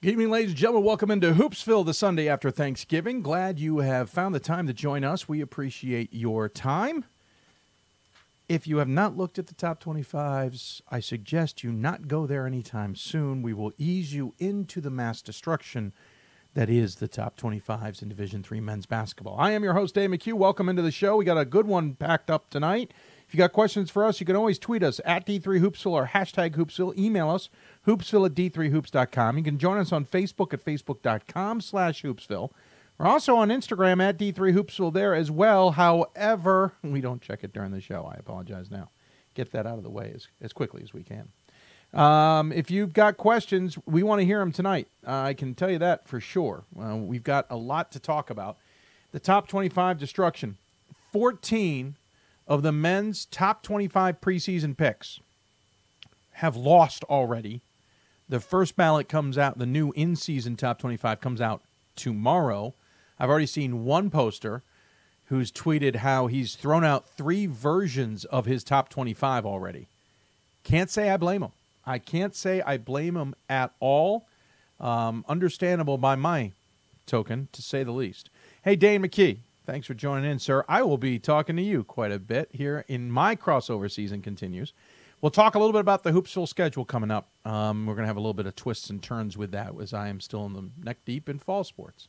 Good evening, ladies and gentlemen. Welcome into Hoopsville the Sunday after Thanksgiving. Glad you have found the time to join us. We appreciate your time. If you have not looked at the top 25s, I suggest you not go there anytime soon. We will ease you into the mass destruction that is the top 25s in Division 3 men's basketball. I am your host, Dave McHugh. Welcome into the show. We got a good one packed up tonight. If you got questions for us, you can always tweet us at D3Hoopsville or hashtag Hoopsville. Email us, hoopsville at D3Hoops.com. You can join us on Facebook at Facebook.com slash Hoopsville. We're also on Instagram at D3Hoopsville there as well. However, we don't check it during the show. I apologize now. Get that out of the way as, as quickly as we can. Um, if you've got questions, we want to hear them tonight. Uh, I can tell you that for sure. Uh, we've got a lot to talk about. The top 25 destruction 14 of the men's top 25 preseason picks have lost already. The first ballot comes out, the new in season top 25 comes out tomorrow. I've already seen one poster who's tweeted how he's thrown out three versions of his top 25 already. Can't say I blame him. I can't say I blame him at all. Um, understandable by my token, to say the least. Hey, Dane McKee, Thanks for joining in, sir. I will be talking to you quite a bit here in my crossover season continues. We'll talk a little bit about the Hoopsville schedule coming up. Um, we're going to have a little bit of twists and turns with that as I am still in the neck deep in fall sports.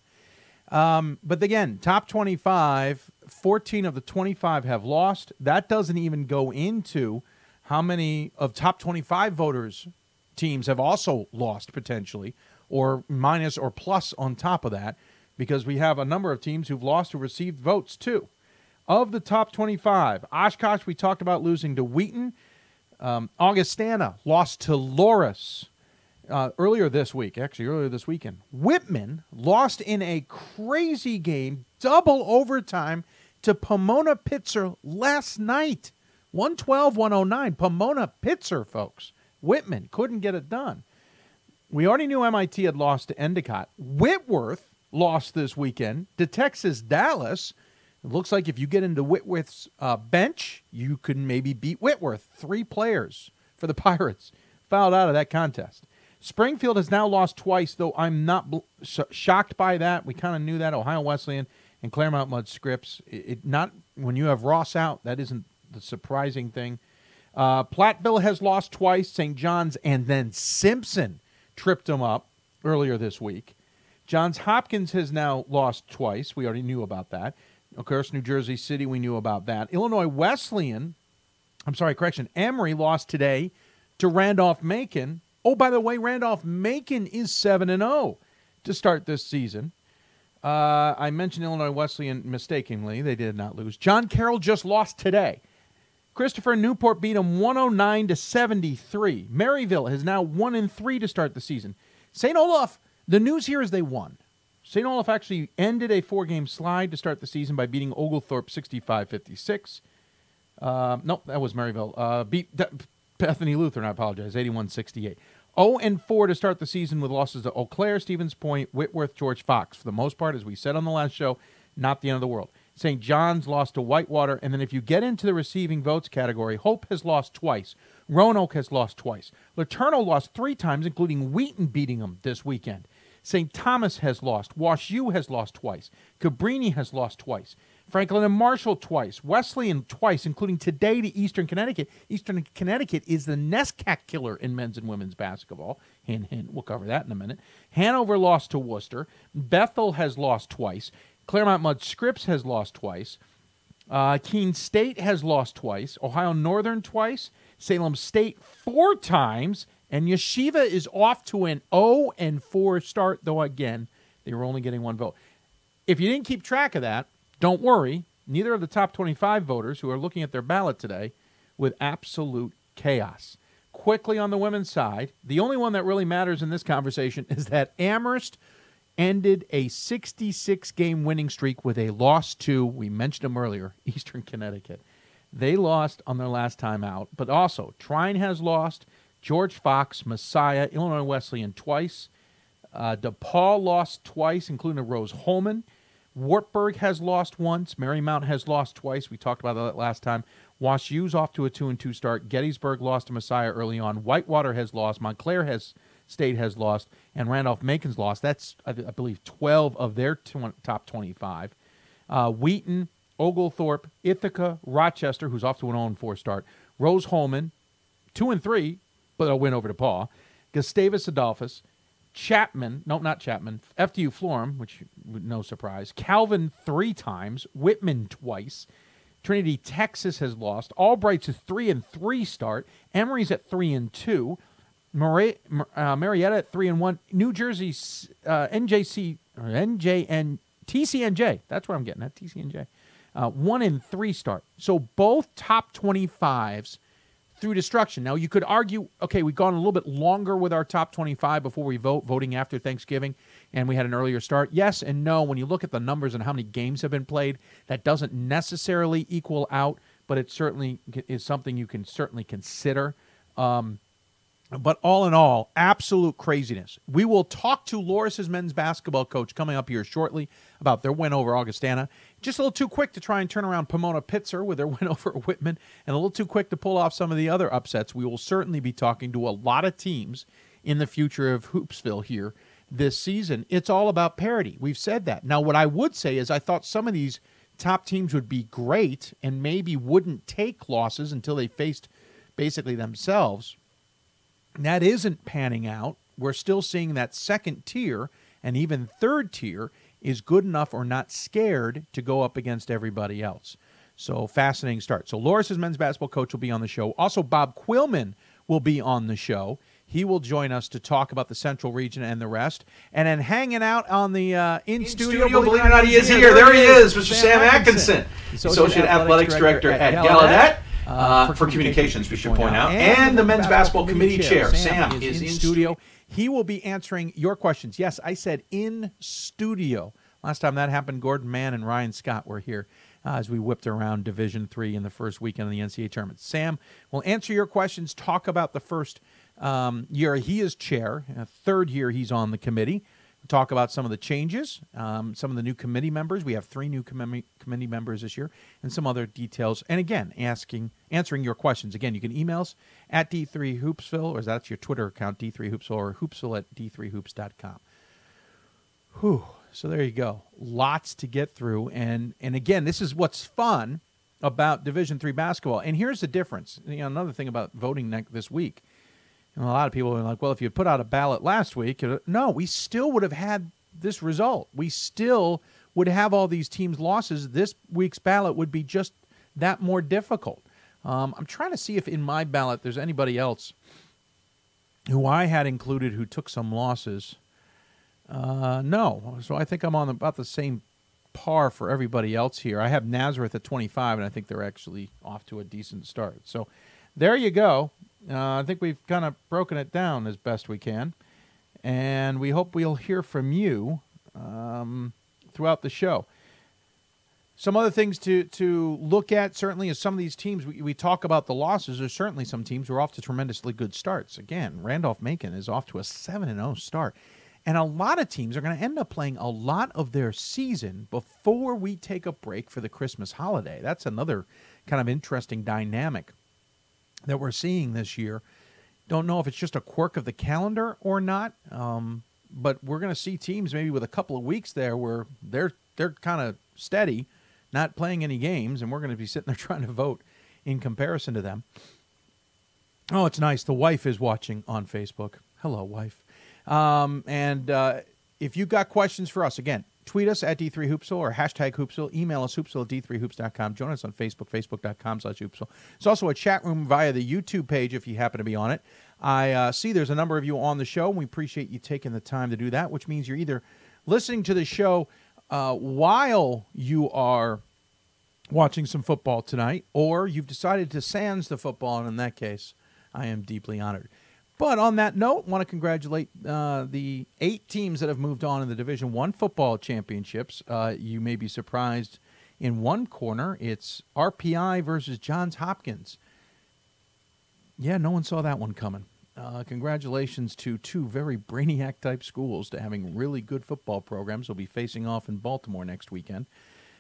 Um, but again, top 25, 14 of the 25 have lost. That doesn't even go into how many of top 25 voters teams have also lost potentially, or minus or plus on top of that because we have a number of teams who've lost who received votes too. Of the top 25, Oshkosh, we talked about losing to Wheaton. Um, Augustana lost to Loras uh, earlier this week, actually, earlier this weekend. Whitman lost in a crazy game, double overtime to Pomona Pitzer last night. 112 109. Pomona Pitzer, folks. Whitman couldn't get it done. We already knew MIT had lost to Endicott. Whitworth lost this weekend to Texas Dallas. It looks like if you get into Whitworth's uh, bench, you could maybe beat Whitworth. Three players for the Pirates fouled out of that contest. Springfield has now lost twice, though I'm not bl- sh- shocked by that. We kind of knew that. Ohio Wesleyan and Claremont Mudd Scripps. It, it, not when you have Ross out, that isn't the surprising thing. Uh, Platteville has lost twice. St. John's and then Simpson tripped them up earlier this week. Johns Hopkins has now lost twice. We already knew about that. Of course, New Jersey City, we knew about that. Illinois Wesleyan, I'm sorry, correction, Emory lost today to Randolph Macon. Oh, by the way, Randolph Macon is 7 and 0 to start this season. Uh, I mentioned Illinois Wesleyan mistakenly. They did not lose. John Carroll just lost today. Christopher Newport beat him 109 to 73. Maryville has now 1 and 3 to start the season. St. Olaf the news here is they won. St. Olaf actually ended a four game slide to start the season by beating Oglethorpe 65 56. Uh, nope, that was Maryville. Uh, beat Bethany Lutheran, I apologize, 81 68. 0 and 4 to start the season with losses to Eau Claire, Stevens Point, Whitworth, George Fox. For the most part, as we said on the last show, not the end of the world. St. John's lost to Whitewater. And then if you get into the receiving votes category, Hope has lost twice. Roanoke has lost twice. LeTourneau lost three times, including Wheaton beating them this weekend. St. Thomas has lost. Wash U has lost twice. Cabrini has lost twice. Franklin and Marshall twice. Wesleyan twice, including today to Eastern Connecticut. Eastern Connecticut is the NESCAC killer in men's and women's basketball. Hint, hint. We'll cover that in a minute. Hanover lost to Worcester. Bethel has lost twice. Claremont Mudd Scripps has lost twice. Uh, Keene State has lost twice. Ohio Northern twice. Salem State four times. And Yeshiva is off to an 0 and 4 start, though again, they were only getting one vote. If you didn't keep track of that, don't worry. Neither of the top 25 voters who are looking at their ballot today with absolute chaos. Quickly on the women's side, the only one that really matters in this conversation is that Amherst ended a 66 game winning streak with a loss to, we mentioned them earlier, Eastern Connecticut. They lost on their last time out, but also Trine has lost. George Fox, Messiah, Illinois Wesleyan twice. Uh, DePauw lost twice, including Rose Hulman. Wartburg has lost once. Marymount has lost twice. We talked about that last time. Wash U's off to a two and two start. Gettysburg lost to Messiah early on. Whitewater has lost. Montclair has State has lost, and Randolph Macon's lost. That's, I, I believe, 12 of their tw- top 25. Uh, Wheaton, Oglethorpe, Ithaca, Rochester, who's off to an 0 4 start, Rose Hulman, 2 and 3, but a win over DePauw, Gustavus Adolphus, Chapman, no, not Chapman, FDU Florham, which no surprise, Calvin three times, Whitman twice, Trinity, Texas has lost. Albright's a three and three start. Emory's at three and two. Uh, Marietta at three and one. New Jersey uh, NJC or NJN TCNJ. That's what I'm getting at. TCNJ. Uh, one and three start. So both top 25s through destruction. Now, you could argue, okay, we've gone a little bit longer with our top 25 before we vote, voting after Thanksgiving, and we had an earlier start. Yes and no. When you look at the numbers and how many games have been played, that doesn't necessarily equal out, but it certainly is something you can certainly consider. Um, but all in all, absolute craziness. We will talk to Loras's men's basketball coach coming up here shortly about their win over Augustana. Just a little too quick to try and turn around Pomona Pitzer with their win over Whitman, and a little too quick to pull off some of the other upsets. We will certainly be talking to a lot of teams in the future of Hoopsville here this season. It's all about parity. We've said that. Now, what I would say is I thought some of these top teams would be great and maybe wouldn't take losses until they faced basically themselves that isn't panning out. We're still seeing that second tier and even third tier is good enough or not scared to go up against everybody else. So fascinating start. So Loras's men's basketball coach will be on the show. Also, Bob Quillman will be on the show. He will join us to talk about the Central Region and the rest. And then hanging out on the uh, in, in, studio, studio believe it or not, he is here. There, he is, Mr. Sam, Sam Atkinson, Associate, Associate Athletics, Director, Director at Gallaudet. Gallaudet. Uh, for, for communications, communications, we should point out, and, and the men's basketball, basketball committee chair, Sam, Sam is, is, in studio. He will be answering your questions. Yes, I said in studio. Last time that happened, Gordon Mann and Ryan Scott were here uh, as we whipped around Division Three in the first weekend of the NCAA tournament. Sam will answer your questions, talk about the first um, year he is chair, uh, third year he's on the committee talk about some of the changes, um, some of the new committee members. We have three new com- committee members this year, and some other details. And again, asking, answering your questions. Again, you can email us at D3Hoopsville, or that's your Twitter account, D3Hoopsville, or hoopsville at D3Hoops.com. Whew. So there you go. Lots to get through. And, and again, this is what's fun about Division three basketball. And here's the difference. You know, another thing about voting this week and a lot of people are like, well, if you put out a ballot last week, no, we still would have had this result. We still would have all these teams' losses. This week's ballot would be just that more difficult. Um, I'm trying to see if in my ballot there's anybody else who I had included who took some losses. Uh, no, so I think I'm on about the same par for everybody else here. I have Nazareth at 25, and I think they're actually off to a decent start. So there you go. Uh, I think we've kind of broken it down as best we can, and we hope we'll hear from you um, throughout the show. Some other things to, to look at certainly is some of these teams we, we talk about the losses. There's certainly some teams who are off to tremendously good starts. Again, Randolph Macon is off to a seven and zero oh start, and a lot of teams are going to end up playing a lot of their season before we take a break for the Christmas holiday. That's another kind of interesting dynamic that we're seeing this year. Don't know if it's just a quirk of the calendar or not, um, but we're going to see teams maybe with a couple of weeks there where they're they're kind of steady, not playing any games, and we're going to be sitting there trying to vote in comparison to them. Oh, it's nice. The wife is watching on Facebook. Hello, wife. Um, and uh, if you've got questions for us, again, Tweet us at D3Hoopsville or hashtag Hoopsville. Email us, hoopsville at D3Hoops.com. Join us on Facebook, Facebook.com slash Hoopsville. It's also a chat room via the YouTube page if you happen to be on it. I uh, see there's a number of you on the show, and we appreciate you taking the time to do that, which means you're either listening to the show uh, while you are watching some football tonight, or you've decided to sans the football, and in that case, I am deeply honored. But on that note, want to congratulate uh, the eight teams that have moved on in the Division One football championships. Uh, you may be surprised. In one corner, it's RPI versus Johns Hopkins. Yeah, no one saw that one coming. Uh, congratulations to two very brainiac type schools to having really good football programs. They'll be facing off in Baltimore next weekend.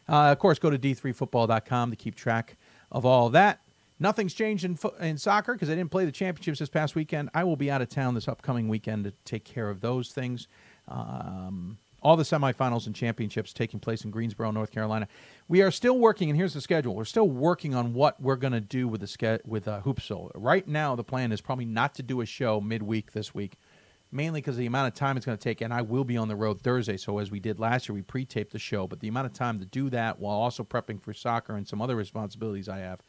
Uh, of course, go to d3football.com to keep track of all that. Nothing's changed in, in soccer because I didn't play the championships this past weekend. I will be out of town this upcoming weekend to take care of those things. Um, all the semifinals and championships taking place in Greensboro, North Carolina. We are still working, and here's the schedule. We're still working on what we're going to do with the ske- with uh, Hoopsville. Right now, the plan is probably not to do a show midweek this week, mainly because of the amount of time it's going to take. And I will be on the road Thursday, so as we did last year, we pre-taped the show. But the amount of time to do that while also prepping for soccer and some other responsibilities I have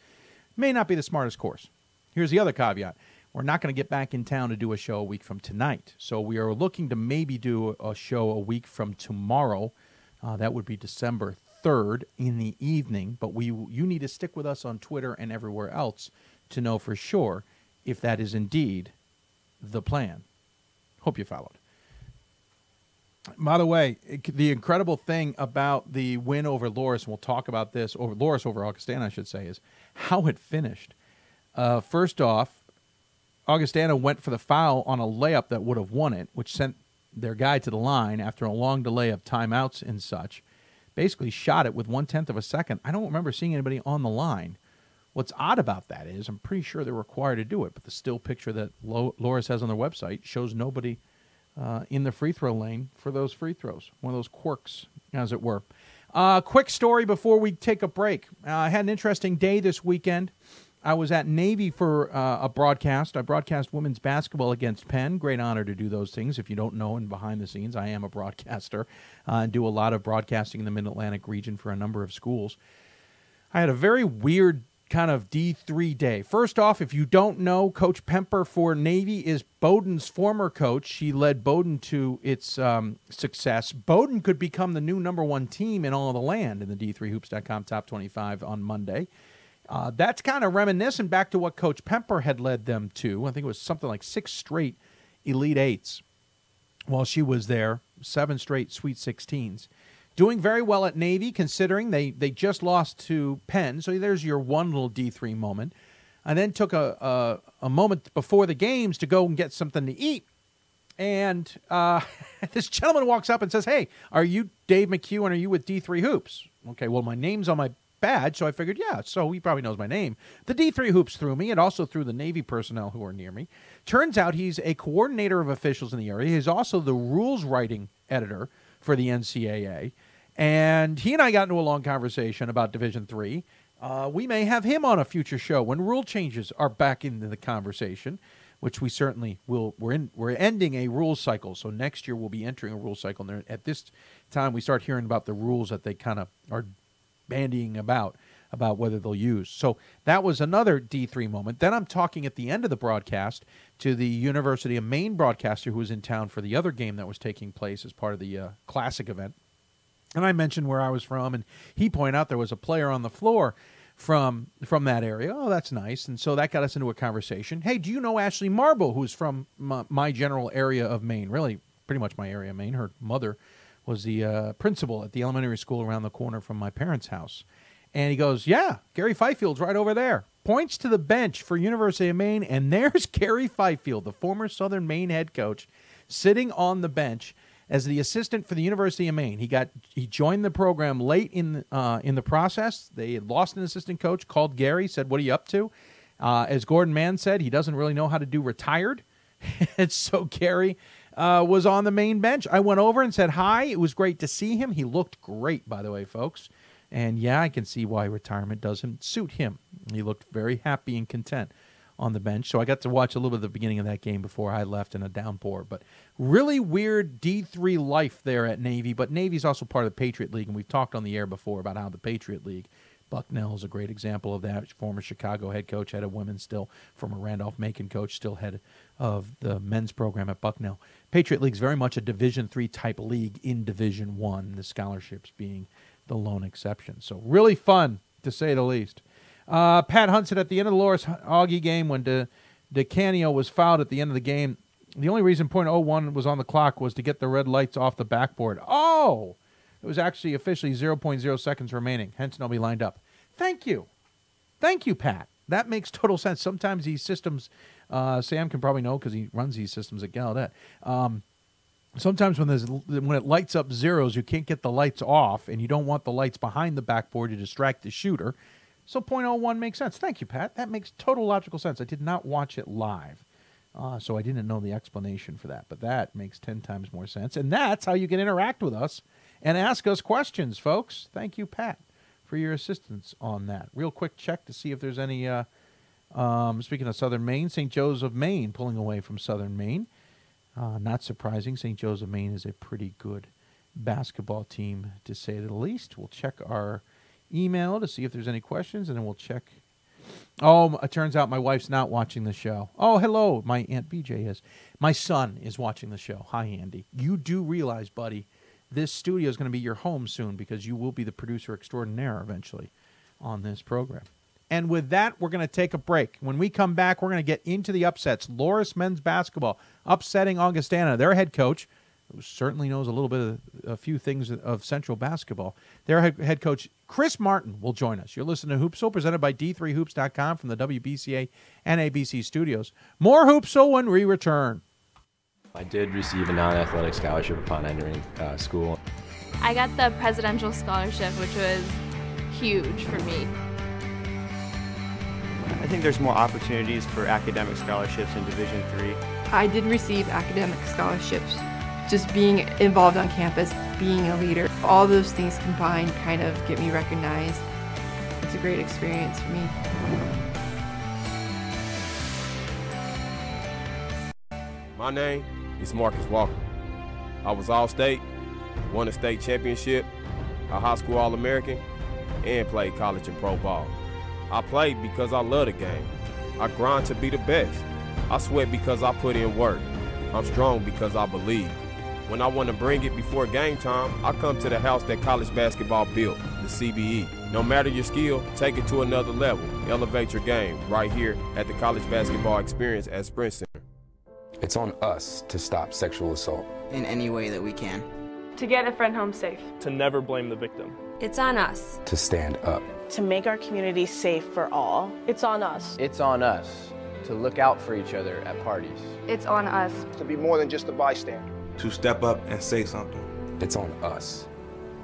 may not be the smartest course. Here's the other caveat. We're not going to get back in town to do a show a week from tonight. So we are looking to maybe do a show a week from tomorrow. Uh, that would be December 3rd in the evening. But we you need to stick with us on Twitter and everywhere else to know for sure if that is indeed the plan. Hope you followed. By the way, the incredible thing about the win over Loras, and we'll talk about this over Loras over Augustana, I should say, is how it finished. Uh, first off, Augustana went for the foul on a layup that would have won it, which sent their guy to the line after a long delay of timeouts and such. Basically, shot it with one tenth of a second. I don't remember seeing anybody on the line. What's odd about that is I'm pretty sure they're required to do it, but the still picture that Loras has on their website shows nobody uh, in the free throw lane for those free throws. One of those quirks, as it were. Uh, quick story before we take a break. Uh, I had an interesting day this weekend. I was at Navy for uh, a broadcast. I broadcast women's basketball against Penn. Great honor to do those things. If you don't know, and behind the scenes, I am a broadcaster uh, and do a lot of broadcasting in the Mid Atlantic region for a number of schools. I had a very weird kind of D3 day. First off, if you don't know, Coach Pemper for Navy is Bowdoin's former coach. She led Bowdoin to its um, success. Bowdoin could become the new number one team in all of the land in the D3Hoops.com top 25 on Monday. Uh, that's kind of reminiscent back to what Coach Pemper had led them to. I think it was something like six straight Elite Eights while she was there, seven straight Sweet 16s. Doing very well at Navy, considering they, they just lost to Penn. So there's your one little D3 moment. And then took a, a, a moment before the games to go and get something to eat. And uh, this gentleman walks up and says, Hey, are you Dave and are you with D3 Hoops? Okay, well, my name's on my badge, so I figured, yeah, so he probably knows my name. The D3 hoops through me and also through the Navy personnel who are near me. Turns out he's a coordinator of officials in the area. He's also the rules writing editor for the NCAA. And he and I got into a long conversation about Division Three. Uh, we may have him on a future show when rule changes are back into the conversation, which we certainly will. We're in. We're ending a rule cycle, so next year we'll be entering a rule cycle. And at this time, we start hearing about the rules that they kind of are bandying about about whether they'll use. So that was another D3 moment. Then I'm talking at the end of the broadcast to the University of Maine broadcaster who was in town for the other game that was taking place as part of the uh, classic event. And I mentioned where I was from, and he pointed out there was a player on the floor from from that area. Oh, that's nice. And so that got us into a conversation. Hey, do you know Ashley Marble, who's from my, my general area of Maine? Really, pretty much my area of Maine. Her mother was the uh, principal at the elementary school around the corner from my parents' house. And he goes, Yeah, Gary Fifield's right over there. Points to the bench for University of Maine, and there's Gary Fifield, the former Southern Maine head coach, sitting on the bench as the assistant for the University of Maine. He got he joined the program late in uh, in the process. They had lost an assistant coach, called Gary, said, "What are you up to?" Uh, as Gordon Mann said, he doesn't really know how to do retired, and so Gary uh, was on the Maine bench. I went over and said hi. It was great to see him. He looked great, by the way, folks. And yeah, I can see why retirement doesn't suit him. He looked very happy and content on the bench. So I got to watch a little bit of the beginning of that game before I left in a downpour. But really weird D3 life there at Navy. But Navy's also part of the Patriot League, and we've talked on the air before about how the Patriot League. Bucknell is a great example of that. Former Chicago head coach, head of women still, former Randolph Macon coach, still head of the men's program at Bucknell. Patriot League is very much a Division three type league in Division one. The scholarships being the lone exception. So really fun to say the least. Uh, Pat Hunt said at the end of the Loras Augie game when De, DeCanio was fouled at the end of the game, the only reason .01 was on the clock was to get the red lights off the backboard. Oh, it was actually officially 0.0 seconds remaining. Hence, nobody lined up. Thank you. Thank you, Pat. That makes total sense. Sometimes these systems, uh, Sam can probably know because he runs these systems at Gallaudet. Um, sometimes when there's when it lights up zeros, you can't get the lights off, and you don't want the lights behind the backboard to distract the shooter. So 0.01 makes sense. Thank you, Pat. That makes total logical sense. I did not watch it live. Uh, so I didn't know the explanation for that, but that makes 10 times more sense. And that's how you can interact with us and ask us questions, folks. Thank you, Pat, for your assistance on that. Real quick check to see if there's any, uh, um, speaking of Southern Maine, St. Joe's of Maine pulling away from Southern Maine. Uh, not surprising. St. Joe's of Maine is a pretty good basketball team, to say the least. We'll check our email to see if there's any questions, and then we'll check Oh, it turns out my wife's not watching the show. Oh, hello. My Aunt BJ is. My son is watching the show. Hi, Andy. You do realize, buddy, this studio is going to be your home soon because you will be the producer extraordinaire eventually on this program. And with that, we're going to take a break. When we come back, we're going to get into the upsets. Loras men's basketball upsetting Augustana. Their head coach, who certainly knows a little bit of a few things of Central basketball. Their head coach, Chris Martin, will join us. You're listening to Hoopsville, presented by D3Hoops.com from the WBCA and ABC studios. More Hoopsville when we return. I did receive a non athletic scholarship upon entering uh, school. I got the presidential scholarship, which was huge for me. I think there's more opportunities for academic scholarships in Division Three. I did receive academic scholarships just being involved on campus, being a leader, all those things combined kind of get me recognized. It's a great experience for me. My name is Marcus Walker. I was All State, won a state championship, a high school All American, and played college and pro ball. I played because I love the game. I grind to be the best. I sweat because I put in work. I'm strong because I believe. When I want to bring it before game time, I come to the house that college basketball built, the CBE. No matter your skill, take it to another level. Elevate your game right here at the College Basketball Experience at Sprint Center. It's on us to stop sexual assault in any way that we can. To get a friend home safe. To never blame the victim. It's on us. To stand up. To make our community safe for all. It's on us. It's on us to look out for each other at parties. It's on us. To be more than just a bystander to step up and say something. It's on us,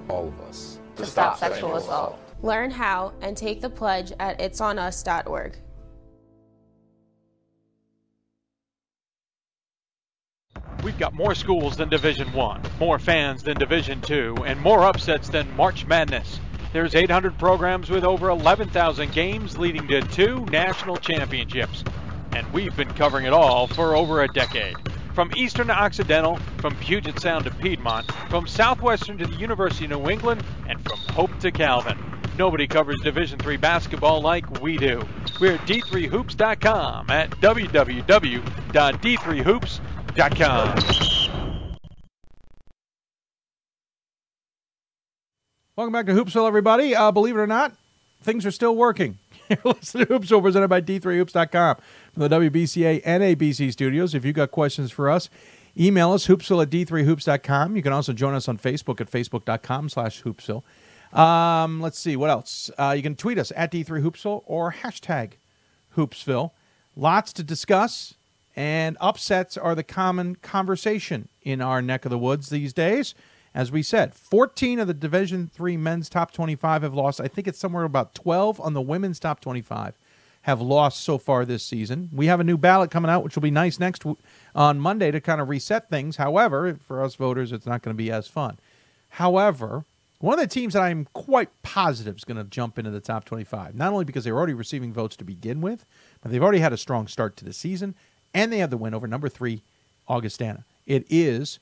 all of us, to, to stop, stop, sexual assault. assault. Learn how and take the pledge at itsonus.org. We've got more schools than Division 1, more fans than Division 2, and more upsets than March Madness. There's 800 programs with over 11,000 games leading to two national championships. And we've been covering it all for over a decade. From eastern to occidental, from Puget Sound to Piedmont, from southwestern to the University of New England, and from Hope to Calvin. Nobody covers Division III basketball like we do. We're at d3hoops.com at www.d3hoops.com. Welcome back to Hoopsville, everybody. Uh, believe it or not, things are still working. You're listening to Hoopsville, presented by D3Hoops.com from the WBCA and ABC studios. If you've got questions for us, email us, hoopsville at d3hoops.com. You can also join us on Facebook at facebook.com slash hoopsville. Um, let's see, what else? Uh, you can tweet us at d3hoopsville or hashtag hoopsville. Lots to discuss, and upsets are the common conversation in our neck of the woods these days. As we said, 14 of the Division Three men's top 25 have lost. I think it's somewhere about 12 on the women's top 25 have lost so far this season. We have a new ballot coming out, which will be nice next w- on Monday to kind of reset things. However, for us voters, it's not going to be as fun. However, one of the teams that I'm quite positive is going to jump into the top 25, not only because they're already receiving votes to begin with, but they've already had a strong start to the season, and they have the win over number three, Augustana. It is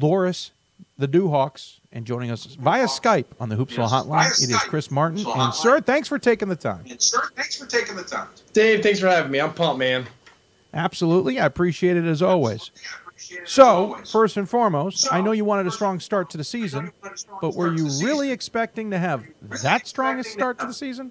Loras the Duhawks and joining us via Skype on the Hoopsville yes, Hotline. It is Chris Martin. and, sir, thanks for taking the time. And, sir, thanks for taking the time. Dave, thanks for having me. I'm pumped, man. Absolutely. I appreciate it as always. So, first and foremost, I know you wanted a strong start to the season, but were you really expecting to have that strongest start to the season?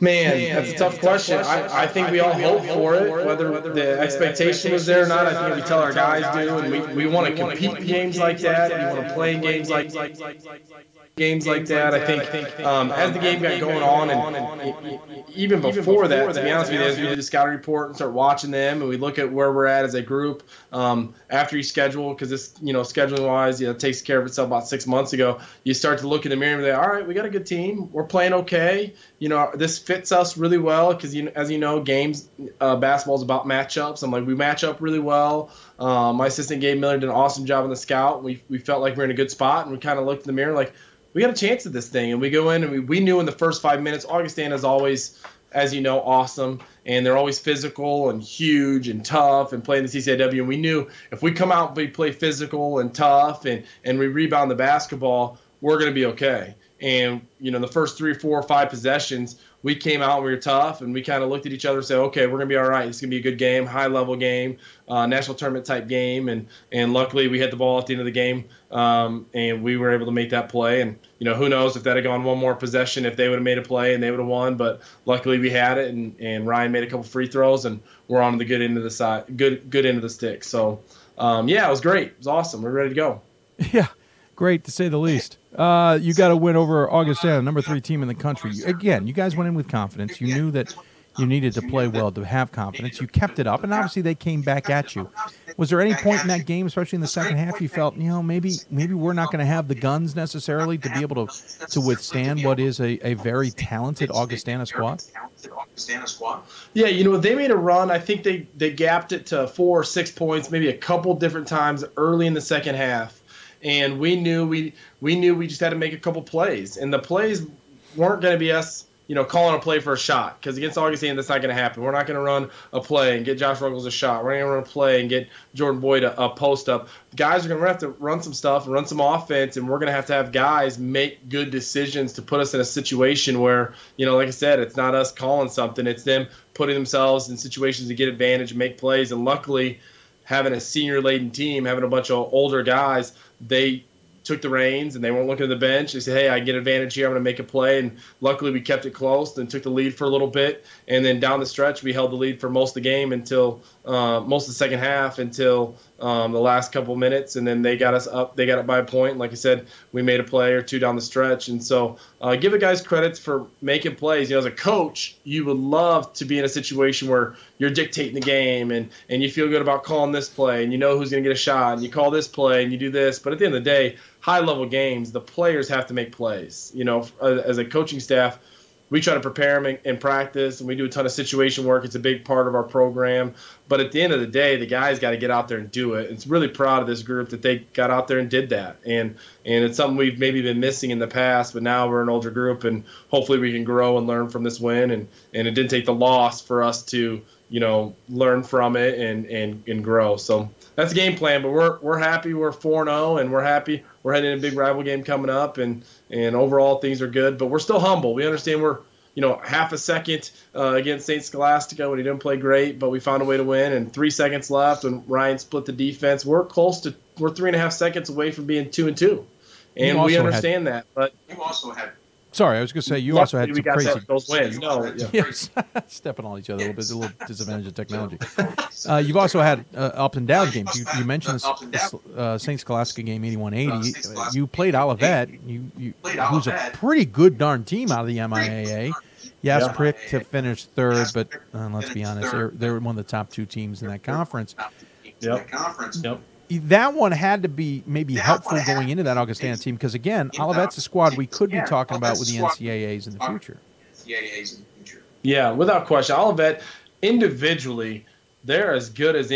Man, that's a tough question. I, I think we all hope for it, whether the expectation was there or not. I think we tell our guys do, and we, we want to compete games like that. We want to play games like games like that. I think um, as the game got going on, and, even before that, to be honest with you, as we do the scouting report and start watching them, and we look at where we're at as a group um, after you schedule, because this, you know, scheduling wise, you know, takes care of itself about six months ago. You start to look in the mirror and say, all right, we got a good team. We're playing okay. You know, this fits us really well because, you, as you know, games, uh, basketball is about matchups. I'm like, we match up really well. Uh, my assistant Gabe Miller did an awesome job on the scout. We, we felt like we are in a good spot, and we kind of looked in the mirror like, we got a chance at this thing. And we go in and we, we knew in the first five minutes, Augustana is always, as you know, awesome. And they're always physical and huge and tough and playing the CCIW. And we knew if we come out we play physical and tough and, and we rebound the basketball, we're going to be okay. And, you know, the first three, four, five possessions, we came out, and we were tough, and we kind of looked at each other and said, okay, we're going to be all right. It's going to be a good game, high level game, uh, national tournament type game. And, and luckily we hit the ball at the end of the game, um, and we were able to make that play. And, you know, who knows if that had gone one more possession, if they would have made a play and they would have won. But luckily we had it, and, and Ryan made a couple free throws, and we're on the good end of the side, good, good end of the stick. So, um, yeah, it was great. It was awesome. We're ready to go. Yeah great to say the least. Uh, you got to win over Augustana, number three team in the country. Again, you guys went in with confidence. You knew that you needed to play well to have confidence. You kept it up, and obviously they came back at you. Was there any point in that game, especially in the second half, you felt, you know, maybe maybe we're not going to have the guns necessarily to be able to to withstand what is a, a very talented Augustana squad? Yeah, you know, they made a run. I think they they gapped it to four or six points, maybe a couple different times early in the second half and we knew we we knew we just had to make a couple plays, and the plays weren't going to be us, you know, calling a play for a shot because against Augustine that's not going to happen. We're not going to run a play and get Josh Ruggles a shot. We're going to run a play and get Jordan Boyd a, a post up. Guys are going to have to run some stuff and run some offense, and we're going to have to have guys make good decisions to put us in a situation where, you know, like I said, it's not us calling something; it's them putting themselves in situations to get advantage, and make plays, and luckily having a senior laden team, having a bunch of older guys they took the reins and they weren't looking at the bench. They said, "Hey, I get advantage here. I'm going to make a play." And luckily, we kept it close and took the lead for a little bit. And then down the stretch, we held the lead for most of the game until uh, most of the second half until um, the last couple minutes, and then they got us up. They got up by a point. Like I said, we made a play or two down the stretch, and so uh, give the guys credits for making plays. You know, as a coach, you would love to be in a situation where you're dictating the game, and and you feel good about calling this play, and you know who's going to get a shot, and you call this play, and you do this. But at the end of the day, high level games, the players have to make plays. You know, as a coaching staff we try to prepare them in, practice and we do a ton of situation work. It's a big part of our program. But at the end of the day, the guys got to get out there and do it. It's really proud of this group that they got out there and did that. And and it's something we've maybe been missing in the past, but now we're an older group and hopefully we can grow and learn from this win. And, and it didn't take the loss for us to, you know, learn from it and, and, and grow. So that's the game plan. But we're we're happy. We're 4-0 and we're happy. We're heading a big rival game coming up, and and overall things are good. But we're still humble. We understand we're you know half a second uh, against Saint Scholastica when he didn't play great, but we found a way to win. And three seconds left when Ryan split the defense. We're close to we're three and a half seconds away from being two and two, and we understand had, that. But you also had Sorry, I was going to say you also had some crazy that, those wins. No, yeah. yes, stepping on each other a little bit, a little disadvantage of technology. Uh, you've also had uh, up and down games. You, you mentioned this, uh, Saint Scholastica game, eighty-one eighty. You played Olivet, you, you, who's a pretty good darn team out of the MIAA. Yes, yeah. Prick to finish third, but uh, let's be honest, they're they're one of the top two teams in that conference. Yep. Yep that one had to be maybe helpful going into that Augustana team because again, Olivet's a squad we could be talking about with the NCAAs in the future. Yeah, without question, Olivet individually they're as good as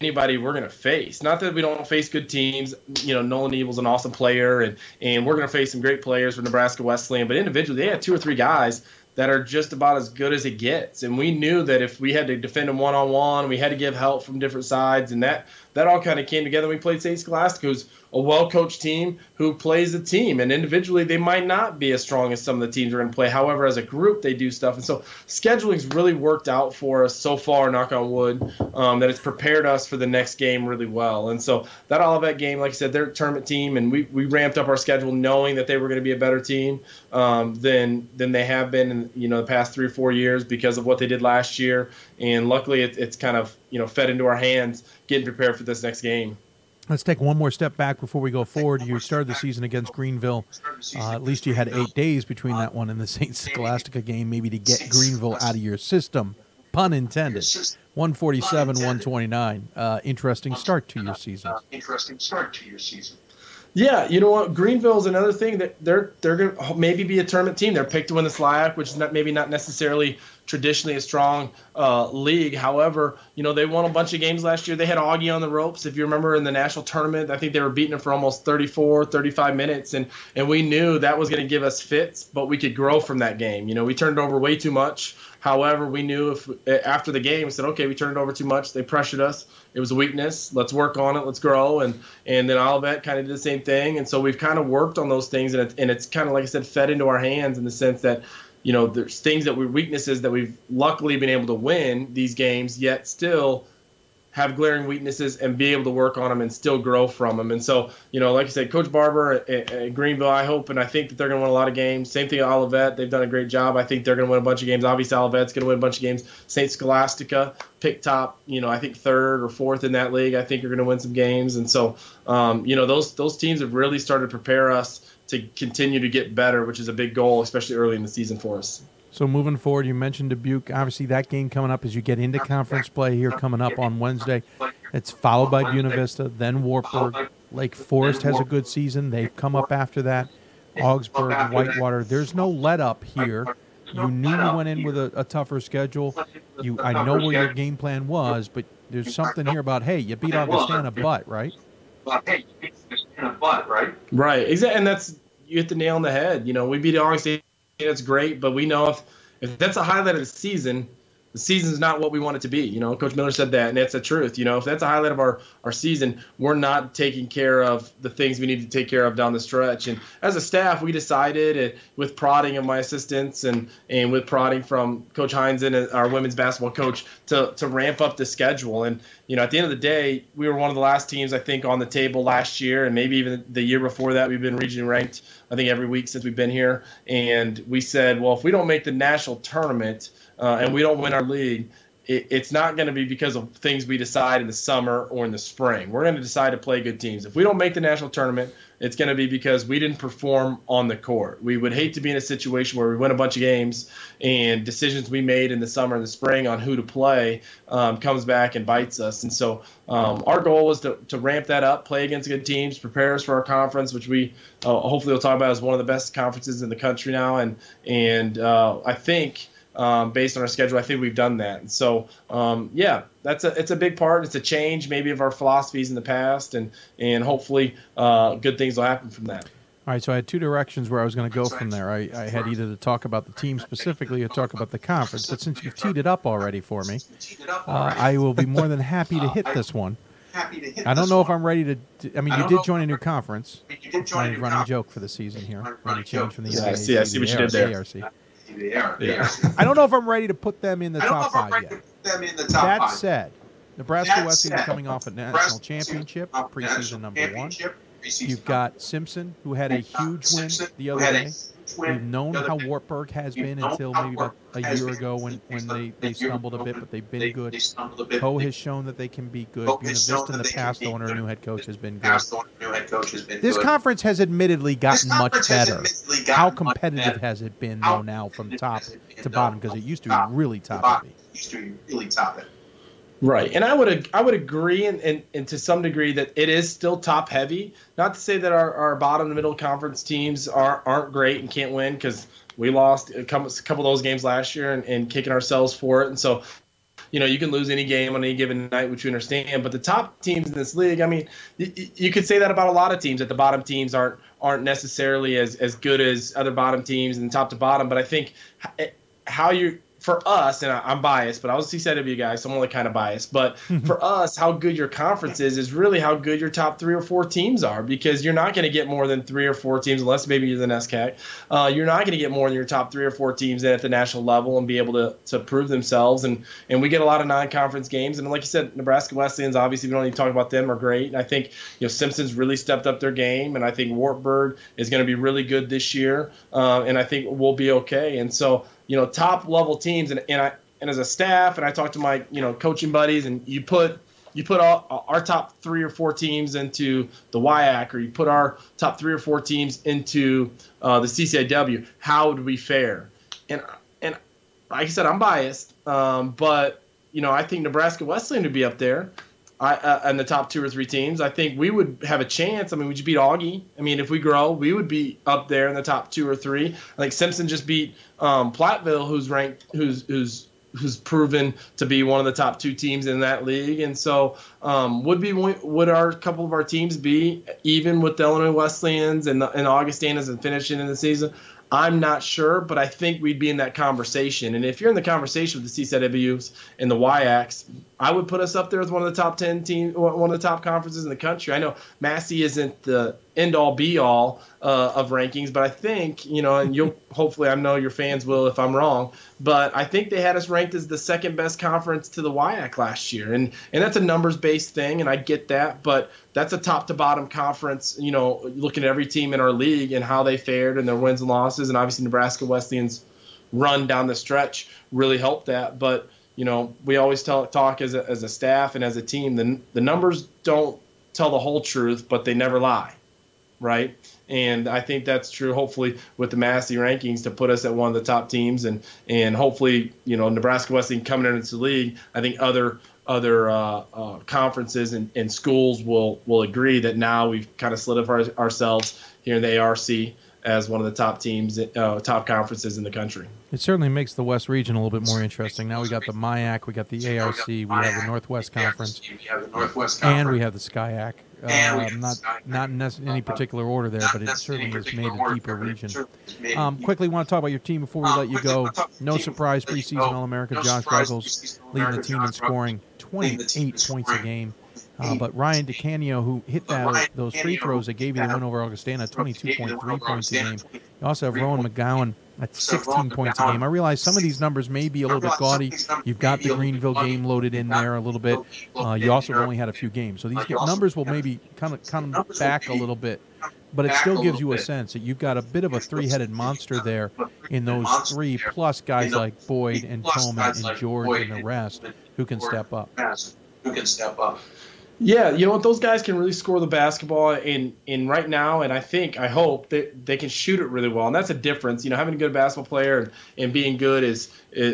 anybody we're going to face. Not that we don't face good teams. You know, Nolan Evil's an awesome player, and and we're going to face some great players for Nebraska Wesleyan. But individually, they had two or three guys that are just about as good as it gets. And we knew that if we had to defend them one on one, we had to give help from different sides, and that that all kind of came together. We played St. Scholastica, who's a well coached team who plays a team. And individually, they might not be as strong as some of the teams are going to play. However, as a group, they do stuff. And so scheduling's really worked out for us so far, knock on wood, um, that it's prepared us for the next game really well. And so that Olivet game, like I said, they're a tournament team, and we, we ramped up our schedule knowing that they were going to be a better team um, than than they have been in you know the past three or four years because of what they did last year. And luckily, it, it's kind of you know fed into our hands getting prepared for this next game. Let's take one more step back before we go forward. You started the season against Greenville. Uh, at least you had eight days between that one and the St. Scholastica game, maybe to get Greenville out of your system. Pun intended. 147, 129. Uh, interesting start to your season. Interesting start to your season. Yeah, you know what? Greenville is another thing that they're they're gonna maybe be a tournament team. They're picked to win the SLIAC, which is not maybe not necessarily traditionally a strong uh, league. However, you know they won a bunch of games last year. They had Augie on the ropes. If you remember in the national tournament, I think they were beating them for almost 34, 35 minutes, and and we knew that was going to give us fits, but we could grow from that game. You know, we turned over way too much. However, we knew if after the game, we said, okay, we turned it over too much. They pressured us. It was a weakness. Let's work on it. Let's grow. And and then Olivet kind of did the same thing. And so we've kind of worked on those things, and, it, and it's kind of like I said, fed into our hands in the sense that you know there's things that we weaknesses that we've luckily been able to win these games, yet still have glaring weaknesses and be able to work on them and still grow from them. And so, you know, like I said, Coach Barber at, at Greenville, I hope and I think that they're going to win a lot of games. Same thing at Olivet. They've done a great job. I think they're going to win a bunch of games. Obviously, Olivet's going to win a bunch of games. St. Scholastica pick top, you know, I think third or fourth in that league. I think you're going to win some games. And so, um, you know, those those teams have really started to prepare us to continue to get better, which is a big goal, especially early in the season for us. So moving forward, you mentioned Dubuque. Obviously, that game coming up as you get into conference play here coming up on Wednesday. It's followed by Buena Vista, then Wartburg. Lake Forest has a good season. They've come up after that. Augsburg, Whitewater. There's no let up here. You knew you went in with a, a tougher schedule. You, I know where your game plan was, but there's something here about hey, you beat Augustana, but right. Hey, you beat Augustana, but right. Right, exactly, and that's you hit the nail on the head. You know, we beat Augustana that's great, but we know if if that's a highlight of the season, the season's not what we want it to be. You know, Coach Miller said that, and that's the truth. You know, if that's a highlight of our, our season, we're not taking care of the things we need to take care of down the stretch. And as a staff, we decided, uh, with prodding of my assistants and and with prodding from Coach Heinz and our women's basketball coach, to to ramp up the schedule. And you know, at the end of the day, we were one of the last teams I think on the table last year, and maybe even the year before that. We've been region ranked, I think, every week since we've been here. And we said, well, if we don't make the national tournament uh, and we don't win our league, it, it's not going to be because of things we decide in the summer or in the spring. We're going to decide to play good teams. If we don't make the national tournament, it's going to be because we didn't perform on the court. We would hate to be in a situation where we win a bunch of games and decisions we made in the summer and the spring on who to play um, comes back and bites us. And so um, our goal was to, to ramp that up, play against good teams, prepare us for our conference, which we uh, hopefully will talk about as one of the best conferences in the country now. And and uh, I think – um, based on our schedule. I think we've done that. And so, um, yeah, that's a it's a big part. It's a change maybe of our philosophies in the past, and and hopefully uh, good things will happen from that. All right, so I had two directions where I was going to go from there. I, I had either to talk about the team specifically or talk about the conference. But since you've teed it up already for me, uh, I will be more than happy to hit this one. I don't know if I'm ready to. I mean, you did join a new conference. You did join a running joke for the season here. Running change from the yeah, I see. I see what you did there. ARC. Yeah. I don't know if I'm ready to put them in the top five yet. them in the top that five. said, Nebraska That Wesleyan is coming off a national championship, Wesleyan, preseason national number one. preseason You've got Simpson, who had a huge win the other had a day. We've known how. Wartburg has been until maybe about a year ago when, when they, they stumbled a bit, but they've been good. they stumbled a bit, Coe has shown that they can be good. Buena Vista in the past, the owner new head coach has been good. Past owner, new head coach has been This conference has admittedly gotten much better. How competitive has it been, though, now from top has it been, to bottom? Because it used to be really top heavy. Used to be really top heavy. Right, and I would I would agree, and, and, to some degree that it is still top heavy. Not to say that our, our bottom middle conference teams are aren't great and can't win because we lost a couple, of those games last year and, and kicking ourselves for it. And so, you know, you can lose any game on any given night, which we understand. But the top teams in this league, I mean, y- you could say that about a lot of teams. That the bottom teams aren't aren't necessarily as as good as other bottom teams and top to bottom. But I think eh, how you for us, and I, I'm biased, but I was a CCW guy, so I'm only kind of biased. But for us, how good your conference is is really how good your top three or four teams are, because you're not going to get more than three or four teams, unless maybe you're the NESCAC. Uh, you're not going to get more than your top three or four teams at the national level and be able to to prove themselves. And and we get a lot of non-conference games, and like you said, Nebraska Wesleyans, obviously we don't need to talk about them, are great. And I think you know Simpsons really stepped up their game, and I think Wartburg is going to be really good this year, uh, and I think we'll be okay. And so you know, top level teams, and, and I and as a staff, and I talk to my you know coaching buddies, and you put you put all, our top three or four teams into the WIAC, or you put our top three or four teams into uh, the CCIW, how would we fare? And and like I said, I'm biased, um, but you know I think Nebraska Wesleyan would be up there. I, uh, in the top two or three teams, I think we would have a chance. I mean, would you beat Augie? I mean, if we grow, we would be up there in the top two or three. I think Simpson just beat um, Platteville, who's ranked, who's who's who's proven to be one of the top two teams in that league. And so, um, would be would our couple of our teams be even with the Illinois Wesleyans and the, and Augustanas and finishing in the season? I'm not sure, but I think we'd be in that conversation. And if you're in the conversation with the CCWs and the WIACs, I would put us up there as one of the top 10 teams, one of the top conferences in the country. I know Massey isn't the end all be all uh, of rankings, but I think, you know, and you'll hopefully, I know your fans will if I'm wrong, but I think they had us ranked as the second best conference to the WIAC last year. And, and that's a numbers based thing, and I get that, but that's a top to bottom conference, you know, looking at every team in our league and how they fared and their wins and losses. And obviously, Nebraska Wesleyan's run down the stretch really helped that. But, you know, we always tell, talk as a, as a staff and as a team, the, the numbers don't tell the whole truth, but they never lie right? And I think that's true. Hopefully, with the Massey rankings to put us at one of the top teams, and and hopefully, you know, Nebraska Wesleyan coming into the league. I think other other uh, uh, conferences and, and, schools will will agree that now we've kind of solidified ourselves here in the ARC as one of the top teams, uh, top conferences in the country. It certainly makes the West region a little bit more interesting. Now we got the MIAC, we got the ARC, we have the Northwest Conference, and we have the SCIAC. Uh, not not in any particular order there, but it certainly has made a deeper region. Um, quickly, want to talk about your team before we let you go. No surprise, preseason All America Josh Ruggles leading the team in scoring 28 points a game. Uh, but Ryan DeCanio, who hit that those free throws that gave you the win over Augustana, 22.3 points a game. You also have Rowan McGowan at 16 points a game. I realize some of these numbers may be a little bit gaudy. You've got the Greenville game loaded in there a little bit. Uh, you also only had a few games, so these numbers will maybe kind of come back a little bit. But it still gives you a sense that you've got a bit of a three-headed monster there in those three, plus guys like Boyd and Tolman and George and the rest who can step up. Who can step up. Yeah, you know what? Those guys can really score the basketball in in right now, and I think I hope that they can shoot it really well, and that's a difference. You know, having a good basketball player and, and being good is,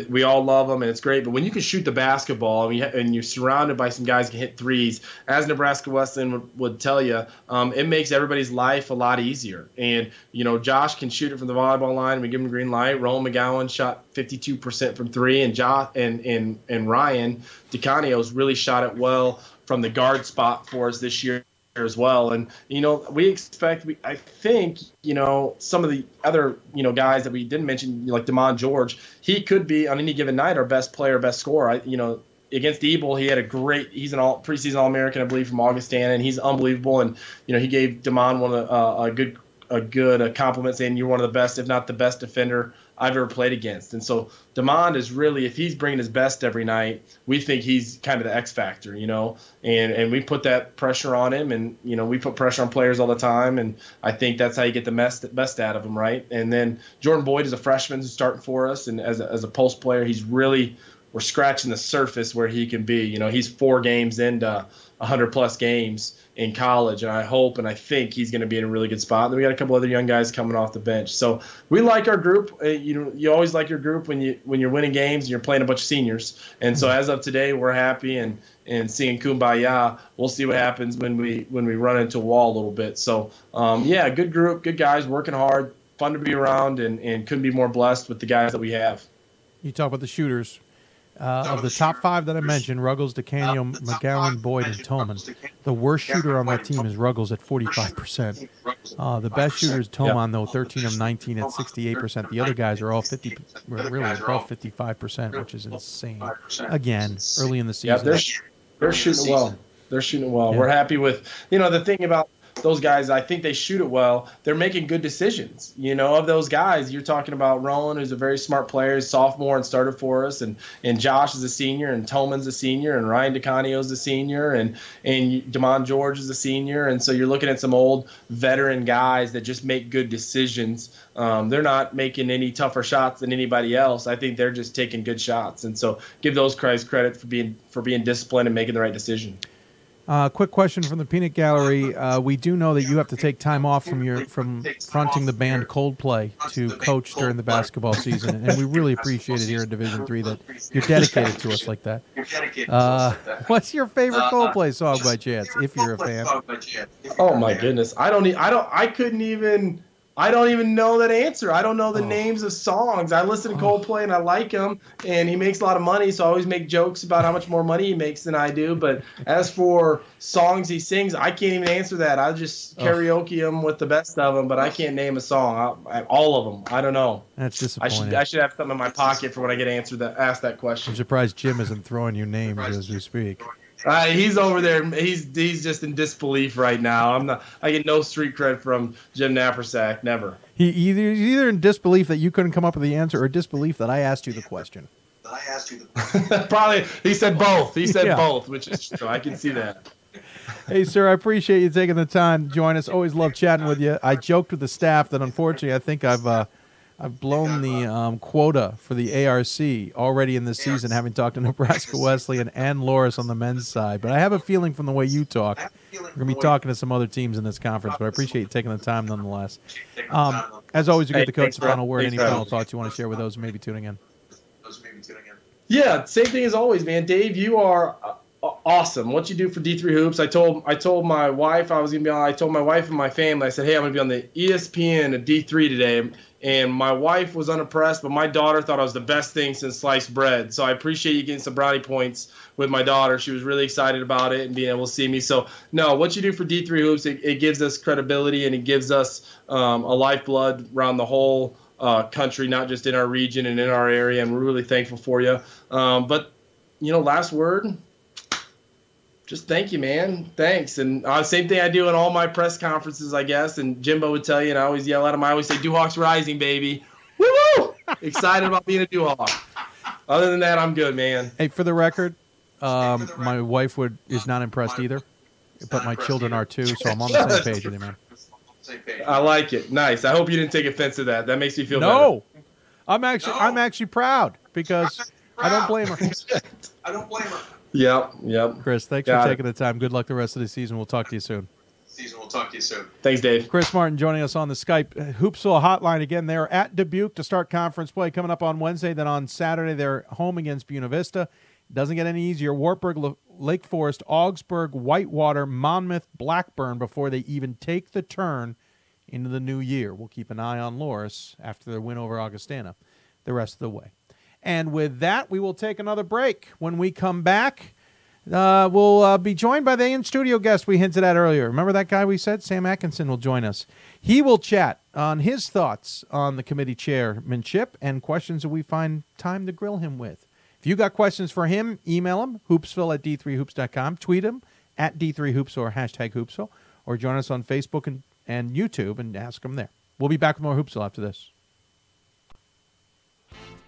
we all love them and it's great. But when you can shoot the basketball and, you, and you're surrounded by some guys who can hit threes, as Nebraska Wesleyan would, would tell you, um, it makes everybody's life a lot easier. And you know, Josh can shoot it from the volleyball line. and We give him green light. Roland McGowan shot 52% from three, and Josh and and and Ryan DeCanio's really shot it well from the guard spot for us this year as well. And you know, we expect. We, I think you know some of the other you know guys that we didn't mention, like Demond George. He could be on any given night our best player, best scorer. I, you know, against Ebel, he had a great. He's an all preseason All American, I believe, from Augustana, and he's unbelievable. And you know, he gave Demond one of uh, a good a good a compliment saying you're one of the best, if not the best defender I've ever played against. And so Demond is really, if he's bringing his best every night, we think he's kind of the X factor, you know, and, and we put that pressure on him and, you know, we put pressure on players all the time. And I think that's how you get the best, best out of them. Right. And then Jordan Boyd is a freshman who's starting for us. And as a, as a post player, he's really, we're scratching the surface where he can be, you know, he's four games into 100 plus games in college, and I hope and I think he's going to be in a really good spot. And then we got a couple other young guys coming off the bench, so we like our group. Uh, you know, you always like your group when you when you're winning games and you're playing a bunch of seniors. And so as of today, we're happy and and seeing kumbaya. We'll see what happens when we when we run into a wall a little bit. So um, yeah, good group, good guys, working hard, fun to be around, and and couldn't be more blessed with the guys that we have. You talk about the shooters. Uh, of the top five that I mentioned, Ruggles, DeCanio, McGowan, Boyd, and Tolman, the worst shooter on that team is Ruggles at 45%. Uh, the best shooter is Tolman, though, 13 of 19 at 68%. The other guys are all 50, really above 55%, which is insane. Again, early in the season. Yeah, they're, they're shooting well. They're shooting well. Yeah. We're happy with, you know, the thing about those guys, I think they shoot it well. They're making good decisions. You know, of those guys, you're talking about Rowan, who's a very smart player, sophomore and started for us, and and Josh is a senior, and Tolman's a senior, and Ryan is a senior, and and Demond George is a senior, and so you're looking at some old veteran guys that just make good decisions. Um, they're not making any tougher shots than anybody else. I think they're just taking good shots, and so give those guys credit for being for being disciplined and making the right decision. Uh, quick question from the Peanut Gallery. Uh, we do know that you have to take time off from your from fronting the band Coldplay to coach during the basketball season, and we really appreciate it here in Division Three that you're dedicated to us like that. Uh, what's your favorite Coldplay song by chance, if you're a fan? Oh my goodness, I don't. I don't. I couldn't even. I don't even know that answer. I don't know the oh. names of songs. I listen to oh. Coldplay and I like him, and he makes a lot of money, so I always make jokes about how much more money he makes than I do. But as for songs he sings, I can't even answer that. I just karaoke oh. him with the best of them, but I can't name a song. I, I, all of them. I don't know. That's disappointing. I should I should have something in my pocket for when I get answered that asked that question. I'm surprised Jim isn't throwing you names as we speak. Uh, he's over there. He's he's just in disbelief right now. I'm not. I get no street cred from Jim Nappersack. Never. He either he's either in disbelief that you couldn't come up with the answer, or disbelief that I asked you the question. I asked you the Probably he said both. He said yeah. both, which is true. I can see that. Hey, sir, I appreciate you taking the time to join us. Always love chatting with you. I joked with the staff that unfortunately I think I've uh, I've blown the um, quota for the ARC already in this season, having talked to Nebraska Wesleyan and Loras on the men's side. But I have a feeling from the way you talk, we're going to be talking to some other teams in this conference. But I appreciate you taking the time nonetheless. Um, as always, you get the coach the final word. Any final thoughts you want to share with those maybe tuning in? Yeah, same thing as always, man. Dave, you are awesome. What you do for D3 Hoops. I told I told my wife I was gonna be on. I told my wife and my family. I said, hey, I'm gonna be on the ESPN at D3 today and my wife was unimpressed, but my daughter thought I was the best thing since sliced bread. So I appreciate you getting some brownie points with my daughter. She was really excited about it and being able to see me. So no, what you do for D3 Hoops, it, it gives us credibility and it gives us um, a lifeblood around the whole uh, country, not just in our region and in our area. And we're really thankful for you. Um, but you know, last word just thank you, man. Thanks. And uh, same thing I do in all my press conferences, I guess. And Jimbo would tell you, and I always yell at him. I always say, "Duhawks rising, baby!" Woo woo! Excited about being a Duhawk. Other than that, I'm good, man. Hey, for the record, um, my wife would is not impressed either, but my children are too. So I'm on the same page with you, man. I like it. Nice. I hope you didn't take offense to that. That makes me feel no. Better. I'm actually no. I'm actually proud because I don't blame her. I don't blame her. Yep, yep. Chris, thanks Got for taking the time. Good luck the rest of the season. We'll talk to you soon. Season. We'll talk to you soon. Thanks, Dave. Chris Martin joining us on the Skype Hoopsville hotline again. They're at Dubuque to start conference play coming up on Wednesday. Then on Saturday, they're home against Buena Vista. Doesn't get any easier. Wartburg, Lake Forest, Augsburg, Whitewater, Monmouth, Blackburn before they even take the turn into the new year. We'll keep an eye on Loras after their win over Augustana the rest of the way. And with that, we will take another break. When we come back, uh, we'll uh, be joined by the in studio guest we hinted at earlier. Remember that guy we said? Sam Atkinson will join us. He will chat on his thoughts on the committee chairmanship and questions that we find time to grill him with. If you got questions for him, email him, hoopsville at d3hoops.com, tweet him at d3hoops or hashtag hoopsville, or join us on Facebook and, and YouTube and ask him there. We'll be back with more Hoopsville after this.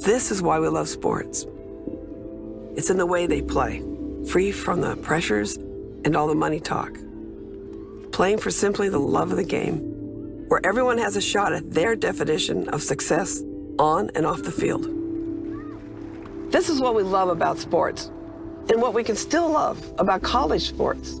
This is why we love sports. It's in the way they play, free from the pressures and all the money talk. playing for simply the love of the game, where everyone has a shot at their definition of success on and off the field. This is what we love about sports, and what we can still love about college sports.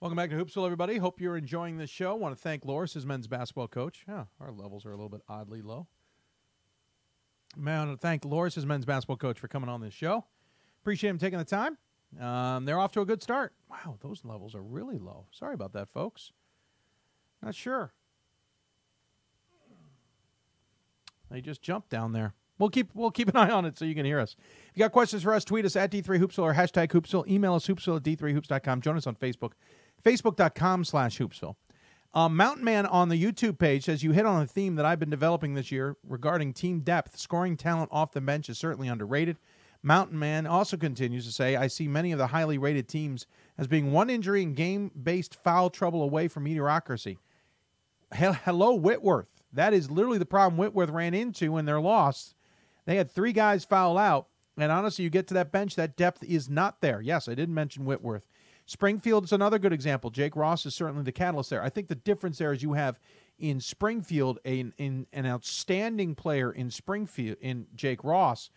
Welcome back to Hoopsville, everybody. Hope you're enjoying the show. want to thank Loras, his men's basketball coach. Yeah, our levels are a little bit oddly low. Man, I want to thank Loras, his men's basketball coach, for coming on this show. Appreciate him taking the time. Um, they're off to a good start. Wow, those levels are really low. Sorry about that, folks. Not sure. They just jumped down there. We'll keep we'll keep an eye on it so you can hear us. If you got questions for us, tweet us at D3Hoopsville or hashtag Hoopsville. Email us hoopsville at D3Hoops.com. Join us on Facebook, Facebook.com slash Hoopsville. Um, Mountain Man on the YouTube page says you hit on a theme that I've been developing this year regarding team depth. Scoring talent off the bench is certainly underrated. Mountain Man also continues to say, I see many of the highly rated teams as being one injury and game based foul trouble away from mediocrity. Hello, Whitworth. That is literally the problem Whitworth ran into when they're lost. They had three guys foul out, and honestly, you get to that bench, that depth is not there. Yes, I didn't mention Whitworth. Springfield is another good example. Jake Ross is certainly the catalyst there. I think the difference there is you have in Springfield a, in, an outstanding player in Springfield in Jake Ross,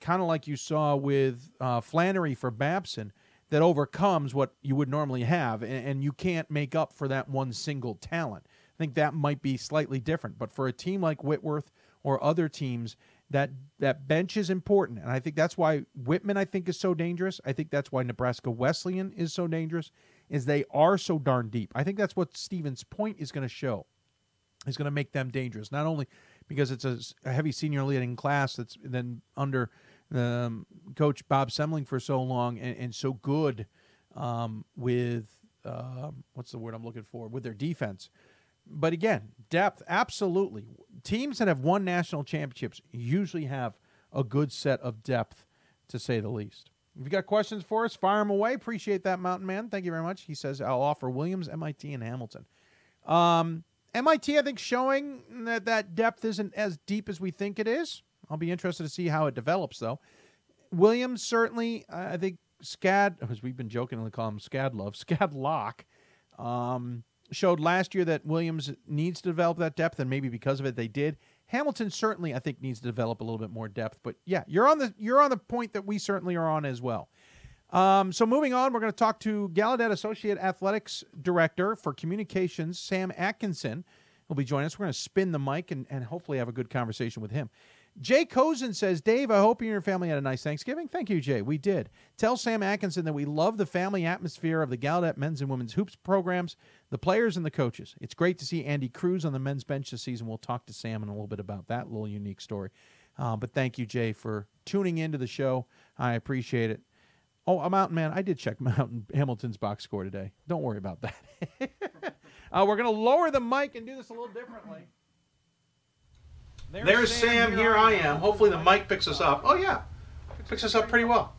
kind of like you saw with uh, Flannery for Babson, that overcomes what you would normally have, and, and you can't make up for that one single talent. I think that might be slightly different, but for a team like Whitworth or other teams, that that bench is important, and I think that's why Whitman I think is so dangerous. I think that's why Nebraska Wesleyan is so dangerous, is they are so darn deep. I think that's what Stevens Point is going to show. Is going to make them dangerous, not only because it's a, a heavy senior leading class that's then under um, Coach Bob Semling for so long and, and so good um, with uh, what's the word I'm looking for with their defense. But again, depth, absolutely. Teams that have won national championships usually have a good set of depth, to say the least. If you got questions for us, fire them away. Appreciate that, Mountain Man. Thank you very much. He says, I'll offer Williams, MIT, and Hamilton. Um, MIT, I think, showing that that depth isn't as deep as we think it is. I'll be interested to see how it develops, though. Williams, certainly, I think Scad, as we've been jokingly calling him Scad Love, Scad Lock. Um, showed last year that Williams needs to develop that depth, and maybe because of it they did. Hamilton certainly, I think, needs to develop a little bit more depth. But yeah, you're on the you're on the point that we certainly are on as well. Um, so moving on, we're going to talk to Gallaudet Associate Athletics Director for Communications, Sam Atkinson. Will be joining us. We're going to spin the mic and, and hopefully have a good conversation with him. Jay Cozen says, Dave, I hope you and your family had a nice Thanksgiving. Thank you, Jay. We did. Tell Sam Atkinson that we love the family atmosphere of the Gallaudet men's and women's hoops programs, the players and the coaches. It's great to see Andy Cruz on the men's bench this season. We'll talk to Sam in a little bit about that little unique story. Uh, but thank you, Jay, for tuning into the show. I appreciate it. Oh, a Mountain Man, I did check Mountain Hamilton's box score today. Don't worry about that. uh, we're going to lower the mic and do this a little differently. There's, There's Sam, Sam. Here I am. Hopefully the mic picks us up. Oh yeah, it picks us up pretty well.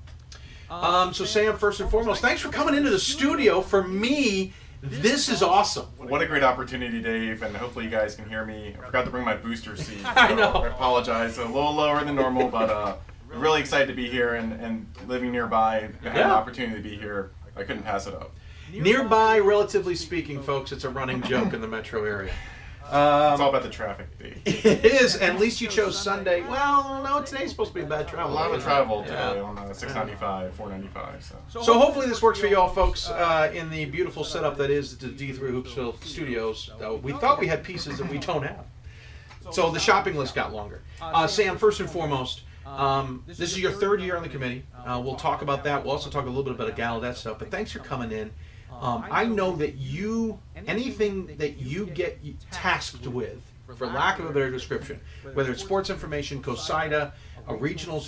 Um, so Sam, first and foremost, thanks for coming into the studio. For me, this is awesome. What a great opportunity, Dave, and hopefully you guys can hear me. I forgot to bring my booster seat. So I know. I apologize. A little lower than normal, but uh, really excited to be here and, and living nearby. I had Yeah. an opportunity to be here. I couldn't pass it up. Nearby, relatively speaking, folks, it's a running joke in the metro area. Um, it's all about the traffic. It is, and at least you chose Sunday. Well, no, today's supposed to be a bad travel. A lot of travel today Yeah. on uh, 695, 495. So. So hopefully this works for you all, folks, uh, in the beautiful setup that is the D3 Hoopsville Studios. Uh, we thought we had pieces that we don't have. So the shopping list got longer. Uh, Sam, first and foremost, um, this is your third year on the committee. Uh, we'll talk about that. We'll also talk a little bit about Gallaudet stuff. But thanks for coming in. Um, I know that you, anything that you get tasked with, for lack of a better description, whether it's sports information, COSIDA, a regional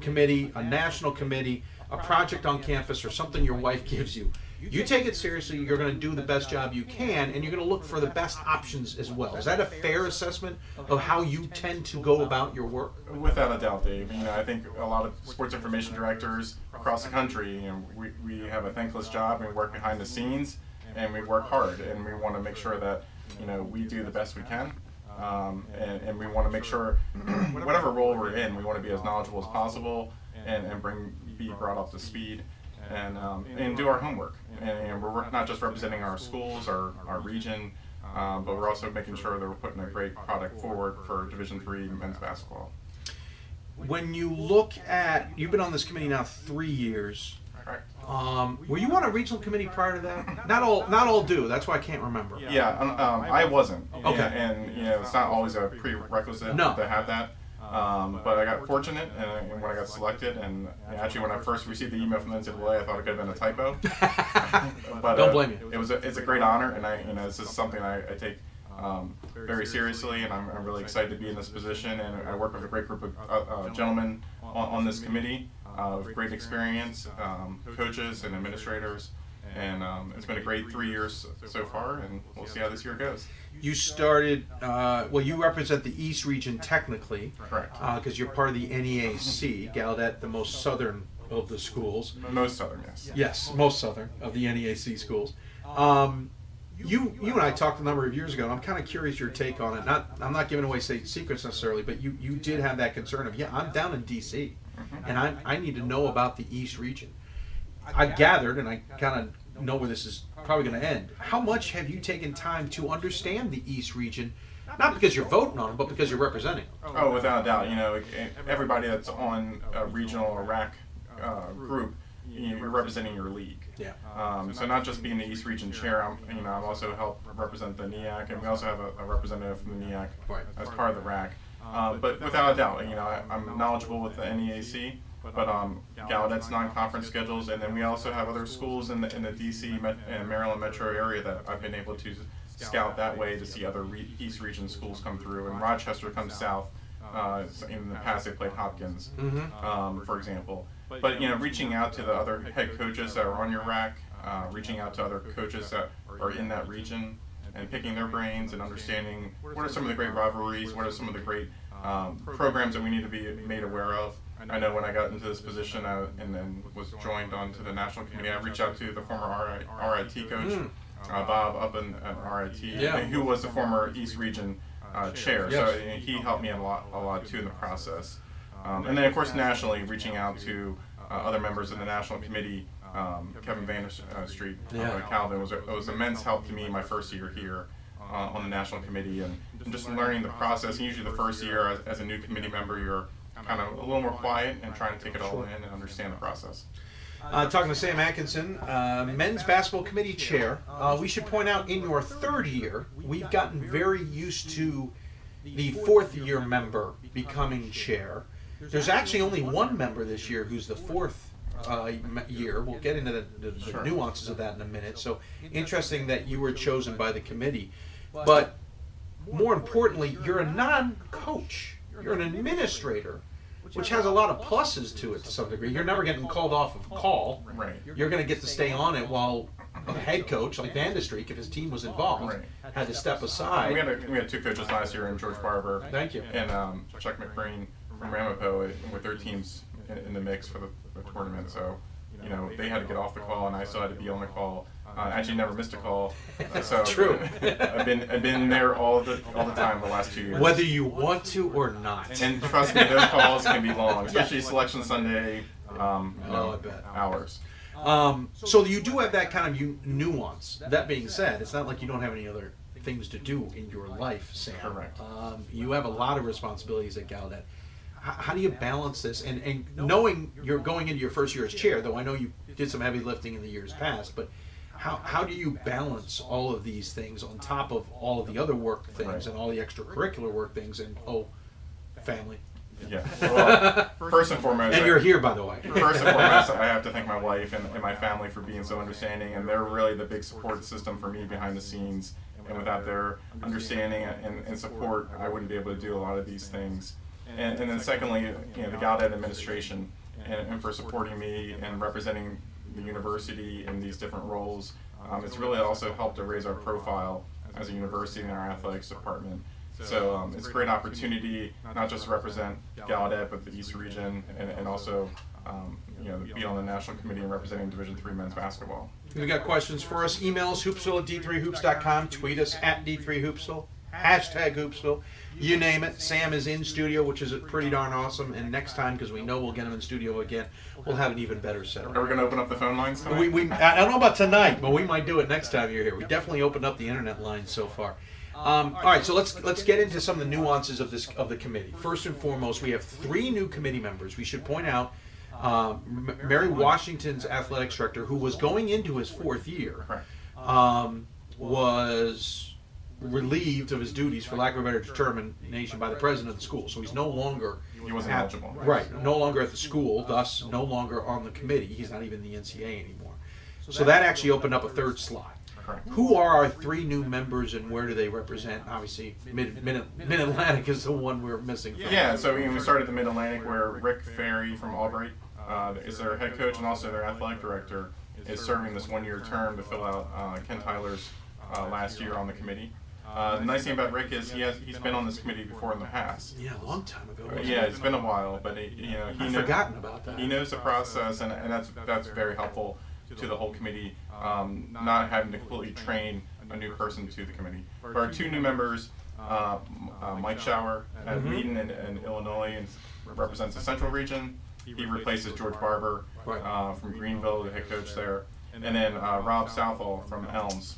committee, a national committee, a project on campus, or something your wife gives you, you take it seriously. You're going to do the best job you can, and you're going to look for the best options as well. Is that a fair assessment of how you tend to go about your work? Without a doubt, Dave. You know, I think a lot of sports information directors across the country, you know, we, we have a thankless job we work behind the scenes and we work hard and we want to make sure that, you know, we do the best we can. Um, and, and we want to make sure whatever role we're in, we want to be as knowledgeable as possible and, and bring be brought up to speed and, um, and do our homework. And, and we're not just representing our schools, our, our region, um, but we're also making sure that we're putting a great product forward for Division Three men's basketball. When you look at, you've been on this committee now three years. Um, were you on a regional committee prior to that? Not all, not all do. That's why I can't remember. Yeah, um, um, I wasn't. Okay. And, and, you know, it's not always a prerequisite No. to have that. Um, but I got fortunate, and, and when I got selected, and actually when I first received the email from the NCAA, I thought it could have been a typo. but, Don't uh, blame you. It was a, it's a great honor, and I know this is something I, I take um, very seriously, and I'm, I'm really excited to be in this position. And I work with a great group of uh, uh, gentlemen on, on this committee uh, with great experience, um, coaches and administrators. And um, it's been a great three years so far, and we'll see how this year goes. You started, uh, well, you represent the East region technically. Correct. Because you're part of the NEAC, Gallaudet, the most southern of the schools. Most southern, yes. Yes, most southern of the NEAC schools. Um, you, you and I talked a number of years ago, and I'm kind of curious your take on it. Not, I'm not giving away state secrets necessarily, but you, you did have that concern of, yeah, I'm down in DC, and I, I need to know about the East region. I gathered, and I kind of know where this is probably going to end. How much have you taken time to understand the East region? Not because you're voting on them, but because you're representing them. Oh, without a doubt. You know, everybody that's on a regional or RAC uh, group, you're representing your league. Yeah. Um, so not just being the East Region chair, I'm, you know, I'm also help represent the NEAC, and we also have a, a representative from the NEAC as part of the RAC. Uh, but without a doubt, you know, I, I'm knowledgeable with the NEAC, but um, Gallaudet's non-conference schedules, and then we also have other schools in the in the DC Met, and Maryland metro area that I've been able to scout that way to see other re- East Region schools come through, and Rochester comes south. Uh, in the past, they played Hopkins, Mhm. um, for example. But you know, reaching out to the other head coaches that are on your rack, uh, reaching out to other coaches that are in that region, and picking their brains and understanding what are some of the great rivalries, what are some of the great um, programs that we need to be made aware of. I know when I got into this position uh, and then was joined onto the national committee, I reached out to the former RIT coach, Mm. uh, Bob up in at RIT, Yeah. who was the former East Region uh, chair. Yes. So he helped me a lot, a lot too in the process. Um, and then of course nationally, reaching out to uh, other members of the national committee. Um, Kevin Vander uh, Street, Yeah. uh, Calvin was, was immense help to me my first year here uh, on the national committee and, and just learning the process. And usually the first year as, as a new committee member, you're kind of a little more quiet and trying to take it all in and understand the process. Uh, talking to Sam Atkinson, uh, men's basketball committee chair. Uh, we should point out in your third year, we've gotten very used to the fourth year member becoming chair. There's actually only one member this year who's the fourth uh, year. We'll get into the, the, the Sure. nuances of that in a minute. So interesting that you were chosen by the committee. But more importantly, you're a non coach, you're an administrator which has a lot of pluses to it to some degree. You're never getting called off of a call. Right. You're going to get to stay on it while a head coach like Van Streek, if his team was involved, Right. had to step aside. We had, a, we had two coaches last year, in George Barber. Thank you. And um, Chuck McBreen from Ramapo with their teams in, in the mix for the, the tournament. So, you know, they had to get off the call, and I still had to be on the call. Uh, I actually never missed a call. Uh, so True. I've been I've been there all the all the time the last two years. Whether you want to or not. And trust me, those calls can be long, especially Selection Sunday. Um, you Oh, know, I bet. Hours. Um, so you do have that kind of u- nuance. That being said, it's not like you don't have any other things to do in your life, Sam. Correct. Um, you have a lot of responsibilities at Gallaudet. How, how do you balance this? And, and knowing you're going into your first year as chair, though I know you did some heavy lifting in the years past, but how, how do you balance all of these things on top of all of the other work things Right. and all the extracurricular work things and, oh, family? Yeah. Well, first and foremost, And I- you're here, by the way. First and foremost, I have to thank my wife and, and my family for being so understanding, and they're really the big support system for me behind the scenes and without their understanding and, and support, I wouldn't be able to do a lot of these things. And, and then secondly, you know, the Gallaudet administration and, and for supporting me and representing the university in these different roles. Um, it's really also helped to raise our profile as a university in our athletics department. So um, it's a great opportunity not just to represent Gallaudet, but the East Region, and, and also um, you know be on the national committee and representing Division three men's basketball. If you got questions for us, email us hoopsville at d3hoops.com, tweet us at d3hoopsville, hashtag hoopsville, you name it. Sam is in studio, which is pretty darn awesome. And next time, because we know we'll get him in studio again, we'll have an even better setup. Are we going to open up the phone lines tonight? We, we, I don't know about tonight, but we might do it next time you're here. We definitely opened up the internet lines so far. Um, all right, so let's let's get into some of the nuances of this of the committee. First and foremost, we have three new committee members. We should point out um, Mary Washington's athletics director, who was going into his fourth year, um, was relieved of his duties, for lack of a better determination, by the president of the school. So he's no longer he wasn't at, eligible. Right, no longer at the school, thus no longer on the committee. He's not even the NCA anymore. So that actually opened up a third slot. Correct. Who are our three new members and where do they represent? Obviously, Mid Mid, Mid Atlantic is the one we're missing. From. Yeah, so we started the Mid Atlantic where Rick Ferry from Albright uh, is their head coach and also their athletic director is serving this one-year term to fill out uh, Ken Tyler's uh, last year on the committee. Uh, the nice thing about Rick is he has he's been on this committee before in the past. Yeah, a long time ago. yeah, it's been a while, but he, you know he I've knows, forgotten about that. He knows the process, and, and that's that's very helpful to the whole committee. Um, not having to completely train a new person to the committee. For our two new members, uh, uh, Mike Schauer at Mhm. Wheaton in, in Illinois and represents the Central Region. He replaces George Barber uh, from Greenville, the head coach there. And then uh, Rob Southall from Elms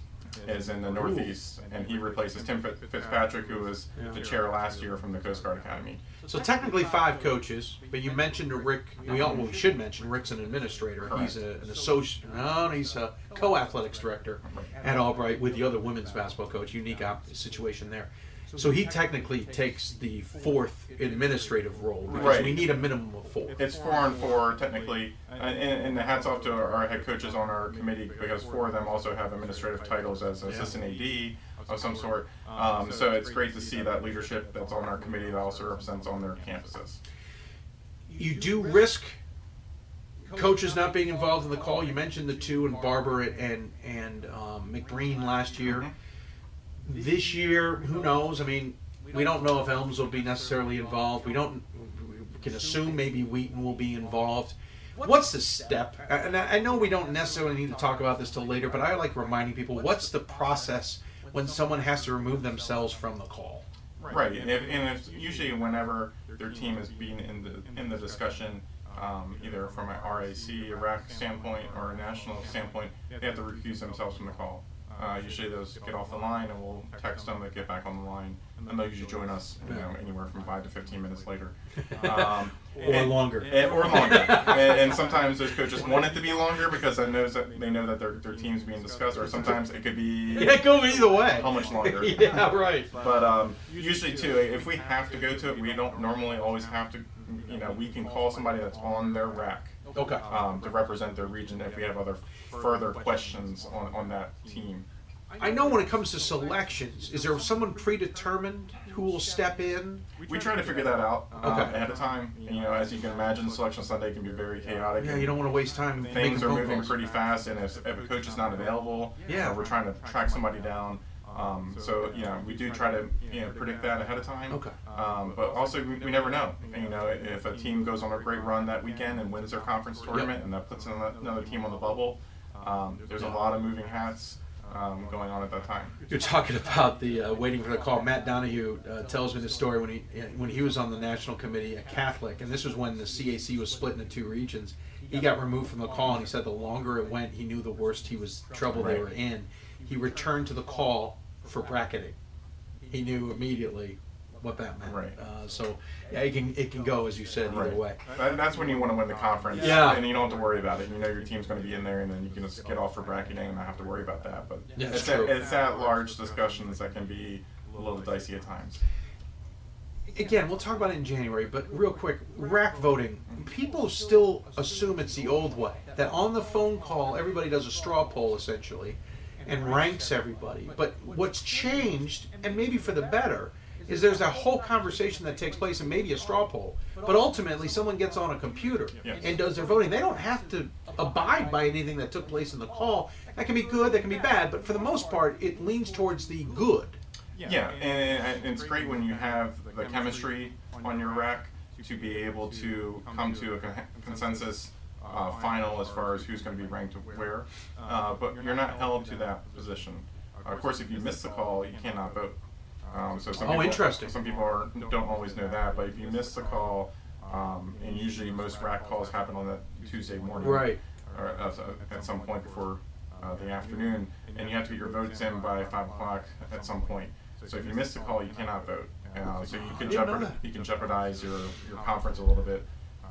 is in the Northeast, and he replaces Tim Fitz- Fitzpatrick, who was the chair last year from the Coast Guard Academy. So technically five coaches, but you mentioned Rick. We all well, we should mention Rick's an administrator. He's a, an associate. No, he's a co-athletics director at Albright with the other women's basketball coach. Unique op- situation there. So he technically takes the fourth administrative role because Right. we need a minimum of four. It's four and four technically, and, and the hats off to our, our head coaches on our committee because four of them also have administrative titles as assistant AD of some sort. Um, so it's great to see that leadership that's on our committee that also represents on their campuses. You do risk coaches not being involved in the call. You mentioned the two and Barber and and um, McBreen last year. This year, who knows? I mean, we don't know if Elms will be necessarily involved. We don't. We can assume maybe Wheaton will be involved. What's the step? And I I know we don't necessarily need to talk about this till later, but I like reminding people what's the process when someone has to remove themselves from the call. Right, and if, and if usually whenever their team is being in the in the discussion, um, either from an RAC, a RAC standpoint, or a national standpoint, they have to recuse themselves from the call. Uh, usually those get off the line, and we'll text them to get back on the line, and they'll usually join us, you know, anywhere from five to fifteen minutes later, um, Or and- longer. and- or longer. and, and sometimes those coaches want it to be longer because they knows that they know that their their team's being discussed, or sometimes it could be Yeah, it could be either way. How much longer? Yeah, right. But um, usually too, if we have to go to it, we don't normally always have to. You know, we can call somebody that's on their rack. Okay. Um, to represent their region if we have other further questions on, on that team. I know when it comes to selections, is there someone predetermined who will step in? We try to figure that out um, Okay. ahead of time. You know, as you can imagine, selection Sunday can be very chaotic. Yeah, you don't want to waste time. making Things are phone moving calls. pretty fast, and if, if a coach is not available, Yeah. uh, we're trying to track somebody down. Um, so you know, we do try to you know predict that ahead of time. Okay. Um, but also, we, we never know. You know, if a team goes on a great run that weekend and wins their conference tournament, and that puts another another team on the bubble, um, there's a lot of moving hats um, going on at that time. You're talking about the uh, waiting for the call. Matt Donahue uh, tells me the story when he when he was on the national committee, a Catholic, and this was when the CAC was split into two regions. He got removed from the call, and he said the longer it went, he knew the worse he was trouble they were in. He returned to the call for bracketing. He knew immediately what that meant. Right. Uh, so yeah, it can it can go as you said either Right. way. That, that's when you want to win the conference. Yeah. And you don't have to worry about it. You know your team's going to be in there, and then you can just get off for bracketing and not have to worry about that. But Yeah, it's, that's at, true. it's at large discussions that can be a little dicey at times. Again, we'll talk about it in January, but real quick, rack voting. People still assume it's the old way that on the phone call, everybody does a straw poll essentially, and ranks everybody. But what's changed, and maybe for the better, is there's a whole conversation that takes place and maybe a straw poll. But ultimately, someone gets on a computer Yes. and does their voting. They don't have to abide by anything that took place in the call. That can be good, that can be bad, but for the most part, it leans towards the good. Yeah, and, and it's great when you have the chemistry on your rec to be able to come to a consensus uh, final as far as who's going to be ranked where. Uh, but you're not held to that position. of course, if you miss the call, you cannot vote. Um, so some Oh, people, interesting. Some people are, don't always know that, but if you miss the call, um, and usually most rack calls happen on that Tuesday morning, Right. or at, at some point before uh, the afternoon, and you have to get your votes in by five o'clock at some point. So if you miss the call, you cannot vote. Uh, so you can jeopard, you can jeopardize your, your conference a little bit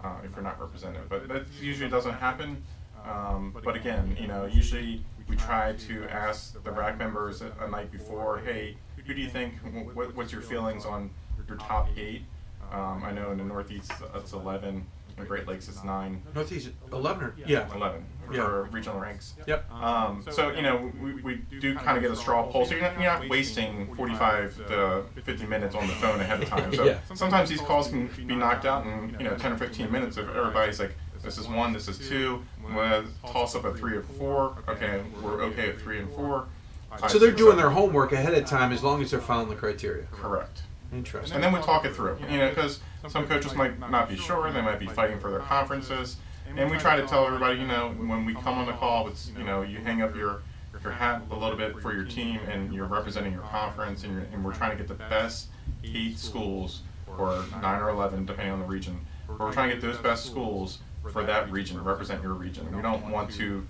uh, if you're not represented. But that usually doesn't happen. Um, but again, you know, usually we try to ask the RAC members a, a night before, hey, who do you think? What, what's your feelings on your top eight? Um, I know in the Northeast it's 11. In Great Lakes it's nine. Northeast, 11 or? Yeah. 11 Yeah. for regional ranks. Yep. Um, so, you know, we, we do kind of get a straw poll. So you're not, you're not wasting 45 to 50 minutes on the phone ahead of time. So Yeah. sometimes these calls can be knocked out in, you know, 10 or 15 minutes if everybody's like, this is one, this is two. We'll toss up at three or four. Okay, we're okay at three and four. Five, So they're six, doing seven. their homework ahead of time as long as they're following the criteria. Correct. Interesting. And then we talk it through, you know, because some coaches might not be sure, they might be fighting for their conferences, and we try to tell everybody, you know, when we come on the call, it's you know, you hang up your your hat a little bit for your team, and you're representing your conference, and, you're, and we're trying to get the best eight schools, or nine or eleven, depending on the region. But we're trying to get those best schools for that region, to represent your region. We don't want to,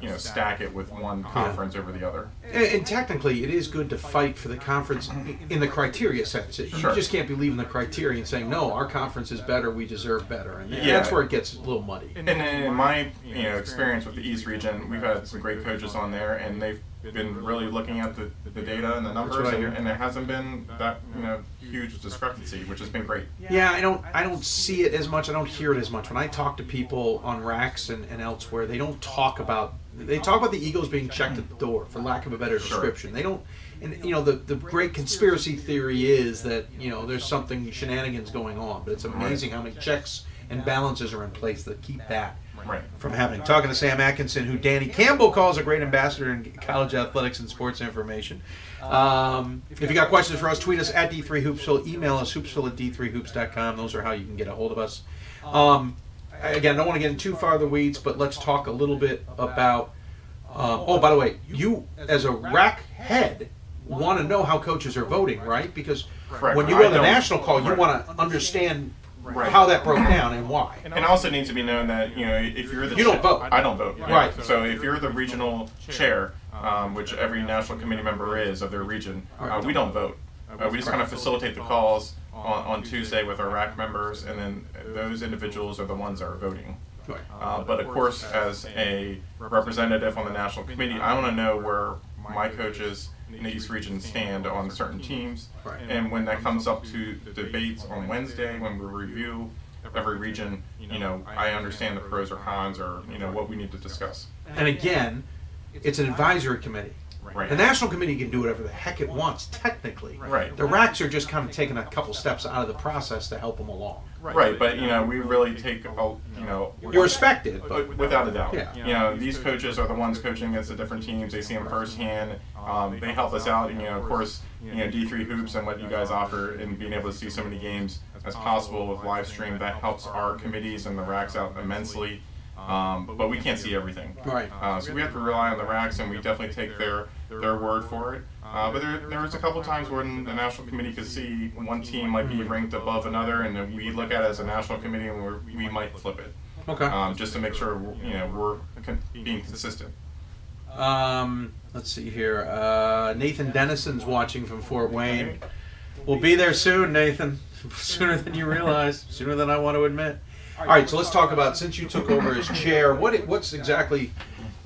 you know, stack it with one conference over the other. And, and technically, it is good to fight for the conference in the criteria sense. You Sure. just can't be leaving the criteria and saying, no, our conference is better, we deserve better. And Yeah. that's where it gets a little muddy. And in my you know experience with the East region, we've had some great coaches on there, and they've been really looking at the, the data and the numbers, what and, and there hasn't been that you know huge discrepancy, which has been great. Yeah, I don't I don't see it as much. I don't hear it as much. When I talk to people on racks and, and elsewhere, they don't talk about they talk about the Eagles being checked at the door, for lack of a better Sure. description. They don't and you know the the great conspiracy theory is that, you know, there's something shenanigans going on, but it's amazing how many checks and balances are in place that keep that Right. from happening. Talking to Sam Atkinson, who Danny Campbell calls a great ambassador in college athletics and sports information. Um, if you got questions for us, tweet us at D3Hoopsville, email us hoopsville at D3Hoops.com. Those are how you can get a hold of us. Um, again, I don't want to get in too far in the weeds, but let's talk a little bit about. Um, oh, by the way, you as a rack head want to know how coaches are voting, right? Because Correct. when you I go to the national call, you want to understand Right. how that broke down and why. And also needs to be known that you know if you're the You don't cha- vote. I don't vote. yeah. Right. So if you're the regional chair, um, which every national committee member is of their region, uh, we don't vote. Uh, we just kind of facilitate the calls on, on Tuesday with our RAC members, and then those individuals are the ones that are voting. Right. Uh, but of course, as a representative on the national committee, I want to know where my coaches in the East Region stand on certain teams. Right. And when that comes up to debates on Wednesday, when we review every region, you know, I understand the pros or cons or, you know, what we need to discuss. And again, it's an advisory committee. Right. The national committee can do whatever the heck it wants, technically. Right. The racks are just kind of taking a couple steps out of the process to help them along. Right, but you know, we really take, a, you know, You respect it, but without a doubt. Yeah. You know, these coaches are the ones coaching against the different teams. They see them firsthand. Um, they help us out. And, you know, of course, you know, D3 hoops and what you guys offer and being able to see so many games as possible with live stream that helps our committees and the racks out immensely. Um, but we can't see everything. Right. Uh, so we have to rely on the racks, and we definitely take their their word for it. Uh, but there, there was a couple times when the national committee could see one team might be ranked above another, and then we look at it as a national committee, and we're, we might flip it. Okay. Um, just to make sure you know we're con- being consistent. Um, let's see here. Uh, Nathan Dennison's watching from Fort Wayne. We'll be there soon, Nathan. Sooner than you realize. Sooner than I want to admit. All right, so let's talk about since you took over as chair. What it- what's exactly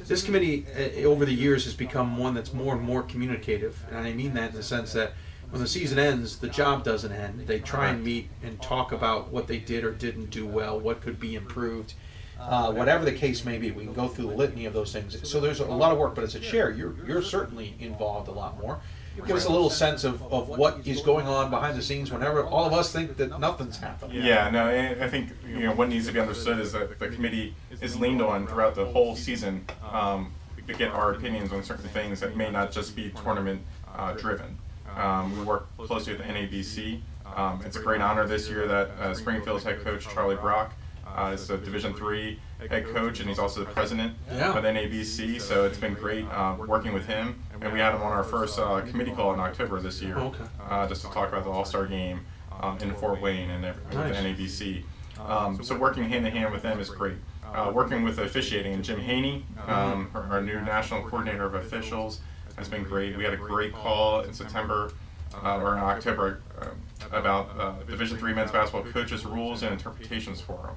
this committee uh, over the years has become one that's more and more communicative, and I mean that in the sense that when the season ends, the job doesn't end. They try and meet and talk about what they did or didn't do well, what could be improved. uh, whatever the case may be. We can go through the litany of those things. So there's a lot of work, but as a chair, you're you're certainly involved a lot more. Give us a little sense of, of what is going on behind the scenes whenever all of us think that nothing's happening. Yeah, no, I I think you know what needs to be understood is that the committee is leaned on throughout the whole season um, to get our opinions on certain things that may not just be tournament uh, driven. Um, we work closely with the NABC. Um, it's a great honor this year that uh, Springfield's head coach Charlie Brock uh, is a Division three head coach, and he's also the president Yeah. of NABC. So it's been great uh, working with him, and we had him on our first uh, committee call in October this year, Okay. uh, just to talk about the All Star game um, in Fort Wayne and every, Nice. the NABC. Um, so working hand in hand with them is great. Uh, working with officiating and Jim Haney, um, our, our new national coordinator of officials, has been great. We had a great call in September uh, or in October uh, about uh, Division Three men's basketball coaches rules and interpretations forum.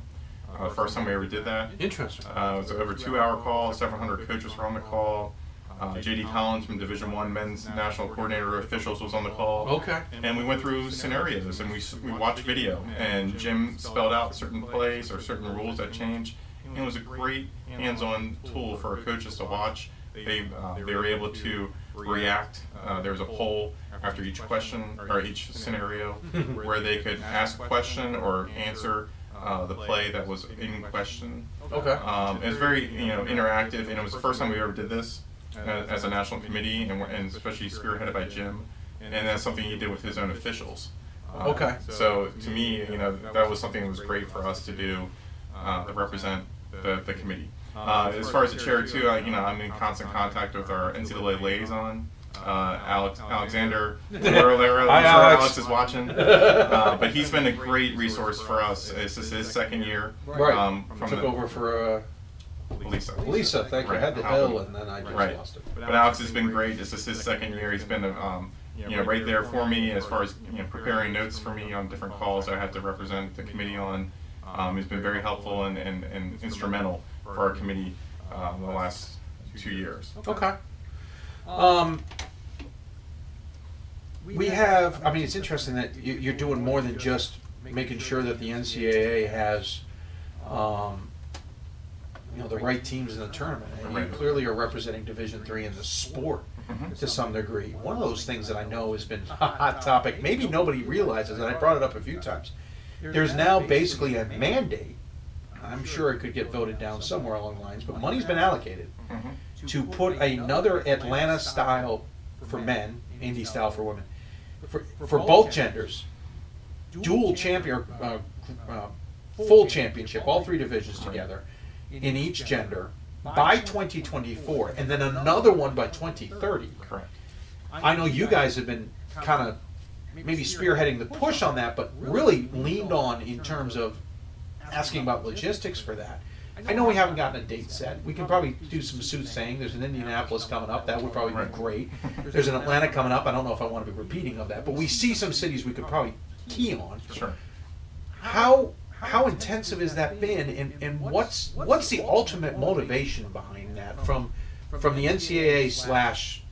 Uh, first time we ever did that. Interesting. Uh, it was an over two-hour call. Several hundred coaches were on the call. Uh, JD Collins from Division One Men's National Coordinator of Officials was on the call. Okay. And we went through scenarios and we we watched video and Jim spelled out certain plays or certain rules that change. And it was a great hands-on tool for our coaches to watch. They uh, they were able to react. Uh, there was a poll after each question or each scenario where they could ask a question or answer uh, the play that was in question. Okay. Um, it was very you know interactive, and it was the first time we ever did this as, as a national committee, and, and especially spearheaded by Jim. And that's something he did with his own officials. Uh, Okay. So to me, you know, that was something that was great for us to do uh, to represent the, the committee. Uh, as far as the chair too, I, you know, I'm in constant contact with our NCAA liaison. Uh, Alex Alexander Lero, Hi, I'm sure Alex. Alex is watching, uh, but he's been a great resource for us. This is his second year. Right. Um, from Took the, over for uh, Lisa. Lisa, thank you. I had the Right. bill and then I just right. lost it. But Alex has been great. This is his second year. He's been, um, you know, right there for me as far as you know, preparing notes for me on different calls I had to represent the committee on. Um, he's been very helpful and, and, and instrumental for our committee um, the last two years. Okay. Um, we have, I mean, it's interesting that you, you're doing more than just making sure that the NCAA has, um, you know, the right teams in the tournament. And you clearly are representing Division Three in the sport to some degree. One of those things that I know has been a hot topic, maybe nobody realizes, and I brought it up a few times. There's now basically a mandate. I'm sure it could get voted down somewhere along the lines, but money's been allocated to put another Atlanta style for men, Indy style for women, for, for both genders, dual champion, uh, uh, full championship, all three divisions together, in each gender by 2024, and then another one by 2030. Correct. I know you guys have been kind of maybe spearheading the push on that, but really leaned on in terms of asking about logistics for that. I know we haven't gotten a date set. We can probably do some soothsaying. There's an Indianapolis coming up. That would probably be great. There's an Atlanta coming up. I don't know if I want to be repeating of that, but we see some cities we could probably key on. Sure. How how intensive has that been, and, and what's what's the ultimate motivation behind that from from the NCAA slash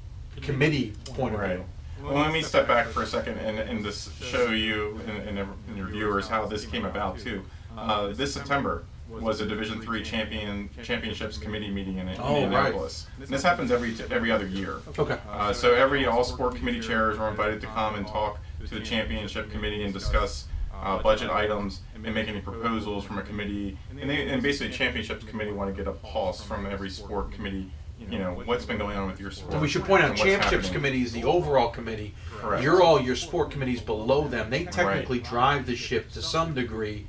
committee point of Right. view? Well, let me step back for a second and, and just show you and, and, and your viewers how this came about too. Uh, this September was a Division Three champion championships committee meeting in Oh, right. Indianapolis. And this happens every every other year. Okay. Uh, so every all sport committee chairs were invited to come and talk to the championship committee and discuss uh, budget items and make any proposals from a committee. And, they, and basically, championships committee want to get a pulse from every sport committee. You know what's been going on with your sport. And we should point out, championships happening. committee is the overall committee. Correct. You're all your sport committees below them. They technically drive the ship to some degree,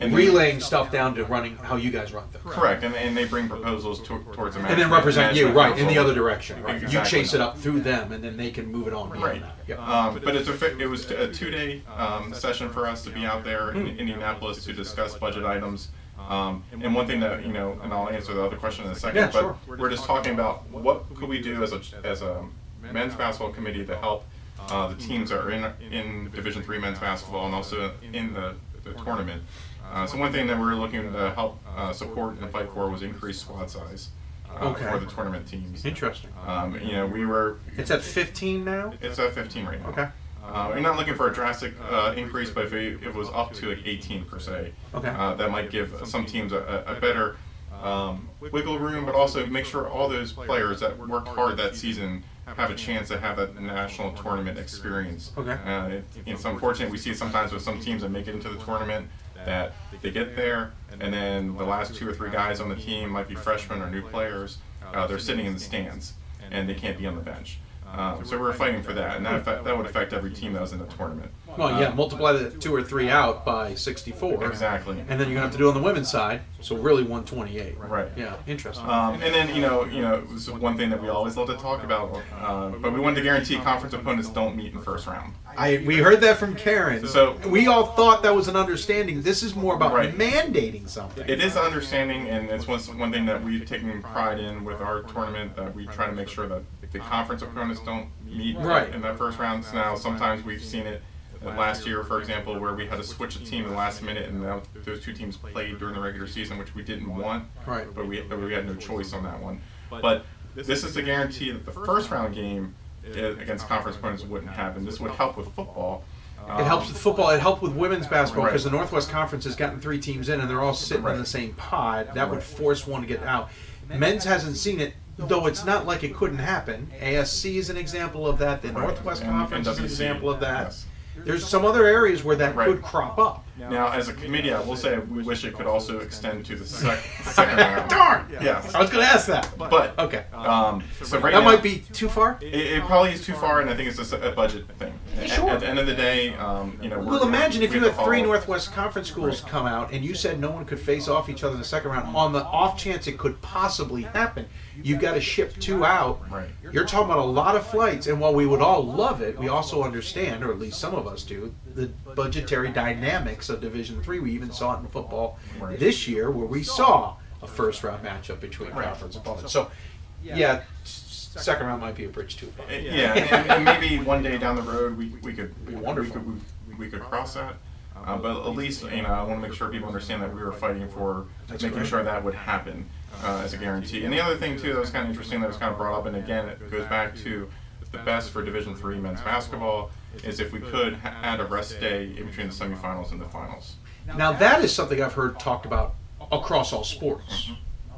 And relaying stuff down to running how you guys run things. Correct, and, and they bring proposals to, towards the And then represent you, management right, in the council. other direction. Right. You Exactly. chase it up through them, and then they can move it on beyond Right. that. Yep. Um, but it's a, fi- it was a two-day um, session for us to be out there in Indianapolis to discuss budget items. Um, and one thing that you know, and I'll answer the other question in a second. Yeah, but sure. we're just talking about what could we do as a as a men's basketball committee to help uh, the teams that are in in Division three men's basketball and also in the, the tournament. Uh, so one thing that we were looking to help uh, support and fight for was increased squad size. Uh, Okay. For the tournament teams. Interesting. Um, you know, we were. It's at 15 now? It's at 15 right now. Okay. Uh, we're not looking for a drastic uh, increase, but if it, if it was up to like 18 per se, Okay. uh, that might give some teams a, a a better um, wiggle room, but also make sure all those players that worked hard that season have a chance to have that national tournament experience. Okay. Uh, it, it's unfortunate we see it sometimes with some teams that make it into the tournament that they get there, and then the last two or three guys on the team might be freshmen or new players. Uh, they're sitting in the stands, and they can't be on the bench. Um, so we're fighting for that, and that, affect, that would affect every team that was in the tournament. Well, yeah, Um, multiply the two or three out by 64. Exactly. And then you're going to have to do it on the women's side, so really 128. Right. Yeah, interesting. Um, and then you know, you know, it was one thing that we always love to talk about, uh, but we wanted to guarantee conference opponents don't meet in first round. I we heard that from Karen. So- we all thought that was an understanding. This is more about Right. mandating something. It is understanding, and it's one, one thing that we've taken pride in with our tournament that we try to make sure that the conference opponents don't meet Right. in that first round. Now, sometimes we've seen it last year, for example, where we had to switch a team in the last minute, and now those two teams played during the regular season, which we didn't want. Right. But we, we had no choice on that one. But this is to guarantee that the first round game uh, against conference opponents wouldn't happen. This would help with football. It helps with football. It helped with women's basketball Right. because the Northwest Conference has gotten three teams in, and they're all sitting in the same pod. That would force one to get out. Men's hasn't seen it, though. It's not like it couldn't happen. ASC is an example of that. The Right. Northwest And Conference is an NWC, example of that. yes. There's some other areas where that Right. could crop up. Now, as a committee, I will say we wish it could also extend to the sec- second round. Darn! Yes. I was going to ask that. But okay. Um, so right that now- might be too far. It, it probably is too far, and I think it's just a, a budget thing. At- Sure. At, the end of the day, um, you know. we're- Well, imagine if we you had to three follow- Northwest Conference schools come out and you said no one could face off each other in the second round. On the off chance it could possibly happen, you've got to ship two out. Right. You're talking about a lot of flights, and while we would all love it, we also understand, or at least some of us do, the budgetary dynamics of Division Three. We even saw it in football Right. this year, where we saw a first round matchup between Right. conference opponents. So, yeah, second round might be a bridge too far. Uh, Yeah, and, and maybe one day down the road we, we could Be wonderful. We could, we, we could cross that. Uh, but at least you know I want to make sure people understand that we were fighting for That's making great. sure that would happen uh, as a guarantee. And the other thing too that was kind of interesting that was kind of brought up, and again it goes back to the best for Division Three men's basketball is if we could ha- add a rest day in between the semifinals and the finals. Now that is something I've heard talked about across all sports.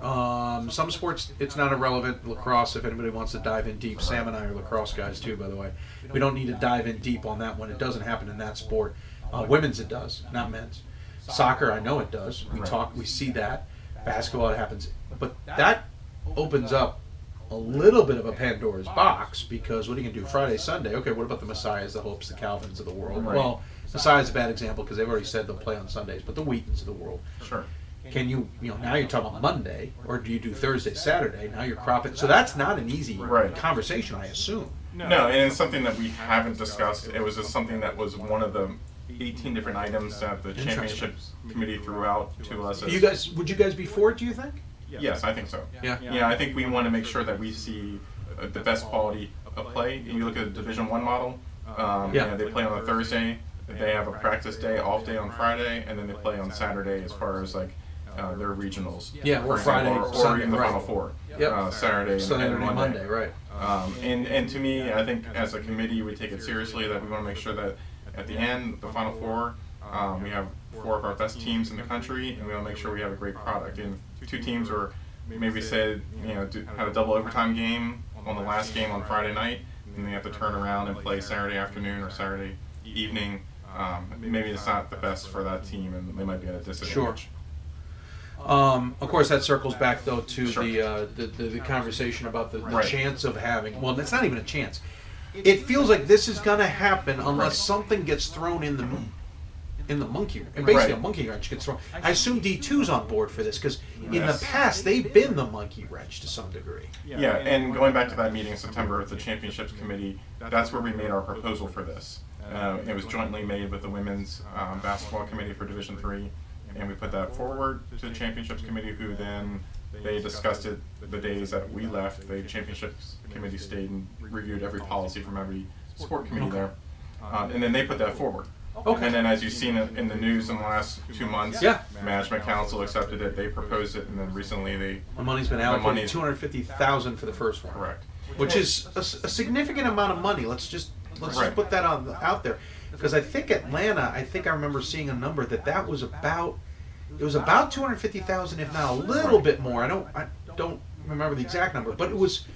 Um, some sports it's not irrelevant. Lacrosse, if anybody wants to dive in deep, Sam and I are lacrosse guys too. By the way, we don't need to dive in deep on that one. It doesn't happen in that sport. Uh, women's it does, not men's. Soccer, I know it does. We talk, we see that. Basketball, it happens, but that opens up a little bit of a Pandora's box because what are you gonna do Friday, Sunday? Okay, what about the Messiahs, the Hopes, the Calvins of the world? Right. Well, Messiah's a bad example because they've already said they'll play on Sundays, but the Wheatons of the world. Sure. Can you, you know, now you're talking about Monday, or do you do Thursday, Saturday? Now you're cropping. So that's not an easy Right. conversation, I assume. No, and it's something that we haven't discussed. It was just something that was one of the 18 different items that the Interesting. championships committee threw out to us. As, You guys, would you guys be for it? Do you think? Yes, I think so. Yeah. Yeah, I think we want to make sure that we see uh, the best quality of play. And you look at the Division One model. Um, Yeah. You know, they play on a Thursday. They have a practice day, off day on Friday, and then they play on Saturday as far as like uh, their regionals. Yeah, for or Friday, example, or, or Sunday, even the right. Final Four. Yep. Uh, Saturday Saturday and, and and Monday. Monday, right. Um, and and to me, I think as a committee, we take it seriously that we want to make sure that at the end, the Final Four, um, we have four of our best teams in the country, and we want to make sure we have a great product. And two teams were maybe said, you know, had a double overtime game on the last game on Friday night, and they have to turn around and play Saturday afternoon or Saturday evening. Um, maybe it's not the best for that team, and they might be at a disadvantage. Um, of course, that circles back though to Sure. the, uh, the, the the conversation about the, the Right. chance of having. Well, it's not even a chance. It feels like this is going to happen unless Right. something gets thrown in the in the monkey, and basically Right. a monkey wrench gets thrown. I assume D 2s on board for this because in the past they've been the monkey wrench to some degree. Yeah, and going back to that meeting in September with the championships committee, that's where we made our proposal for this. Uh, it was jointly made with the women's um, basketball committee for Division Three, and we put that forward to the championships committee, who then they discussed it the days that we left. The championships committee stayed and reviewed every policy from every sport committee there, uh, and then they put that forward. Okay. And then, as you've seen in the news in the last two months, Yeah. management council accepted it. They proposed it, and then recently they The money's been the allocated money's- two hundred fifty thousand for the first one, Correct. which is a, s- a significant amount of money. Let's just Let's Right. just put that on out there, because I think Atlanta. I think I remember seeing a number that that was about. It was about two hundred fifty thousand, if not a little bit more. I don't. I don't remember the exact number, but it was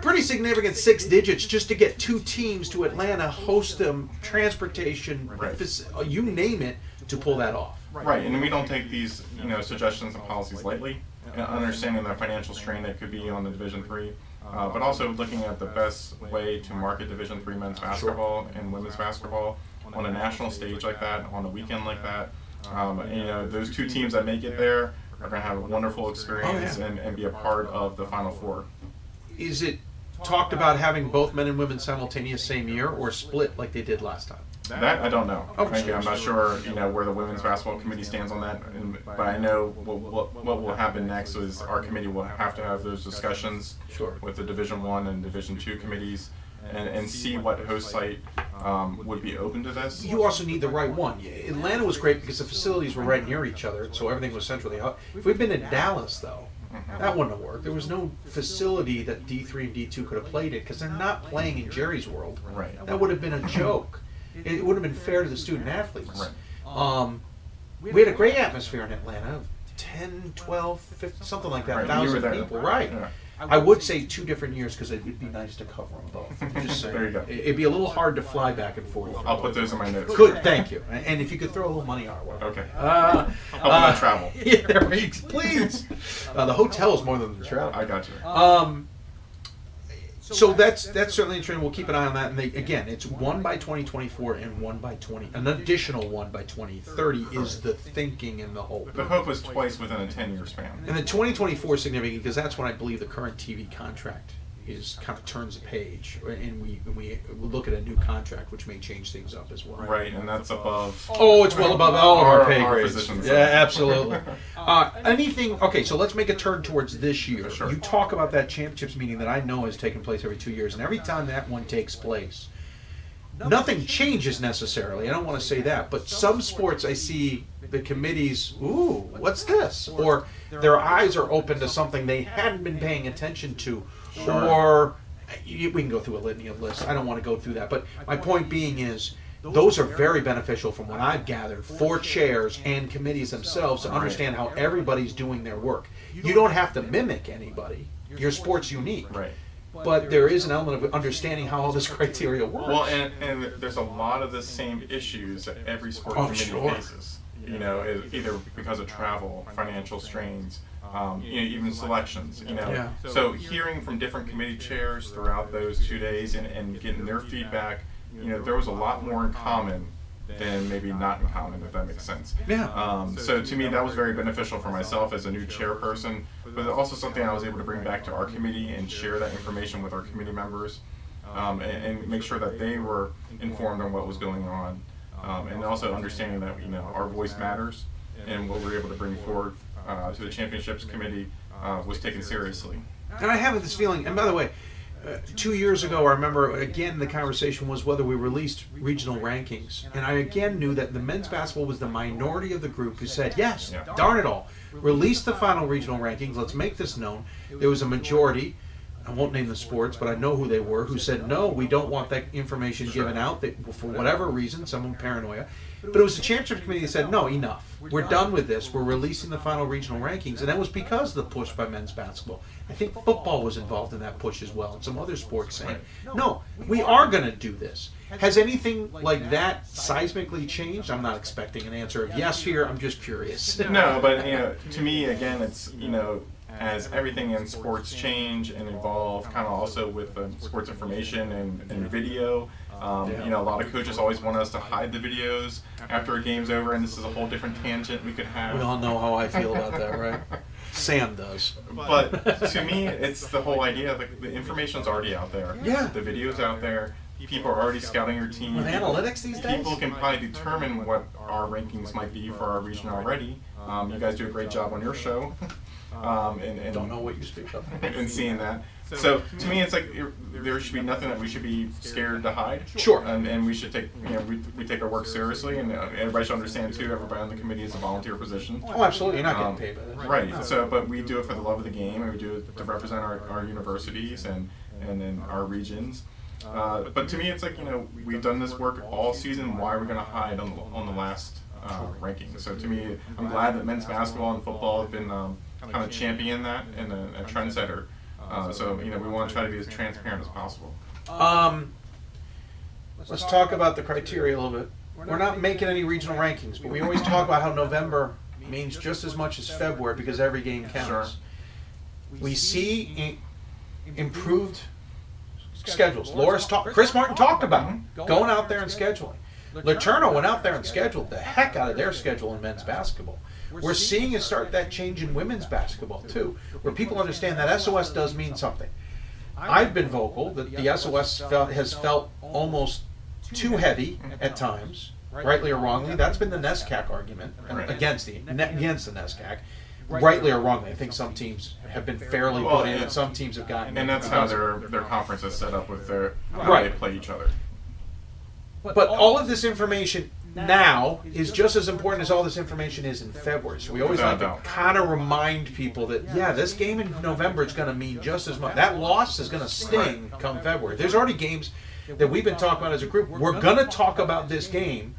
pretty significant six digits just to get two teams to Atlanta, host them, transportation, Right. fac- you name it, to pull that off. Right, and we don't take these, you know, suggestions and policies lightly, and understanding the financial strain that could be on the Division Three, uh, but also looking at the best way to market Division Three men's basketball and women's basketball on a national stage like that, on a weekend like that. Um, and, you know, those two teams that make it there are going to have a wonderful experience and, and be a part of the Final Four. Is it talked about having both men and women simultaneous same year, or split like they did last time? That I don't know. Oh, Maybe I'm not sure. sure, you know, where the women's basketball committee stands on that. And, but I know what, what, what will happen next is our committee will have to have those discussions Sure. with the Division One and Division Two committees, and, and see what host site um, would be open to this. You also need the right one. Atlanta was great because the facilities were right near each other, so everything was centrally. held. If we'd been in Dallas, though, that wouldn't have worked. There was no facility that D three and D two could have played it because they're not playing in Jerry's world. Right. That would have been a joke. It would have been fair to the student athletes. Right. Um, we had a great atmosphere in Atlanta. 10, 12, 15, something like that. Right, thousand there. people, right? Yeah. I would say two different years because it would be nice to cover them both. Just saying. There you go. It- It'd be a little hard to fly back and forth. I'll put those in my notes. Good, thank you. And and if you could throw a little money our way. Okay. Uh, Help them travel. Yeah, please. Uh, the hotel is more than the travel. I got you. Um, so that's that's certainly a trend. We'll keep an eye on that. And they, again, it's one by 2024 and one by 20. An additional one by 2030 is the thinking and the hope. The hope was twice within a 10 year span. And the 2024 is significant because that's when I believe the current TV contract is kind of turns the page, and we and we look at a new contract, which may change things up as well. Right, and that's above. Oh, it's well above all of our, pay our grades. positions. Yeah, absolutely. uh, anything? Okay, so let's make a turn towards this year. You talk about that championships meeting that I know has taken place every two years, and every time that one takes place, nothing changes necessarily. I don't want to say that, but some sports I see the committees, ooh, what's this? Or their eyes are open to something they hadn't been paying attention to, Sure. or you, we can go through a litany of lists. I don't want to go through that, but my point being is. Those are very beneficial from what I've gathered for chairs and committees themselves to understand how everybody's doing their work. You don't have to mimic anybody. Your sport's unique. Right. But there is an element of understanding how all this criteria works. Well, and, and there's a lot of the same issues that every sport Oh, committee sure. faces. You know, either because of travel, financial strains, um, you know, even selections. You know, Yeah. so hearing from different committee chairs throughout those two days and, and getting their feedback, you know, there was a lot more in common than maybe not in common, if that makes sense. Yeah. Um, so to me, that was very beneficial for myself as a new chairperson, but also something I was able to bring back to our committee and share that information with our committee members, um, and, and make sure that they were informed on what was going on, um, and also understanding that you know our voice matters, and what we're able to bring forward uh, to the championships committee uh, was taken seriously. And I have this feeling, and by the way, uh, two years ago, I remember again the conversation was whether we released regional rankings. And I again knew that the men's basketball was the minority of the group who said, yes, darn it all, release the final regional rankings, let's make this known. There was a majority. I won't name the sports, but I know who they were, who said, no, we don't want that information given out that, for whatever reason, some paranoia. But it was the championship committee that said, no, enough. We're done with this. We're releasing the final regional rankings. And that was because of the push by men's basketball. I think football was involved in that push as well, and some other sports saying, no, we are going to do this. Has anything like that seismically changed? I'm not expecting an answer of yes here. I'm just curious. no, but you know, to me, again, it's you know, as everything in sports change and evolve, kind of also with um, sports information and, and video. Um, You know, a lot of coaches always want us to hide the videos after a game's over, and this is a whole different tangent we could have. We all know how I feel about that, right? Sam does. But to me, it's the whole idea. Like the information's already out there. Yeah. The video's out there. People are already scouting your team. With People- analytics these days? People can probably determine what our rankings might be for our region already. Um, you guys do a great job on your show. Um, and, and Don't know what you speak of. and seeing that. So to me, it's like it- there should be nothing that we should be scared to hide. Sure. And, and we should take you know we, we take our work seriously, and uh, everybody should understand too. Everybody on the committee is a volunteer position. Oh, absolutely. You're not getting Um, paid by that. Right. No. So, but we do it for the love of the game, and we do it to represent our, our universities and and then our regions. Uh, but to me, it's like you know we've done this work all season. Why are we going to hide on the, on the last uh, ranking? So to me, I'm glad that men's basketball and football have been um, kind of champion that and a, a trendsetter. Uh, so you know we want to try to be as transparent as possible. Um, let's talk about the criteria a little bit. We're not making any regional rankings, but we always talk about how November means just as much as February because every game counts. Sure. We see improved schedules. Loras talked, Chris Martin talked about them, going out there and scheduling. LeTourneau went out there and scheduled the heck out of their schedule in men's basketball. We're seeing it start that change in women's basketball too, where people understand that SOS does mean something. I've been vocal that the SOS felt, has felt almost too heavy at times, rightly or wrongly. That's been the NESCAC argument against the against the NESCAC. Rightly or wrongly, I think some teams have been fairly Well, put in, and- and some teams have gotten. And that's how their their conference is set up with their how Right. they play each other. But all of this information now is just as important as all this information is in February. So we always Without like to kind of remind people that yeah, this game in November is going to mean just as much. That loss is going to sting come February. There's already games that we've been talking about as a group. We're going to talk about this game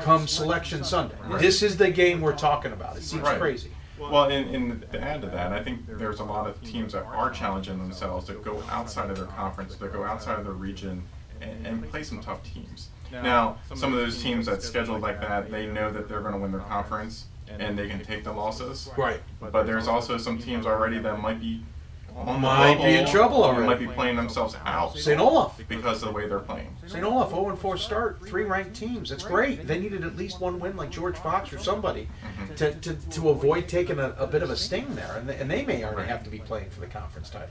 come Selection Sunday. This is the game we're talking about. It seems Right. crazy. Well, and, and to add to that, I think there's a lot of teams that are challenging themselves that go outside of their conference, that go outside of their region, and, and play some tough teams. Now, some of those teams that scheduled like that, they know that they're going to win their conference, and they can take the losses. Right. But there's also some teams already that might be on the Might be in trouble and already. Might be playing themselves out. St. Olaf. Because of the way they're playing. St. Olaf 0 and 4 start, three ranked teams. That's great. They needed at least one win, like George Fox or somebody, mm-hmm. to, to, to avoid taking a, a bit of a sting there. And they, and they may already have to be playing for the conference title.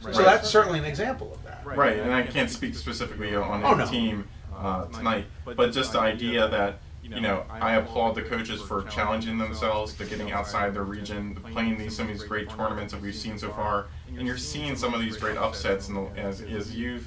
So Right. that's certainly an example of that. Right, and I can't speak specifically on Oh, no. team uh, tonight, but just the idea that you know I applaud the coaches for challenging themselves, to getting outside their region, to playing these some of these great tournaments that we've seen so far, and you're seeing some of these great upsets. And as as you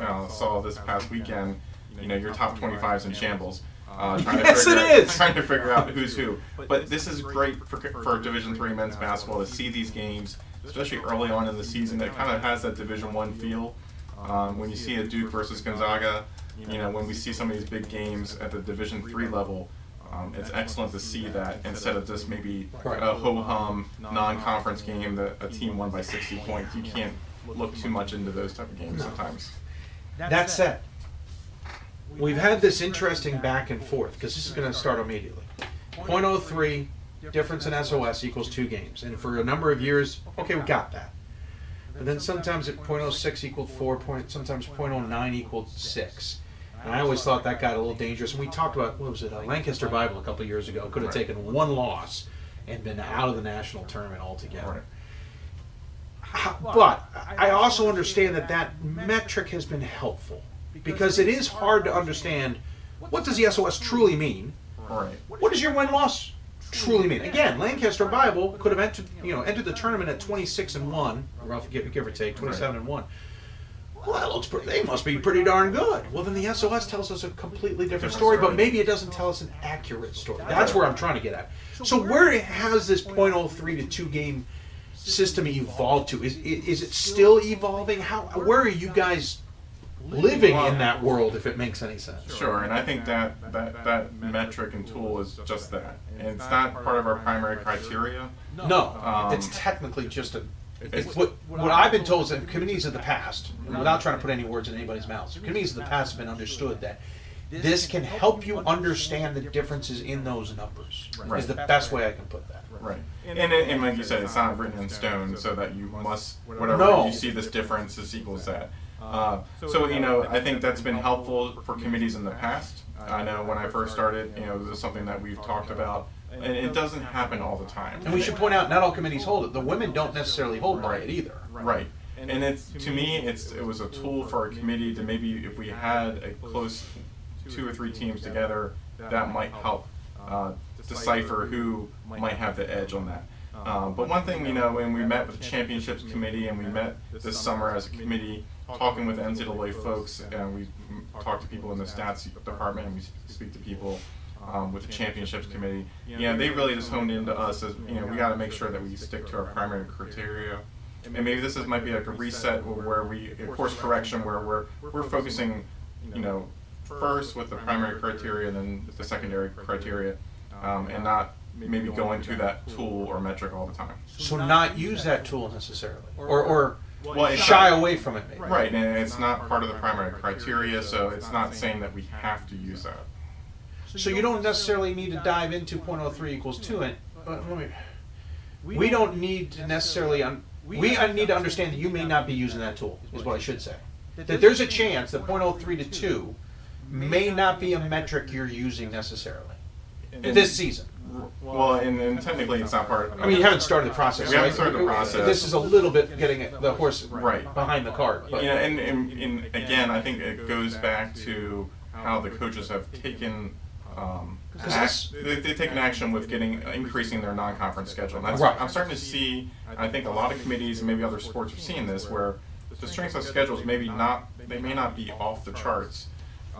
uh, saw this past weekend, you know your top 25s in shambles. Uh, trying Yes, to figure it out, is! Trying to figure out who's who, but this is great for, for Division Three men's basketball to see these games, especially early on in the season. It kind of has that Division One feel. Um, when you see a Duke versus Gonzaga, you know when we see some of these big games at the Division Three level, um, it's excellent to see that instead of just maybe a ho hum non-conference game that a team won by 60 points. You can't look too much into those type of games sometimes. That said, we've had this interesting back and forth because this is going to start immediately. .03 difference in SOS equals two games, and for a number of years, okay, we got that. But then sometimes at .06 equaled four point, sometimes .09 equaled six. And I always thought that got a little dangerous. And we talked about what was it, uh, Lancaster Bible a couple of years ago could have taken one loss and been out of the national tournament altogether. How- But I also understand that that metric has been helpful because it is hard to understand what does the SOS truly mean. Right. What does your win loss truly mean? Again, Lancaster Bible could have entered, you know, entered the tournament at 26 and one, rough give, give or take, 27 and one. Well, that looks pretty, they must be pretty darn good. Well, then the SOS tells us a completely different Different story, but maybe it doesn't tell us an accurate story. That's where I'm trying to get at. So where has this .03 to 2 game system evolved to? Is, is is it still evolving? How where are you guys living in that world if it makes any sense? Sure, and I think that, that that metric and tool is just that. And it's not part of our primary criteria. No, Um, it's technically just a. It's what, what I've been told is that committees of the past, and without trying to put any words in anybody's mouths, committees of the past have been understood that this can help you understand the differences in those numbers. Is the best way I can put that. Right. And, and, and like you said, it's not written in stone, so that you must, whatever No. you see this difference, this equals that. Uh, so, you know, I think that's been helpful for committees in the past. I know when I first started, you know, this is something that we've talked about, and it doesn't happen all the time. And we should point out, not all committees hold it. The women don't necessarily hold by it either. Right. And it's to me, it's it was a tool for a committee to maybe if we had a close two or three teams together, that might help uh, decipher who might have the edge on that. Um, but one thing, you know, when we met with the championships committee and we met this summer as a committee, talking with NCAA folks, and we talk to people in the stats department, and we speak to people um, with the championships committee. Yeah, they really just honed into us as you know we got to make sure that we stick to our primary criteria. and maybe this is might be like a reset where we a course correction where we're we're focusing, you know, first with the primary criteria and then the secondary criteria, um, and not maybe going to that tool or metric all the time. So not use that tool necessarily, or or Well, it's shy not- away from it. Maybe. Right, and it's not part of the primary criteria, so it's not saying that we have to use that. So you don't necessarily need to dive into .03 equals two, and let me. We don't need to necessarily. Un, we uh, need to understand that you may not be using that tool. Is what I should say. That there's a chance that .03 to two may not be a metric you're using necessarily And- this season. Well, and, and technically it's not part. I mean, you haven't started the process. We haven't started the process. This is a little bit getting the horse Right. behind the cart. But Yeah, and, and, and again, I think it goes back to how the coaches have taken. Um, 'Cause act, they, they've taken action with getting increasing their non-conference schedule. And that's, Right. I'm starting to see. I think a lot of committees and maybe other sports are seeing this, where the strength of schedules maybe not. They may not be off the charts,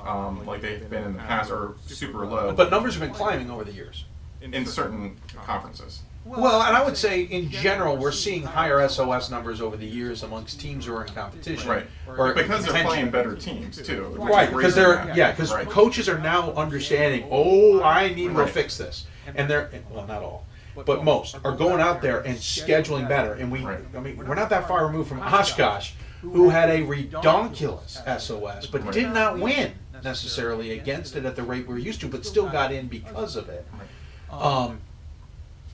um, like they've been in the past, or super low. but numbers have been climbing over the years. in certain conferences. Well, and I would say in general, we're seeing higher SOS numbers over the years amongst teams who are in competition. Right. Or Because they're playing better teams too. Right, because they're yeah, because Right. coaches are now understanding. Oh, I need to fix this, and they're well, not all, but most are going out there and scheduling better. And we, I mean, we're not that far removed from Oshkosh, who had a redonkulous SOS, but Right. did not win necessarily against it at the rate we're used to, but still got in because of it. Um,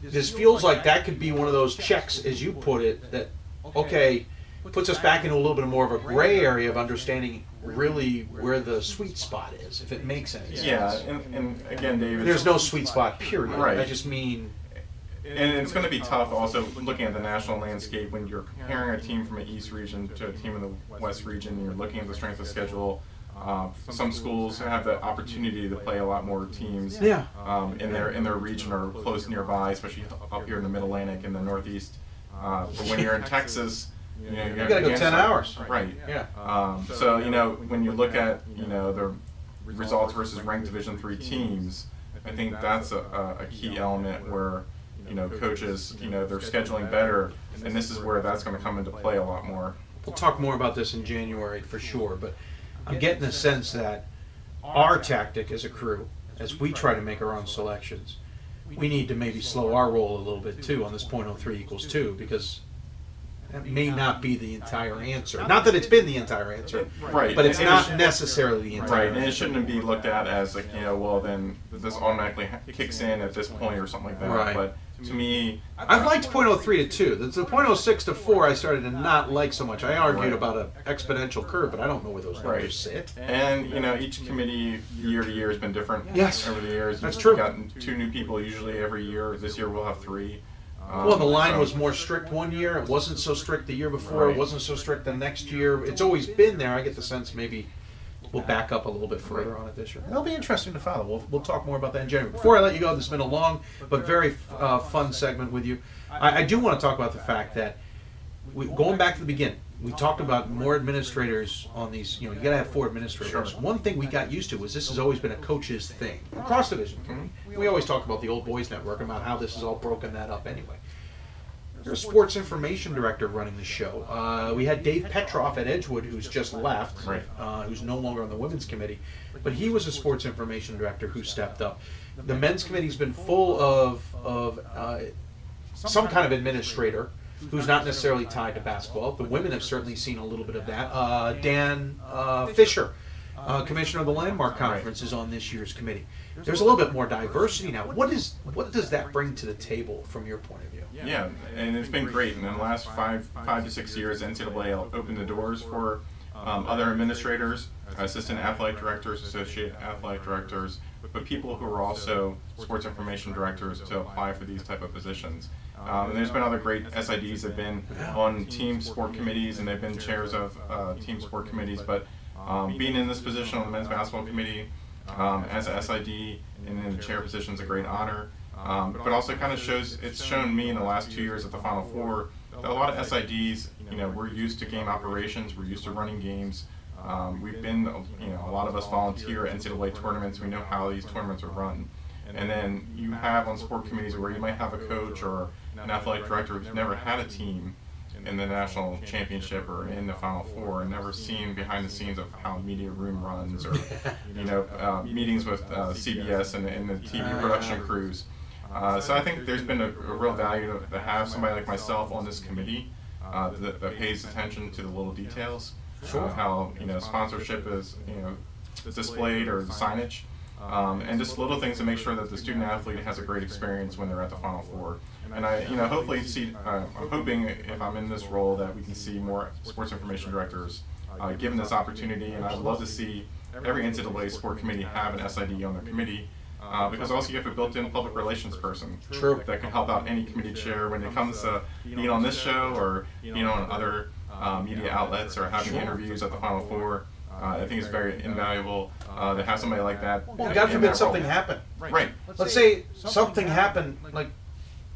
this feels like that could be one of those checks, as you put it, that okay, puts us back into a little bit more of a gray area of understanding really where the sweet spot is, if it makes any sense. Yeah, and, and again, David. There's no sweet spot, period. Right. I just mean. And it's going to be tough also looking at the national landscape when you're comparing a team from an East region to a team in the West region. And you're looking at the strength of schedule. Uh, some schools have the opportunity to play a lot more teams Yeah. um, in their in their region or close nearby, especially up here in the Mid Atlantic and the Northeast. Uh, but when you're in Texas, you know, You gotta go 10 hours. Right. Yeah. Um, so you know when you look at you know the results versus ranked Division three teams, I think that's a, a, a key element where you know coaches you know they're scheduling better, and this is where that's going to come into play a lot more. We'll talk more about this in January for sure, but I'm getting the sense that our tactic as a crew, as we try to make our own selections, we need to maybe slow our roll a little bit too on this .03 equals two because that may not be the entire answer. Not that it's been the entire answer, Right. But it's And it not necessarily the entire. Right, and it answer. shouldn't be looked at as like you know well then this automatically ha- kicks in at this point or something like that. Right. But to me, I've liked .03 to 2. The, the .06 to 4 I started to not like so much. I argued Right. about an exponential curve, but I don't know where those numbers Right. sit. And you know, each committee year to year has been different. Yes. Over the years, That's You've true. Gotten two new people usually every year. This year we'll have three. Um, Well, the line so- was more strict one year. It wasn't so strict the year before. It wasn't so strict the next year. It's always been there. I get the sense maybe we'll back up a little bit further on it this year. That'll be interesting to follow. We'll, we'll talk more about that in January. Before I let you go, this has been a long but very uh, fun segment with you. I, I do want to talk about the fact that we, going back to the beginning, we talked about more administrators on these. You know, you got to have four administrators. Sure. One thing we got used to was this has always been a coach's thing across division. We always talk about the old boys network and about how this has all broken that up anyway. There's a sports information director running the show. Uh, we had Dave Petroff at Edgewood, who's just left, Right. uh, who's no longer on the women's committee, but he was a sports information director who stepped up. The men's committee's been full of of uh, some kind of administrator who's not necessarily tied to basketball. The women have certainly seen a little bit of that. Uh, Dan uh, Fisher, uh, commissioner of the Landmark Conference, is on this year's committee. There's a little bit more diversity now. What is what does that bring to the table from your point of view? Yeah, and it's been great. And in the last five five to six years, NCAA opened the doors for um, other administrators, assistant athletic directors, associate athletic directors, but people who are also sports information directors to apply for these type of positions. Um, and there's been other great SIDs that have been on team sport committees and they've been chairs of uh, team sport committees. But um, being in this position on the men's basketball committee um, as a SID and in the chair position is a great honor. Um, but also kind of shows it's shown me in the last two years at the Final Four that a lot of SIDs, you know, we're used to game operations, we're used to running games. Um, we've been, you know, a lot of us volunteer at NCAA tournaments. We know how these tournaments are run. And then you have on sport committees where you might have a coach or an athletic director who's never had a team, in the national championship or in the Final Four and never seen behind the scenes of how media room runs or you know uh, meetings with uh, CBS and, and the TV production crews. Uh, so I think there's been a, a real value to, have somebody like myself on this committee uh, that, that pays attention to the little details. Sure. Uh, how you know sponsorship is you know displayed or the signage. Um, and just little things to make sure that the student athlete has a great experience when they're at the Final Four. And I, you know, hopefully see. Uh, I'm hoping if I'm in this role that we can see more sports information directors uh, given this opportunity. And I'd love to see every NCAA sport committee have an SID on their committee. Uh, because also you have a built-in public relations person True. that can help out any committee chair when it comes to being on this show or being on other uh, media outlets or having Sure. interviews at the Final Four. Uh, I think it's very invaluable uh, to have somebody like that. Well, in God that forbid role. something happened. Right. Let's say something happened, like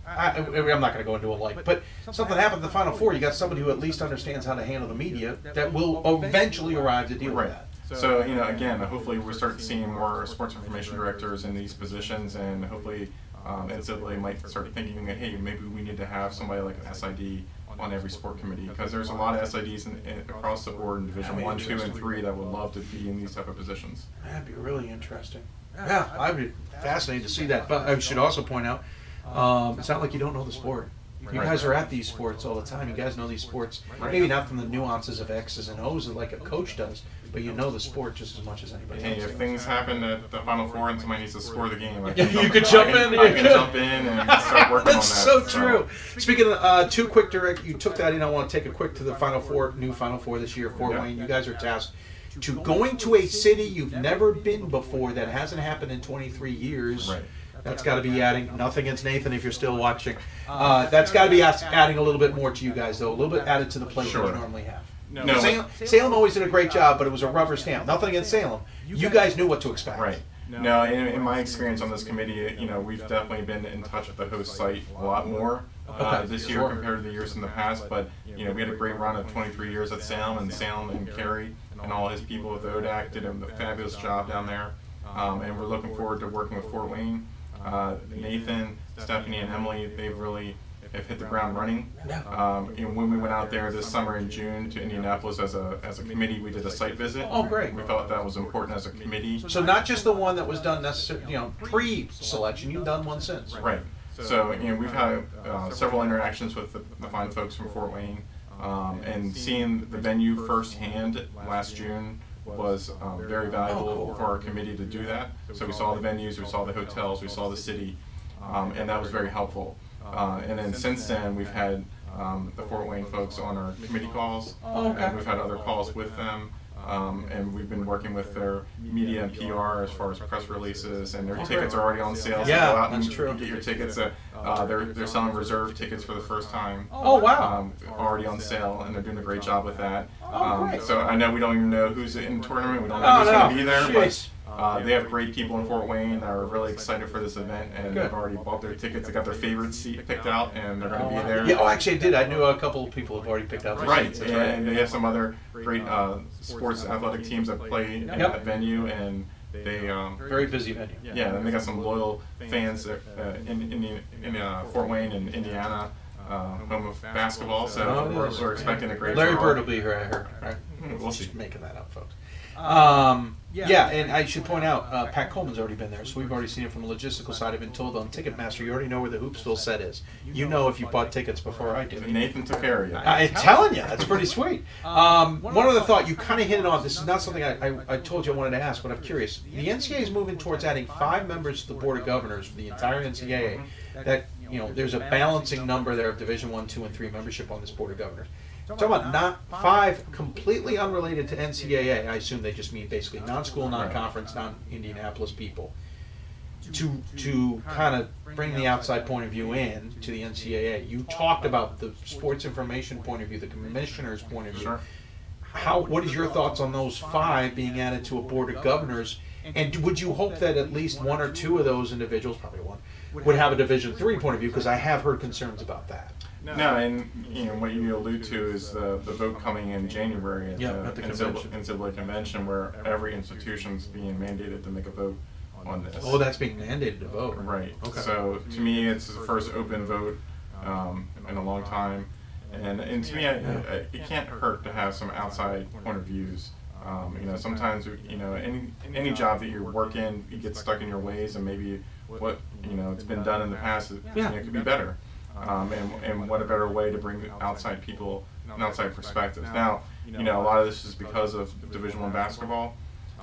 I, I'm not going to go into a like, but something happened at the Final Four. You got somebody who at least understands how to handle the media that will eventually arrive to deal with that. So, you know, again, hopefully we start seeing more sports information directors in these positions, and hopefully um, NCAA might start thinking, that, hey, maybe we need to have somebody like an SID on every sport committee because there's a lot of SIDs in, in, across the board in Division That'd One, Two, and. Three that would love to be in these type of positions. That'd be really interesting. Yeah, I'd be fascinated to see that. But I should also point out, um, it's not like you don't know the sport. You guys are at these sports all the time. You guys know these sports, Right. maybe not from the nuances of X's and O's like a coach does, but you know the sport just as much as anybody Hey, else. if things happen at the Final Four and somebody needs to score the game, I Yeah, can you jump, could jump I can, in. I you can could. jump in and start working That's on that. so true. Speaking of uh, two quick direct, you took that in. I want to take a quick to the Final Four, new Final Four this year, Fort Yeah. Wayne. You guys are tasked to going to a city you've never been before that hasn't happened in 23 years. Right. That's got to be adding nothing against Nathan if you're still watching. Uh, that's got to be ask, adding a little bit more to you guys though, a little bit added to the plate than Sure. you normally have. No. Salem, Salem always did a great job, but it was a rubber stamp. Nothing against Salem. You guys knew what to expect. Right. No, in, in my experience on this committee, you know, we've definitely been in touch with the host site a lot more uh, Okay, this year sure. compared to the years in the past. But you know, we had a great run of 23 years at Salem, and Salem and Carey and all his people with ODAC did a fabulous job down there. Um, and we're looking forward to working with Fort Wayne. Uh, Nathan, Stephanie, and Emily, they've really have hit the ground running. Um, know, when we went out there this summer in June to Indianapolis as a, as a committee, we did a site visit. Oh, great. We felt that was important as a committee. So not just the one that was done necessarily, you know, pre-selection. You've done one since. Right. So, you know, we've had uh, several interactions with the, the fine folks from Fort Wayne, um, and seeing the venue firsthand last June was um, very valuable for our committee to do that. So we saw the venues, we saw the hotels, we saw the city, um, and that was very helpful. Uh, and then since then, we've had um, the Fort Wayne folks on our committee calls, Oh, and we've had other calls with them. Um, and we've been working with their media and PR as far as press releases, and their Oh, tickets are already on sale. So Yeah, go out that's and true. Get your tickets. Uh, uh, they're they're selling reserve tickets for the first time. Oh, wow. Um, already on sale, and they're doing a great job with that. Oh, um, great. so I know we don't even know who's in the tournament. We don't know Oh, who's no. going to be there, Jeez. but. Uh, they have great people in Fort Wayne that are really excited for this event, and Good. they've already bought their tickets. They got their favorite seat picked out, and they're going to be there. Yeah, oh, actually, I did. I knew a couple of people have already picked out their Right, seats. That's and they have some other great uh, sports athletic teams that play at Yep. that venue, and they um, Very busy venue. Yeah, and they got some loyal fans uh, in in, in uh, Fort Wayne and Indiana, uh, home of basketball. So Oh, we're, we're expecting a great. Larry. Bird will be here. I heard. Right? We'll see. Just making that up, folks. Um, yeah, and I should point out, uh, Pat Coleman's already been there, so we've already seen it from the logistical side. I've been told on Ticketmaster, you already know where the Hoopsville set is. You know if you bought tickets before I did. Nathan took care of you. I'm telling you, that's pretty sweet. Um, one other thought, you kind of hit it on. This is not something I, I, I told you I wanted to ask, but I'm curious. The NCAA is moving towards adding five members to the board of governors for the entire NCAA. That you know, there's a balancing number there of Division One, Two, and Three membership on this board of governors. Talking about not five completely unrelated to NCAA. I assume they just mean basically non-school, non-conference, non-Indianapolis people. To to kind of bring the outside point of view in to the NCAA. You talked about the sports information point of view, the commissioner's point of view. How? What is your thoughts on those five being added to a board of governors? And would you hope that at least one or two of those individuals, probably one, would have a Division three point of view? Because I have heard concerns about that. No, and you know what you allude to is the, the vote coming in January at Yeah, the, at the NCAA, convention. NCAA convention, where every institution's being mandated to make a vote on this. Oh, that's being mandated to vote. Right. Okay. So to me, it's the first open vote um, in a long time, And, and to me, I, I, it can't hurt to have some outside point of views. Um, you know, sometimes you know any any job that you work in, you get stuck in your ways, and maybe what you know it's been done in the past, it, you know, it could be better. Um, and, and what a better way to bring outside people, an outside perspective. Now, you know, a lot of this is because of Division One basketball.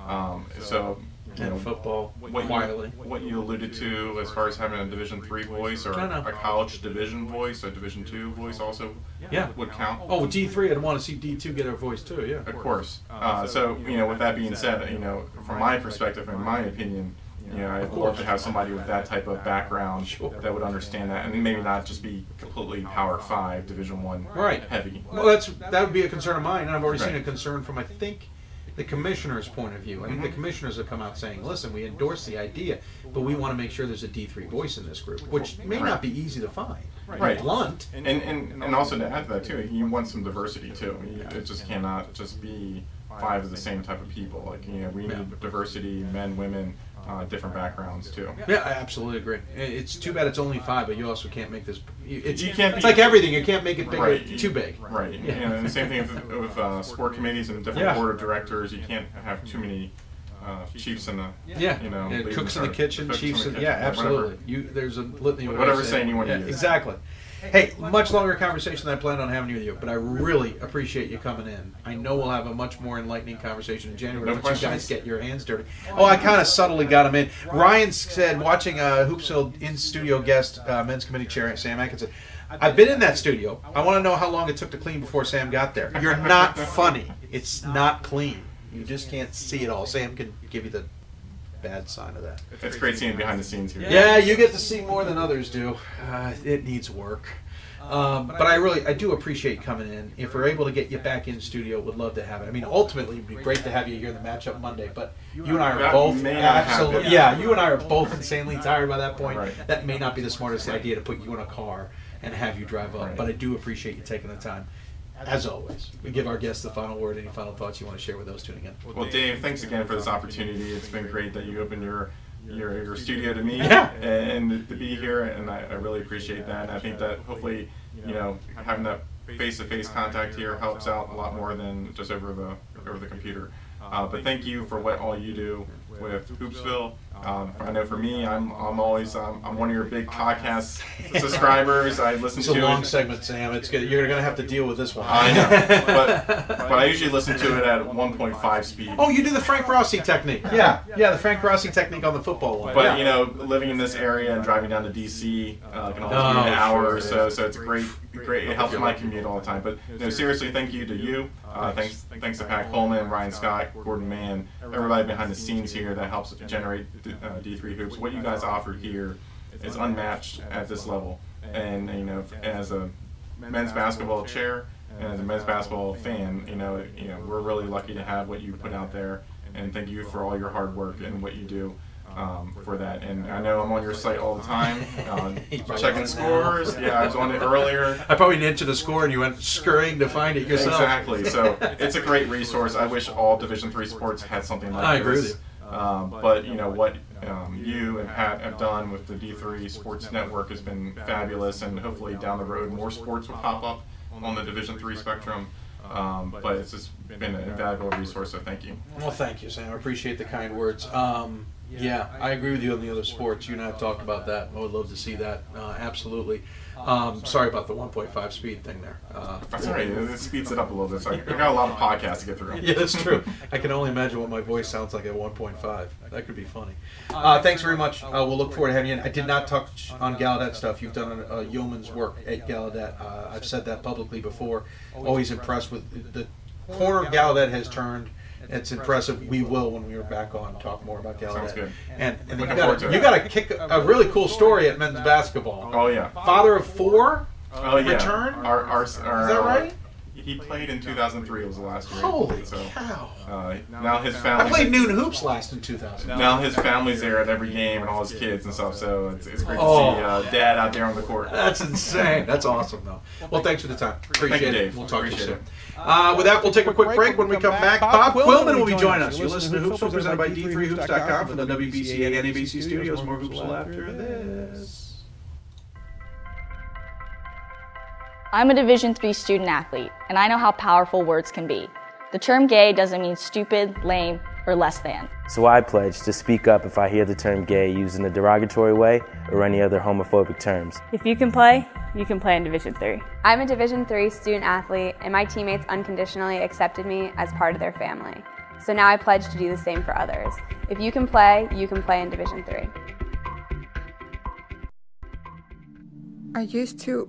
Um, so you know, football, what you, what you alluded to as far as having a Division three voice or a college division voice, a Division two voice also Yeah. would count. Oh, D three. I'd want to see D two get a voice too. Yeah. Of course. Uh, so, you know, with that being said, you know, from my perspective, in my opinion, you know, I'd love to have somebody with that type of background that would understand that, and maybe not just be completely Power Five, Division One Right. heavy. Well, that's that would be a concern of mine, and I've already seen a concern from I think the commissioner's point of view. I think the Mhm. commissioners have come out saying, "Listen, we endorse the idea, but we want to make sure there's a D three voice in this group, which may not be easy to find." Right. Blunt. And, and and also to add to that too, you want some diversity too. It just cannot just be five of the same type of people. Like you know, we need diversity, men, women, uh, different backgrounds too. Yeah, I absolutely agree. It's too bad it's only five, but you also can't make this. It's, You can't it's be- like everything. You can't make it bigger, Right. too big. Right. Yeah. And the same thing with, with uh, sport committees and different Yeah. board of directors. You can't have too many uh, chiefs in the Yeah, you know cooks in the kitchen, chiefs. the kitchen, yeah, whatever. absolutely. You there's a litany. of Whatever saying you want to yeah, use. Exactly. Hey, much longer conversation than I planned on having with you, but I really appreciate you coming in. I know we'll have a much more enlightening conversation in January No once you guys get your hands dirty. Oh, I kind of subtly got him in. Ryan said, watching a Hoopsville in studio guest, uh, men's committee chair Sam Atkinson. I've been in that studio. I want to know how long it took to clean before Sam got there. You're not funny. It's not clean. You just can't see it all. Sam can give you the bad sign of that. It's great seeing behind the scenes here. Yeah, you get to see more than others do. Uh, it needs work. Um, but I really, I do appreciate coming in. If we're able to get you back in studio, would love to have it. I mean, ultimately, it'd be great to have you here in the matchup Monday. But you and I are That both absolutely, yeah, you and I are both insanely tired by that point. Right. That may not be the smartest idea to put you in a car and have you drive up. But I do appreciate you taking the time. As always, we give our guests the final word. Any final thoughts you want to share with those tuning in? Well, Dave, thanks again for this opportunity. It's been great that you opened your your, your studio to me Yeah. and to be here, and I, I really appreciate that. And I think that hopefully, you know, having that face-to-face contact here helps out a lot more than just over the over the computer. Uh, but thank you for what all you do with Hoopsville. Um, I know for me, I'm I'm always um, I'm one of your big podcast subscribers. I listen It's to It's a long it. segment, Sam. It's good. You're going to have to deal with this one. I know, but but I usually listen to it at 1.5 speed. Oh, you do the Frank Rossi technique. Yeah, yeah, the Frank Rossi technique on the football one. But yeah. you know, living in this area and driving down to DC uh, can only Oh, be an hour sure, or so. So it's a great, great. It helps my commute all the time. But no, seriously, thank you to you. Uh, thanks, thanks to Pat Coleman, Ryan Scott, Gordon Mann, everybody behind the scenes here that helps generate uh, D3 hoops. What you guys offer here is unmatched at this level. And you know, as a men's basketball chair and as a men's basketball fan, you know, you know, we're really lucky to have what you put out there. And thank you for all your hard work and what you do um, for that. And I know I'm on your site all the time, uh, checking scores. Yeah, I was on it earlier. I probably didn't enter the score and you went scurrying to find it yourself. Exactly. So it's a great resource. I wish all Division three sports had something like this. I this. agree with Um, but you know what um, you and Pat have done with the D3 Sports Network has been fabulous, and hopefully down the road more sports will pop up on the Division three spectrum. Um, but it's just been an invaluable resource. So thank you. Well, thank you, Sam. I appreciate the kind words. Um, yeah, I agree with you on the other sports. You and I have talked about that. I would love to see that. Uh, absolutely. Um, sorry about the 1.5 speed thing there. Uh, That's all right. It speeds it up a little bit. So I I got a lot of podcasts to get through. Yeah, that's true. I can only imagine what my voice sounds like at 1.5. That could be funny. Uh, thanks very much. Uh, we'll look forward to having you in. I did not touch on Gallaudet stuff. You've done a, a yeoman's work at Gallaudet. Uh, I've said that publicly before. Always impressed with the corner Gallaudet has turned. It's impressive. We will, when we are back on, talk more about Gallaudet. Sounds good. And, and you got a, you got a kick a really cool story at men's basketball. Oh yeah. Father of four. Oh yeah. Return. Our, our, our, Is that right? He played in 2003. It was the last year. Holy so, cow. Uh, now his family. I family. played noon hoops last in 2000. Now his family's there at every game and all his kids and stuff. So it's, it's great Oh. to see uh, dad out there on the court. That's insane. That's awesome, though. Well, thanks for the time. Appreciate Thank you, it. Dave. We'll talk to you soon. Uh, with that, we'll take a quick break. When we come back, Bob Quillman will be joining us. You listen to Hoopsville presented by D3Hoops.com from the WBC and NABC studios. More Hoopsville after this. I'm a Division III student athlete, and I know how powerful words can be. The term gay doesn't mean stupid, lame, or less than. So I pledge to speak up if I hear the term gay used in a derogatory way or any other homophobic terms. If you can play, you can play in Division III. I'm a Division III student athlete, and my teammates unconditionally accepted me as part of their family. So now I pledge to do the same for others. If you can play, you can play in Division III. I used to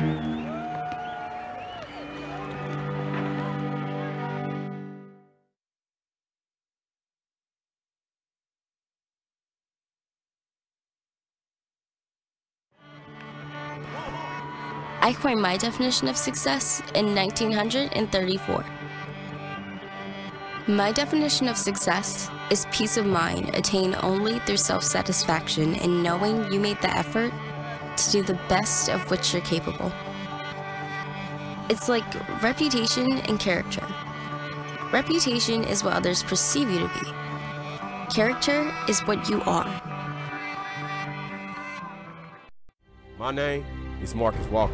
I coined my definition of success in 1934. My definition of success is peace of mind attained only through self satisfaction in knowing you made the effort to do the best of which you're capable. It's like reputation and character. Reputation is what others perceive you to be, character is what you are. My name is Marcus Walker.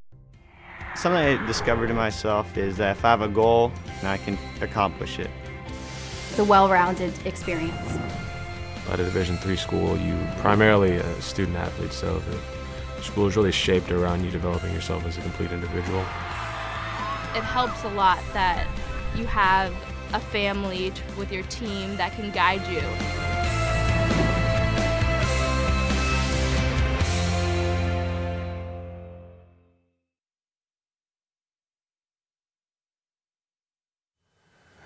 Something I discovered in myself is that if I have a goal, I can accomplish it. It's a well-rounded experience. At a Division three school, you primarily a student athlete, so the school is really shaped around you developing yourself as a complete individual. It helps a lot that you have a family with your team that can guide you.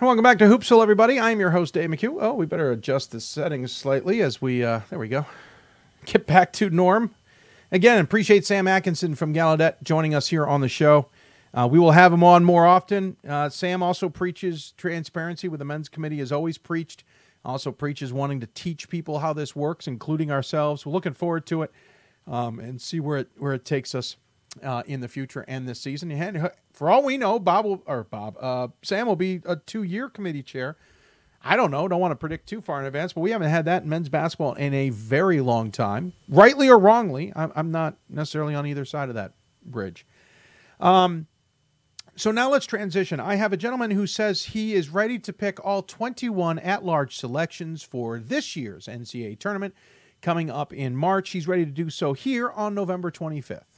Welcome back to Hoopsville, everybody. I'm your host, Dave McHugh. Oh, we better adjust the settings slightly as we, uh, there we go, get back to norm. Again, appreciate Sam Atkinson from Gallaudet joining us here on the show. Uh, we will have him on more often. Uh, Sam also preaches transparency with the men's committee, has always preached. Also preaches wanting to teach people how this works, including ourselves. We're looking forward to it um, and see where it where it takes us uh, in the future and this season. And for all we know, Bob will, or Bob, uh, Sam will be a two year committee chair. I don't know. Don't want to predict too far in advance, but we haven't had that in men's basketball in a very long time, rightly or wrongly. I'm, I'm not necessarily on either side of that bridge. Um, so now let's transition. I have a gentleman who says he is ready to pick all 21 at large selections for this year's NCAA tournament coming up in March. He's ready to do so here on November 25th.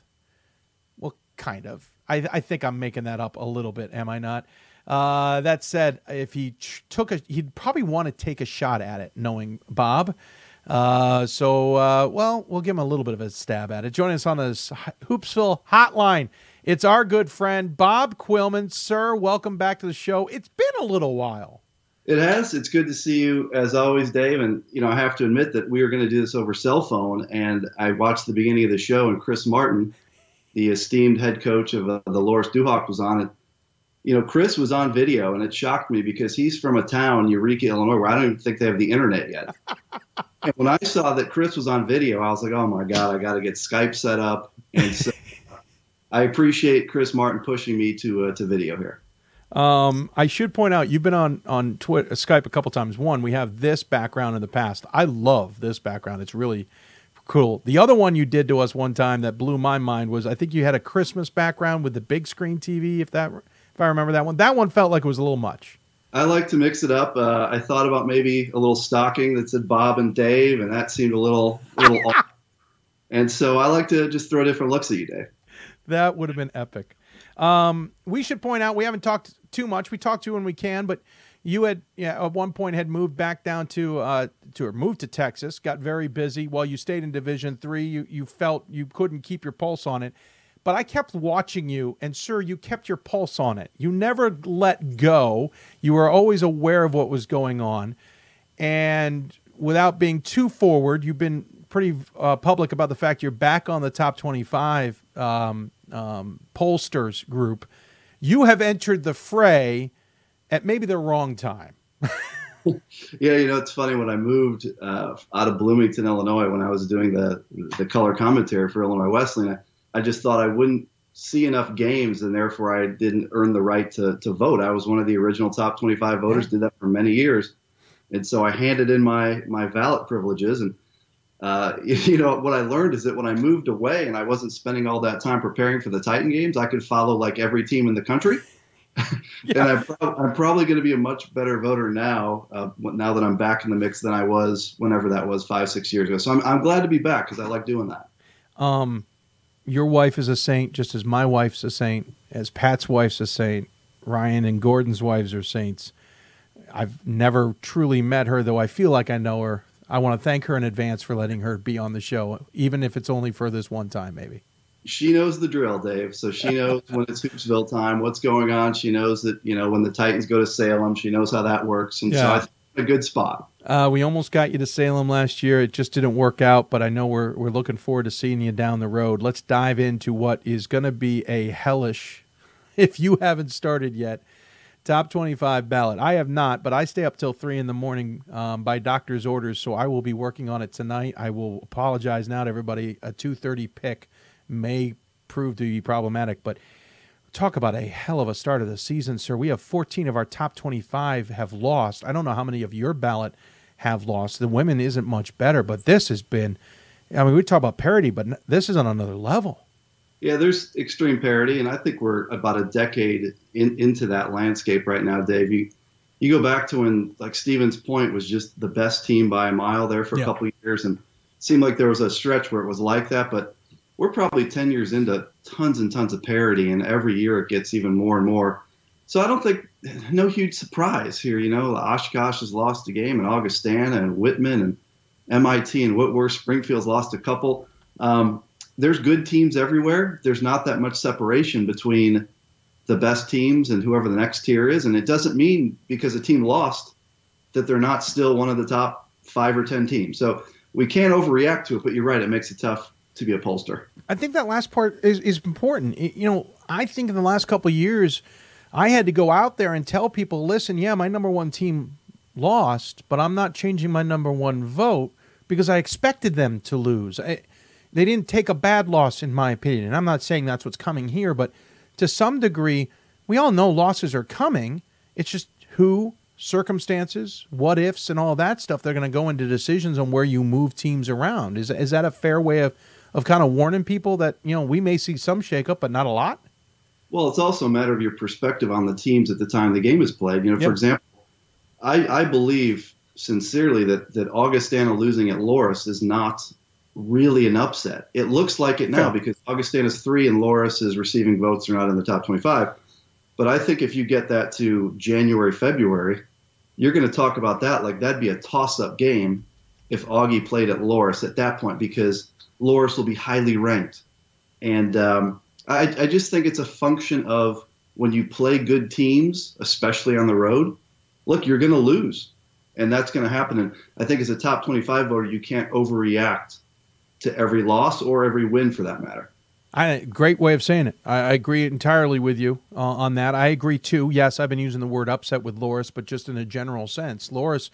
Kind of. I, I think I'm making that up a little bit, am I not? Uh, that said, if he ch- took a, he'd probably want to take a shot at it, knowing Bob. Uh, so, uh, well, we'll give him a little bit of a stab at it. Joining us on the Hoopsville hotline, it's our good friend Bob Quillman. Sir, welcome back to the show. It's been a little while. It has. It's good to see you as always, Dave. And you know, I have to admit that we were going to do this over cell phone, and I watched the beginning of the show, and Chris Martin, the esteemed head coach of uh, the Loras Duhawk, was on it. You know, Chris was on video, and it shocked me because he's from a town, Eureka, Illinois, where I don't even think they have the internet yet. and when I saw that Chris was on video, I was like, "Oh my god, I got to get Skype set up." And so, I appreciate Chris Martin pushing me to uh, to video here. Um, I should point out you've been on on Twitter, Skype a couple times. One, we have this background in the past. I love this background. It's really cool. The other one you did to us one time that blew my mind was I think you had a Christmas background with the big screen TV. If that if I remember that one, that one felt like it was a little much. I like to mix it up. Uh, I thought about maybe a little stocking that said Bob and Dave, and that seemed a little a little. off. And so I like to just throw different looks at you, Dave. That would have been epic. Um, we should point out we haven't talked too much. We talk to you when we can, but you had yeah at one point had moved back down to uh to or moved to Texas, got very busy while you stayed in Division Three. You you felt you couldn't keep your pulse on it. But I kept watching you, and sir, you kept your pulse on it. You never let go. You were always aware of what was going on, and without being too forward, you've been pretty uh, public about the fact you're back on the top 25 um, um, pollsters group. You have entered the fray at maybe the wrong time. yeah, you know, it's funny when I moved uh, out of Bloomington, Illinois, when I was doing the the color commentary for Illinois Wesleyan, I, I just thought I wouldn't see enough games, and therefore I didn't earn the right to to vote. I was one of the original top 25 voters, did that for many years, and so I handed in my my ballot privileges and uh, you know, what I learned is that when I moved away and I wasn't spending all that time preparing for the Titan games, I could follow like every team in the country. and I'm, pro- I'm probably going to be a much better voter now, uh, now that I'm back in the mix than I was whenever that was five, six years ago. So I'm, I'm glad to be back because I like doing that. Um, your wife is a saint, just as my wife's a saint, as Pat's wife's a saint. Ryan and Gordon's wives are saints. I've never truly met her, though I feel like I know her. I want to thank her in advance for letting her be on the show, even if it's only for this one time, maybe. She knows the drill, Dave. So she knows when it's Hoopsville time, what's going on. She knows that you know when the Titans go to Salem. She knows how that works, and yeah. so I think a good spot. Uh, we almost got you to Salem last year. It just didn't work out, but I know we're we're looking forward to seeing you down the road. Let's dive into what is going to be a hellish, if you haven't started yet, top 25 ballot. I have not, but I stay up till three in the morning um, by doctor's orders, so I will be working on it tonight. I will apologize now to everybody. A 2:30 pick may prove to be problematic, but talk about a hell of a start of the season, sir. We have 14 of our top 25 have lost. I don't know how many of your ballot have lost. The women isn't much better, but this has been. I mean, we talk about parity, but this is on another level. Yeah, there's extreme parity, and I think we're about a decade in, into that landscape right now, Dave. You you go back to when like Stevens Point was just the best team by a mile there for a yeah. couple of years, and it seemed like there was a stretch where it was like that. But we're probably ten years into tons and tons of parity, and every year it gets even more and more. So I don't think no huge surprise here. You know, Oshkosh has lost a game, and Augustana and Whitman and MIT and Whitworth, Springfield's lost a couple. Um, there's good teams everywhere. There's not that much separation between the best teams and whoever the next tier is. And it doesn't mean because a team lost that they're not still one of the top five or 10 teams. So we can't overreact to it, but you're right. It makes it tough to be a pollster. I think that last part is, is important. You know, I think in the last couple years, I had to go out there and tell people, listen, yeah, my number one team lost, but I'm not changing my number one vote because I expected them to lose. I, they didn't take a bad loss, in my opinion. And I'm not saying that's what's coming here, but to some degree, we all know losses are coming. It's just who, circumstances, what ifs, and all that stuff. They're going to go into decisions on where you move teams around. Is is that a fair way of of kind of warning people that you know we may see some shakeup, but not a lot? Well, it's also a matter of your perspective on the teams at the time the game is played. You know, yep. for example, I, I believe sincerely that that Augustana losing at Loras is not really an upset. It looks like it now yeah. because Augustana's three and Loras is receiving votes are not in the top 25. But I think if you get that to January, February, you're going to talk about that like that'd be a toss-up game if Augie played at Loras at that point because Loras will be highly ranked. And um, I, I just think it's a function of when you play good teams, especially on the road, look, you're going to lose, and that's going to happen. And I think as a top 25 voter, you can't overreact to every loss or every win for that matter. I, great way of saying it. I, I agree entirely with you uh, on that. I agree too. Yes, I've been using the word upset with Loras, but just in a general sense, Loras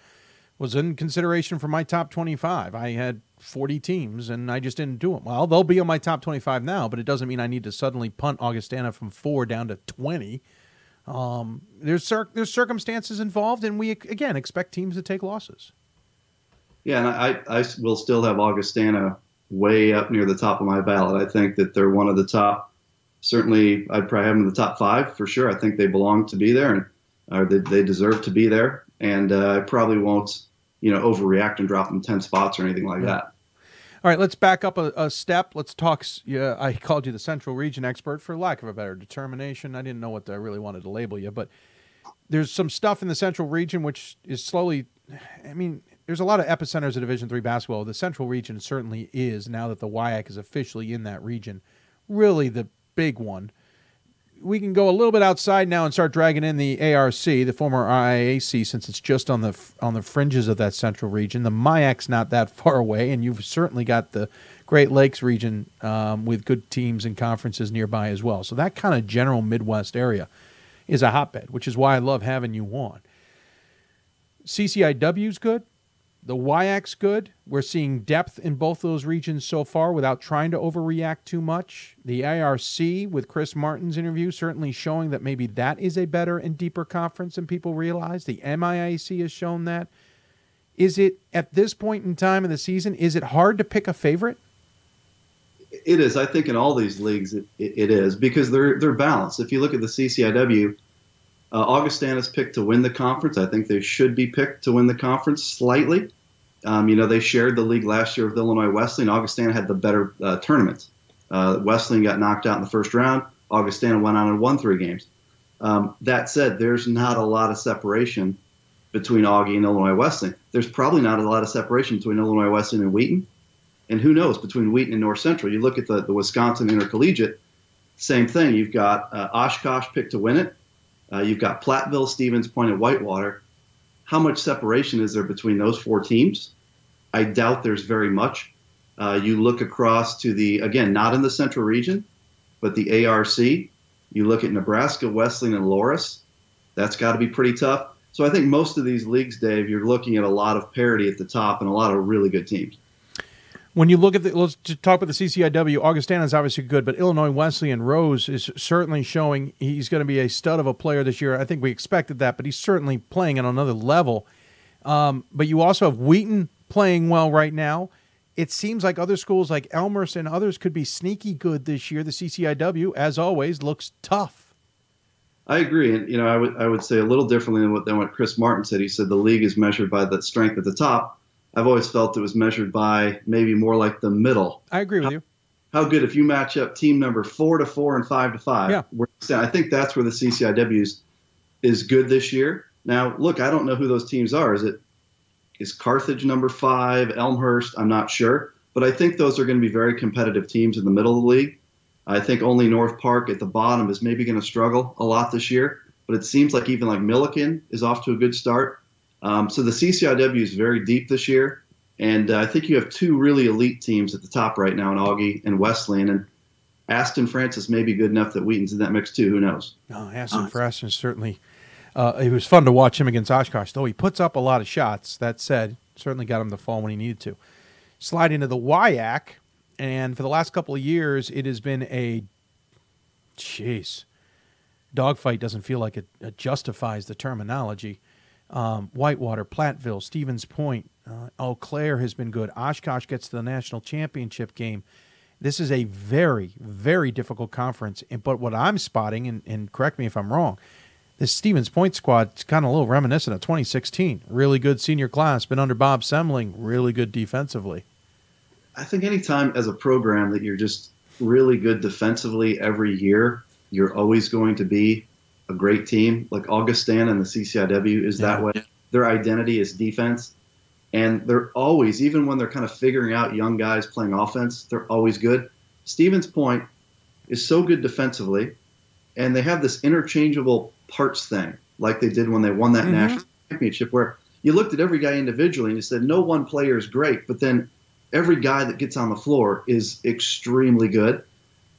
was in consideration for my top 25. I had 40 teams and I just didn't do them. Well, they'll be on my top 25 now, but it doesn't mean I need to suddenly punt Augustana from four down to 20. Um, there's cir- there's circumstances involved, and we again expect teams to take losses. Yeah, and I, I will still have Augustana way up near the top of my ballot. I think that they're one of the top. Certainly, I'd probably have them in the top five for sure. I think they belong to be there, and or they, they deserve to be there. And uh, I probably won't, you know, overreact and drop them ten spots or anything like yeah. that. All right, let's back up a, a step. Let's talk. Yeah, I called you the Central Region expert for lack of a better determination. I didn't know what I really wanted to label you, but there's some stuff in the Central Region which is slowly. I mean, there's a lot of epicenters of Division three basketball. The Central Region certainly is now that the WIAC is officially in that region. Really, the big one. We can go a little bit outside now and start dragging in the ARC, the former IAC, since it's just on the on the fringes of that Central Region. The MIAC's not that far away, and you've certainly got the Great Lakes region um, with good teams and conferences nearby as well. So that kind of general Midwest area is a hotbed, which is why I love having you on. CCIW's good. The WIAC's good. We're seeing depth in both those regions so far without trying to overreact too much. The IRC with Chris Martin's interview, certainly showing that maybe that is a better and deeper conference than people realize. The MIAC has shown that. Is it, at this point in time in the season, is it hard to pick a favorite? It is. I think in all these leagues it, it, it is because they're they're balanced. If you look at the CCIW, uh, is picked to win the conference. I think they should be picked to win the conference slightly. Um, you know, they shared the league last year with Illinois Wesleyan. Augustana had the better uh, tournament. Uh, Wesleyan got knocked out in the first round. Augustana went on and won three games. Um, that said, there's not a lot of separation between Augie and Illinois Wesleyan. There's probably not a lot of separation between Illinois Wesleyan and Wheaton. And who knows, between Wheaton and North Central. You look at the, the Wisconsin Intercollegiate, same thing. You've got uh, Oshkosh picked to win it. Uh, you've got Platteville, Stevens Point, and Whitewater. How much separation is there between those four teams? I doubt there's very much. Uh, you look across to the, again, not in the central region, but the ARC. You look at Nebraska, Wesleyan, and Loras. That's got to be pretty tough. So I think most of these leagues, Dave, you're looking at a lot of parity at the top and a lot of really good teams when you look at the let's talk about the CCIW. Augustana is obviously good, but Illinois Wesleyan Rose is certainly showing he's going to be a stud of a player this year. I think we expected that, but he's certainly playing at another level. Um, but you also have Wheaton playing well right now. It seems like other schools like Elmhurst and others could be sneaky good this year. The CCIW, as always, looks tough. I agree, and you know, I would I would say a little differently than what than what Chris Martin said. He said the league is measured by the strength at the top. I've always felt it was measured by maybe more like the middle. I agree with you. How good if you match up team number four to four and five to five. Yeah. I think that's where the CCIWs is good this year. Now, look, I don't know who those teams are. Is it is Carthage number five, Elmhurst? I'm not sure, but I think those are going to be very competitive teams in the middle of the league. I think only North Park at the bottom is maybe going to struggle a lot this year, but it seems like even like Millikin is off to a good start. Um, so the CCIW is very deep this year, and uh, I think you have two really elite teams at the top right now in Augie and Wesleyan, and Aston Francis may be good enough that Wheaton's in that mix too. Who knows? Aston Francis certainly. Uh, it was fun to watch him against Oshkosh, though he puts up a lot of shots. That said, certainly got him to fall when he needed to. Slide into the WIAC, and for the last couple of years, it has been a, jeez, dogfight doesn't feel like it, it justifies the terminology um, Whitewater, Platteville, Stevens Point, uh, Eau Claire has been good. Oshkosh gets to the national championship game. This is a very, very difficult conference. And, but what I'm spotting, and, and correct me if I'm wrong, this Stevens Point squad is kind of a little reminiscent of 2016. Really good senior class, been under Bob Semling, really good defensively. I think anytime as a program that you're just really good defensively every year, you're always going to be a great team. Like Augustana and the CCIW is yeah. that way. Their identity is defense. And they're always, even when they're kind of figuring out young guys playing offense, they're always good. Stevens Point is so good defensively, and they have this interchangeable parts thing, like they did when they won that mm-hmm. national championship where you looked at every guy individually and you said no one player is great, but then every guy that gets on the floor is extremely good.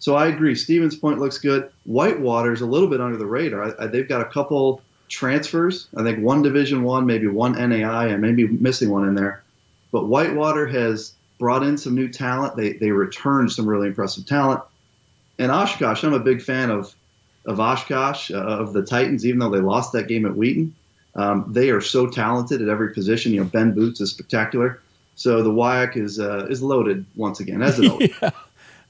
So I agree. Stevens Point looks good. Whitewater's a little bit under the radar. I, I, they've got a couple transfers. I think one Division One, maybe one NAI, and maybe missing one in there. But Whitewater has brought in some new talent. They they returned some really impressive talent. And Oshkosh, I'm a big fan of of Oshkosh uh, of the Titans, even though they lost that game at Wheaton. Um, they are so talented at every position. You know, Ben Boots is spectacular. So the WIAC is uh, is loaded once again, as it always. yeah,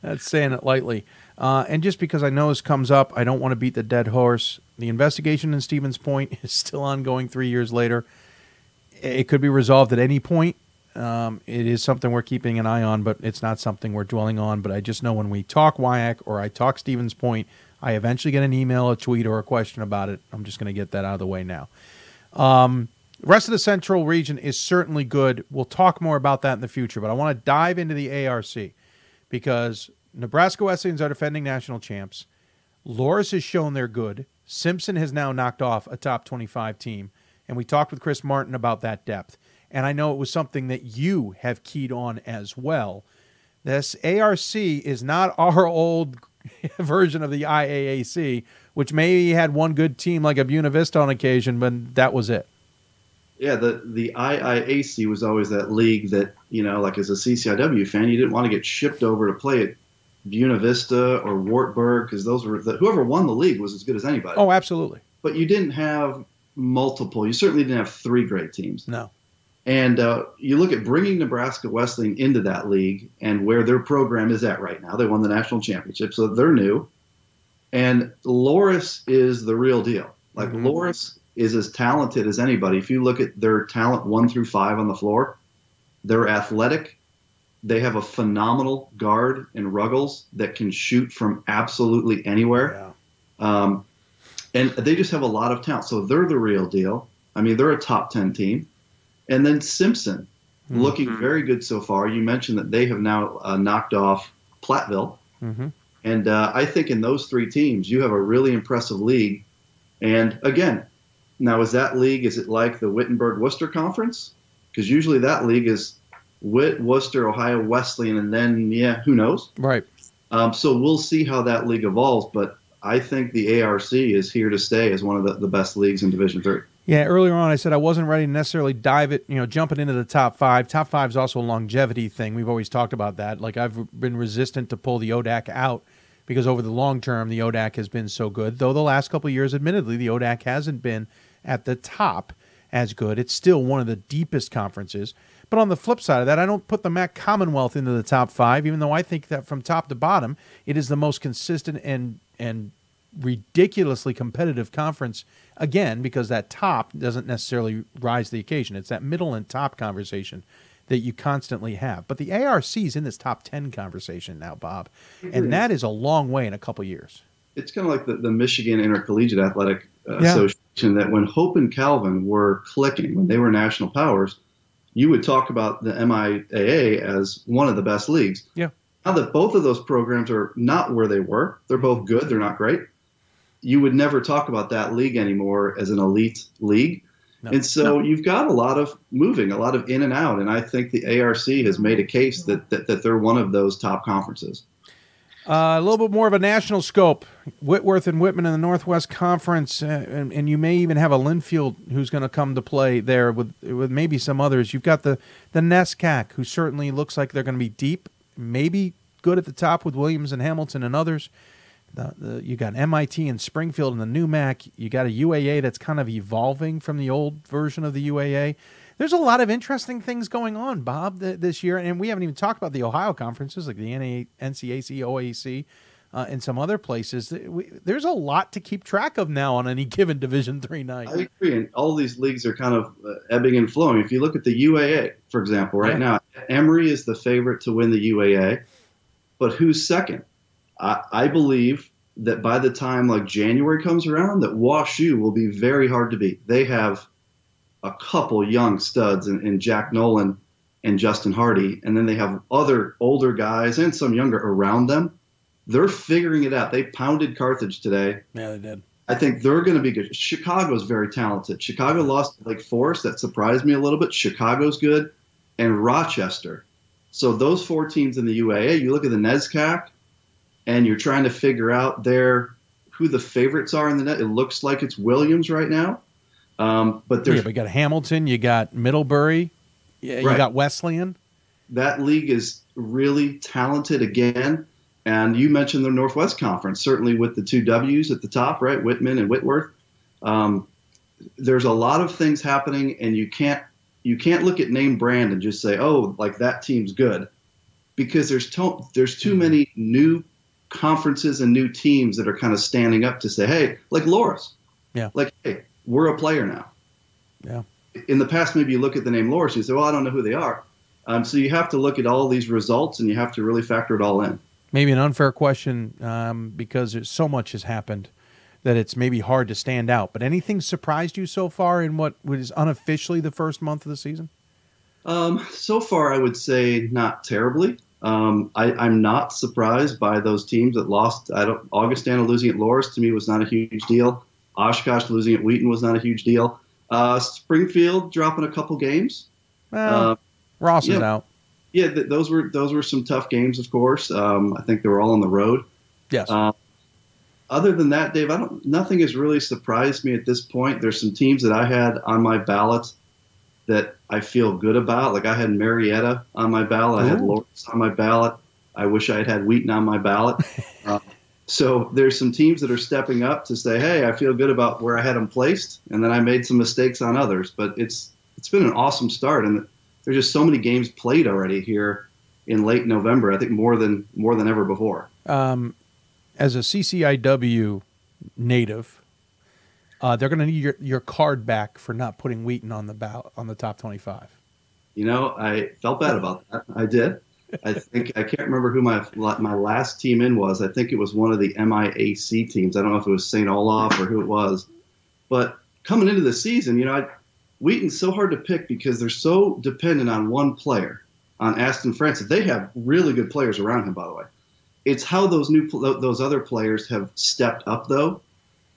that's saying it lightly. Uh, and just because I know this comes up, I don't want to beat the dead horse. The investigation in Stevens Point is still ongoing three years later. It could be resolved at any point. Um, it is something we're keeping an eye on, but it's not something we're dwelling on. But I just know when we talk WIAC or I talk Stevens Point, I eventually get an email, a tweet, or a question about it. I'm just going to get that out of the way now. Um, the rest of the central region is certainly good. We'll talk more about that in the future, but I want to dive into the ARC because Nebraska Wesleyans are defending national champs. Loras has shown they're good. Simpson has now knocked off a top 25 team, and we talked with Chris Martin about that depth. And I know it was something that you have keyed on as well. This ARC is not our old version of the IIAC, which maybe had one good team like a Buena Vista on occasion, but that was it. Yeah, the the IIAC was always that league that you know, like as a CCIW fan, you didn't want to get shipped over to play at Buena Vista or Wartburg because those were the, whoever won the league was as good as anybody. Oh, absolutely. But you didn't have multiple. You certainly didn't have three great teams. No. And uh, you look at bringing Nebraska Wesleyan into that league and where their program is at right now. They won the national championship, so they're new. And Loras is the real deal. Like mm-hmm. Loras is as talented as anybody. If you look at their talent one through five on the floor, they're athletic. They have a phenomenal guard in Ruggles that can shoot from absolutely anywhere. Yeah. Um, and they just have a lot of talent. So they're the real deal. I mean, they're a top 10 team. And then Simpson, mm-hmm. looking very good so far. You mentioned that they have now uh, knocked off Platteville. Mm-hmm. And uh, I think in those three teams, you have a really impressive league. And again, now is that league, is it like the Wittenberg Wooster Conference? Because usually that league is Witt, Wooster, Ohio Wesleyan, and then, yeah, who knows? Right. Um, so we'll see how that league evolves. But I think the ARC is here to stay as one of the, the best leagues in Division Three. Yeah, earlier on I said I wasn't ready to necessarily dive it, you know, jumping into the top five. Top five is also a longevity thing. We've always talked about that. Like I've been resistant to pull the ODAC out because over the long term the ODAC has been so good. Though the last couple years, admittedly, the ODAC hasn't been at the top as good. It's still one of the deepest conferences. But on the flip side of that, I don't put the MAC Commonwealth into the top five, even though I think that from top to bottom, it is the most consistent and and ridiculously competitive conference again because that top doesn't necessarily rise to the occasion. It's that middle and top conversation that you constantly have. But the ARC is in this top 10 conversation now, Bob, and that is a long way in a couple years. It's kind of like the, the Michigan Intercollegiate Athletic uh, yeah. Association that when Hope and Calvin were clicking, when they were national powers, you would talk about the MIAA as one of the best leagues. Yeah. Now that both of those programs are not where they were, they're both good, they're not great you would never talk about that league anymore as an elite league. No. And so no. you've got a lot of moving, a lot of in and out. And I think the ARC has made a case that, that, that they're one of those top conferences. Uh, a little bit more of a national scope. Whitworth and Whitman in the Northwest Conference, uh, and, and, you may even have a Linfield who's going to come to play there with with maybe some others. You've got the the NESCAC, who certainly looks like they're going to be deep, maybe good at the top with Williams and Hamilton and others. The, the, you got MIT and Springfield and the NEWMAC. You got a UAA that's kind of evolving from the old version of the UAA. There's a lot of interesting things going on, Bob, th- this year, and we haven't even talked about the Ohio conferences like the NA, NCAC, OAC, uh, and some other places. We, there's a lot to keep track of now on any given Division Three night. I agree, and all these leagues are kind of uh, ebbing and flowing. If you look at the UAA, for example, right yeah. now, Emory is the favorite to win the UAA, but who's second? I, I believe that by the time like January comes around, that WashU will be very hard to beat. They have a couple young studs in, in Jack Nolan and Justin Hardy, and then they have other older guys and some younger around them. They're figuring it out. They pounded Carthage today. Yeah, they did. I think they're going to be good. Chicago's very talented. Chicago lost to Lake Forest. That surprised me a little bit. Chicago's good. And Rochester. So those four teams in the UAA, you look at the NESCAC, and you're trying to figure out their who the favorites are in the net. It looks like it's Williams right now. Um, but there's yeah, we got Hamilton, you got Middlebury, yeah, you Right. got Wesleyan. that league is really talented again. And you mentioned the Northwest Conference, certainly with the two W's at the top, right? Whitman and Whitworth. Um, there's a lot of things happening, and you can't you can't look at name brand and just say, oh, like that team's good, because there's to, there's too many new conferences and new teams that are kind of standing up to say, hey, like Loras, Yeah. like hey, we're a player now. Yeah. In the past, maybe you look at the name Loras and you say, well, I don't know who they are. Um, so you have to look at all these results and you have to really factor it all in. Maybe an unfair question um, because so much has happened that it's maybe hard to stand out. But anything surprised you so far in what is unofficially the first month of the season? Um, so far, I would say not terribly. Um, I, I'm not surprised by those teams that lost. I don't, Augustana losing at Loras to me was not a huge deal. Oshkosh losing at Wheaton was not a huge deal. Uh, Springfield dropping a couple games. Well, Uh, Ross is yeah. out. Yeah, th- those were those were some tough games, of course. Um, I think they were all on the road. Yes. Uh, other than that, Dave, I don't. Nothing has really surprised me at this point. There's some teams that I had on my ballot that I feel good about. Like I had Marietta on my ballot. I had Ooh. Lawrence on my ballot. I wish I had had Wheaton on my ballot. so there's some teams that are stepping up to say, "Hey, I feel good about where I had them placed," and then I made some mistakes on others. But it's it's been an awesome start, and there's just so many games played already here in late November. I think more than more than ever before. Um, as a CCIW native, uh, they're going to need your, your card back for not putting Wheaton on the ballot on the top twenty-five. You know, I felt bad about that. I did. I think I can't remember who my my last team in was. I think it was one of the MIAC teams. I don't know if it was St. Olaf or who it was. But coming into the season, you know, I, Wheaton's so hard to pick because they're so dependent on one player, on Aston Francis. They have really good players around him, by the way. It's how those new those other players have stepped up, though.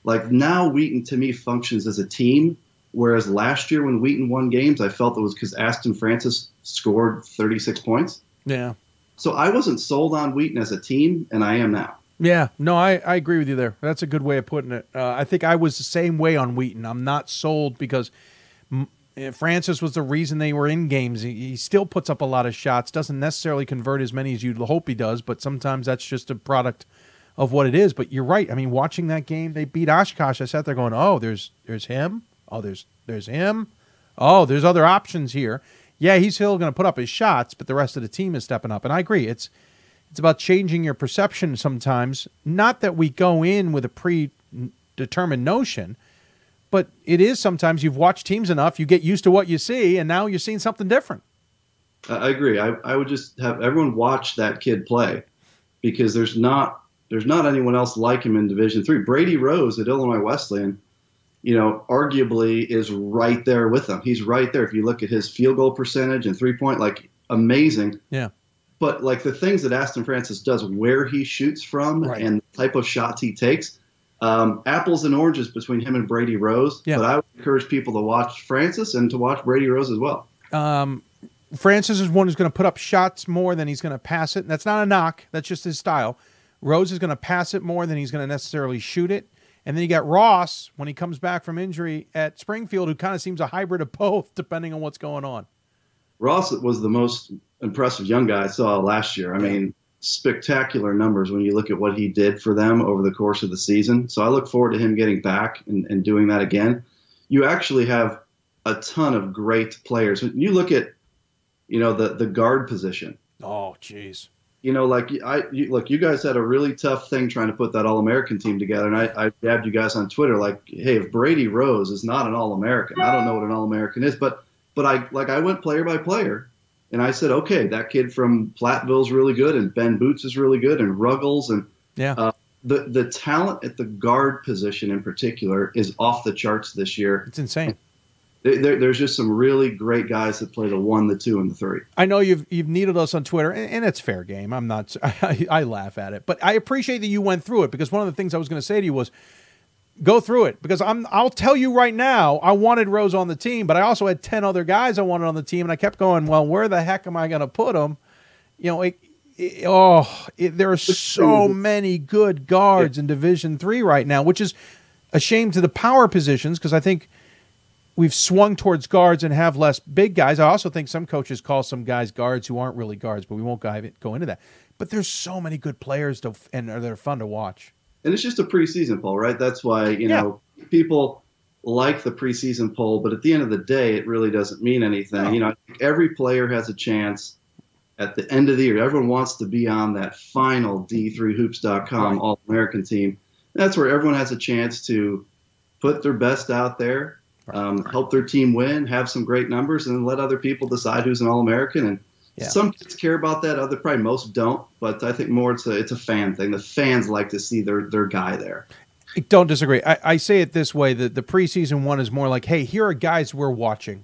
Like now, Wheaton to me functions as a team, whereas last year when Wheaton won games, I felt it was because Aston Francis scored 36 points. Yeah. So I wasn't sold on Wheaton as a team, and I am now. Yeah, no, I, I agree with you there. That's a good way of putting it. Uh, I think I was the same way on Wheaton. I'm not sold because mm, eh, Francis was the reason they were in games. He, he still puts up a lot of shots, doesn't necessarily convert as many as you'd hope he does, but sometimes that's just a product of what it is. But you're right. I mean, watching that game, they beat Oshkosh. I sat there going, "Oh, there's there's him. Oh, there's there's him. Oh, there's other options here." Yeah, he's still going to put up his shots, but the rest of the team is stepping up. And I agree. It's it's about changing your perception sometimes. Not that we go in with a predetermined notion, but it is sometimes you've watched teams enough, you get used to what you see, and now you're seeing something different. I agree. I, I would just have everyone watch that kid play because there's not there's not anyone else like him in Division Three. Brady Rose at Illinois Wesleyan, you know, arguably is right there with them. He's right there. If you look at his field goal percentage and three point, like amazing. Yeah. But like the things that Aston Francis does, where he shoots from and the type of shots he takes, um, apples and oranges between him and Brady Rose. Yeah. But I would encourage people to watch Francis and to watch Brady Rose as well. Um, Francis is one who's going to put up shots more than he's going to pass it. And that's not a knock. That's just his style. Rose is going to pass it more than he's going to necessarily shoot it. And then you got Ross when he comes back from injury at Springfield, who kind of seems a hybrid of both, depending on what's going on. Ross was the most impressive young guy I saw last year. I mean, spectacular numbers when you look at what he did for them over the course of the season. So I look forward to him getting back and, and doing that again. You actually have a ton of great players. When you look at, you know, the the guard position. Oh, jeez. You know, like I you, look, you guys had a really tough thing trying to put that All American team together, and I, I jabbed you guys on Twitter like, hey, if Brady Rose is not an All American, I don't know what an All American is, but but I like I went player by player, and I said, okay, that kid from Platteville's really good, and Ben Boots is really good, and Ruggles, and Yeah. uh, the the talent at the guard position in particular is off the charts this year. It's insane. There, there- there's just some really great guys that play the one, the two, and the three. I know you've you've needed us on Twitter, and, and it's fair game. I'm not. I, I laugh at it, but I appreciate that you went through it because one of the things I was going to say to you was, go through it because I'm I'll tell you right now I wanted Rose on the team but I also had 10 other guys I wanted on the team and I kept going well where the heck am I going to put them you know it, it, oh it, there are so many good guards in division 3 right now which is a shame to the power positions because I think we've swung towards guards and have less big guys I also think some coaches call some guys guards who aren't really guards but we won't go into that but there's so many good players to and they're fun to watch and it's just a preseason poll, right? That's why you yeah. know people like the preseason poll, but at the end of the day, it really doesn't mean anything. No. You know, every player has a chance at the end of the year. Everyone wants to be on that final D3Hoops.com right. All American team. That's where everyone has a chance to put their best out there, um, help their team win, have some great numbers, and then let other people decide who's an All American. And yeah. Some kids care about that. Other probably most don't. But I think more it's a it's a fan thing. The fans like to see their their guy there. I don't disagree. I, I say it this way: that the preseason one is more like, hey, here are guys we're watching.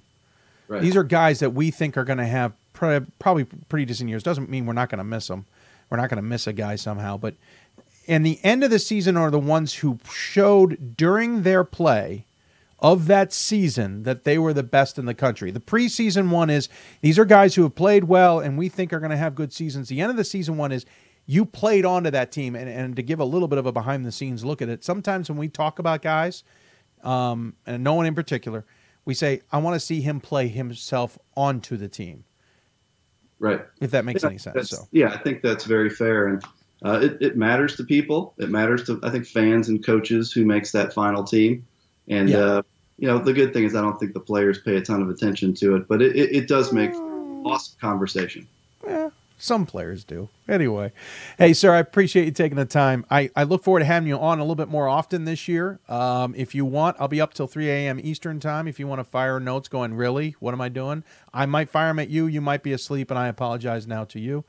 Right. These are guys that we think are going to have probably pretty decent years. Doesn't mean we're not going to miss them. We're not going to miss a guy somehow. But and the end of the season are the ones who showed during their play of that season that they were the best in the country. The preseason one is these are guys who have played well and we think are going to have good seasons. The end of the season one is you played onto that team. And, and to give a little bit of a behind the scenes look at it, sometimes when we talk about guys, um, and no one in particular, we say, I want to see him play himself onto the team. Right. If that makes yeah, any sense. So yeah, I think that's very fair. And uh, it, it matters to people. It matters to, I think, fans and coaches who makes that final team. And, yeah. uh, you know, the good thing is I don't think the players pay a ton of attention to it, but it, it, it does make awesome conversation. Yeah, some players do. Anyway, hey, sir, I appreciate you taking the time. I, I look forward to having you on a little bit more often this year. Um, if you want, I'll be up till 3 a.m. Eastern time. If you want to fire notes going, really, what am I doing? I might fire them at you. You might be asleep, and I apologize now to you.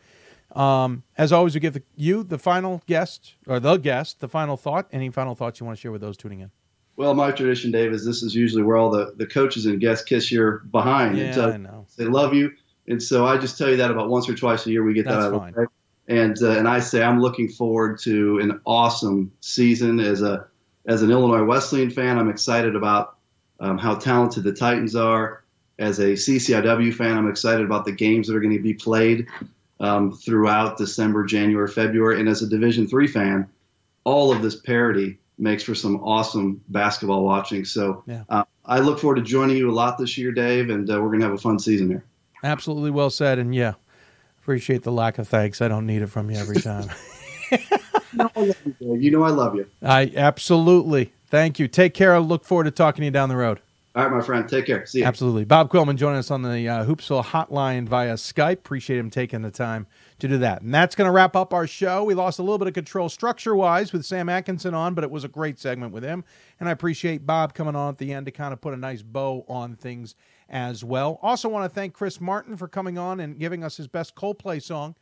Um, as always, we give the, you, the final guest, or the guest, the final thought. Any final thoughts you want to share with those tuning in? Well, my tradition, Dave, is this is usually where all the, the coaches and guests kiss your behind. Yeah, so I know. They love you. And so I just tell you that about once or twice a year we get That's that out of And uh, and I say I'm looking forward to an awesome season as a as an Illinois Wesleyan fan. I'm excited about um, how talented the Titans are. As a CCIW fan, I'm excited about the games that are going to be played um, throughout December, January, February. And as a Division three fan, all of this parity makes for some awesome basketball watching. So yeah. uh, I look forward to joining you a lot this year, Dave, and uh, we're going to have a fun season here. Absolutely well said. And yeah, appreciate the lack of thanks. I don't need it from you every time. no, you know I love you. I absolutely. Thank you. Take care. I look forward to talking to you down the road. All right, my friend. Take care. See you. Absolutely. Bob Quillman joining us on the uh, Hoopsville hotline via Skype. Appreciate him taking the time to do that. And that's going to wrap up our show. We lost a little bit of control structure wise with Sam Atkinson on, but it was a great segment with him. And I appreciate Bob coming on at the end to kind of put a nice bow on things as well. Also, want to thank Chris Martin for coming on and giving us his best Coldplay song.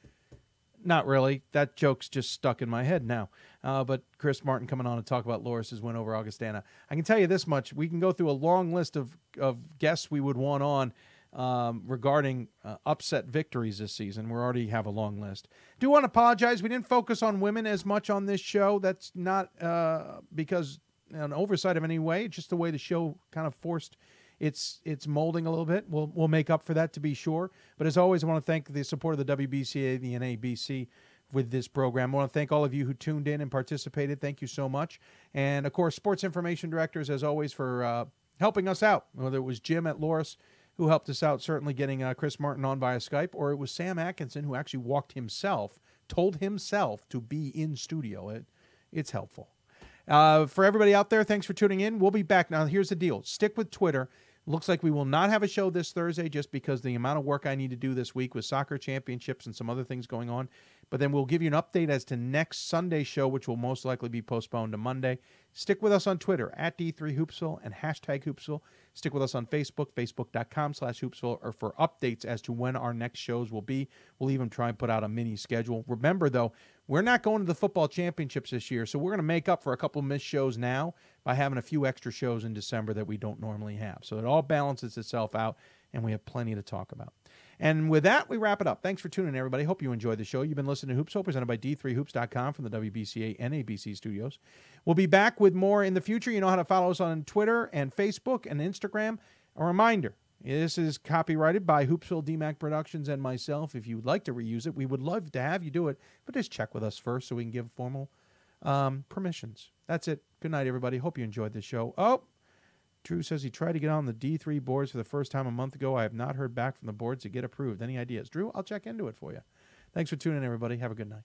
Not really. That joke's just stuck in my head now. Uh, but Chris Martin coming on to talk about Loras's win over Augustana. I can tell you this much: we can go through a long list of of guests we would want on um, regarding uh, upset victories this season. We already have a long list. Do want to apologize. We didn't focus on women as much on this show. That's not uh, because an oversight of any way. It's just the way the show kind of forced its its molding a little bit. We'll we'll make up for that to be sure. But as always, I want to thank the support of the WBCA, the NABC with this program. I want to thank all of you who tuned in and participated. Thank you so much. And of course, sports information directors, as always, for uh, helping us out. Whether it was Jim at Loras who helped us out, certainly getting uh, Chris Martin on via Skype, or it was Sam Atkinson who actually walked himself, told himself to be in studio. It, it's helpful. Uh, for everybody out there, thanks for tuning in. We'll be back. Now, here's the deal stick with Twitter. Looks like we will not have a show this Thursday just because the amount of work I need to do this week with soccer championships and some other things going on. But then we'll give you an update as to next Sunday's show, which will most likely be postponed to Monday. Stick with us on Twitter at D3Hoopsville and hashtag Hoopsville. Stick with us on Facebook, facebook.com slash hoopsville, or for updates as to when our next shows will be. We'll even try and put out a mini schedule. Remember, though, we're not going to the football championships this year, so we're going to make up for a couple missed shows now by having a few extra shows in December that we don't normally have. So it all balances itself out, and we have plenty to talk about. And with that, we wrap it up. Thanks for tuning in, everybody. Hope you enjoyed the show. You've been listening to Hoops Hope, presented by D3Hoops.com from the WBCA and ABC studios. We'll be back with more in the future. You know how to follow us on Twitter and Facebook and Instagram. A reminder this is copyrighted by Hoopsville DMAC Productions and myself. If you would like to reuse it, we would love to have you do it, but just check with us first so we can give formal um, permissions. That's it. Good night, everybody. Hope you enjoyed the show. Oh, Drew says he tried to get on the D3 boards for the first time a month ago. I have not heard back from the boards to get approved. Any ideas? Drew, I'll check into it for you. Thanks for tuning in, everybody. Have a good night.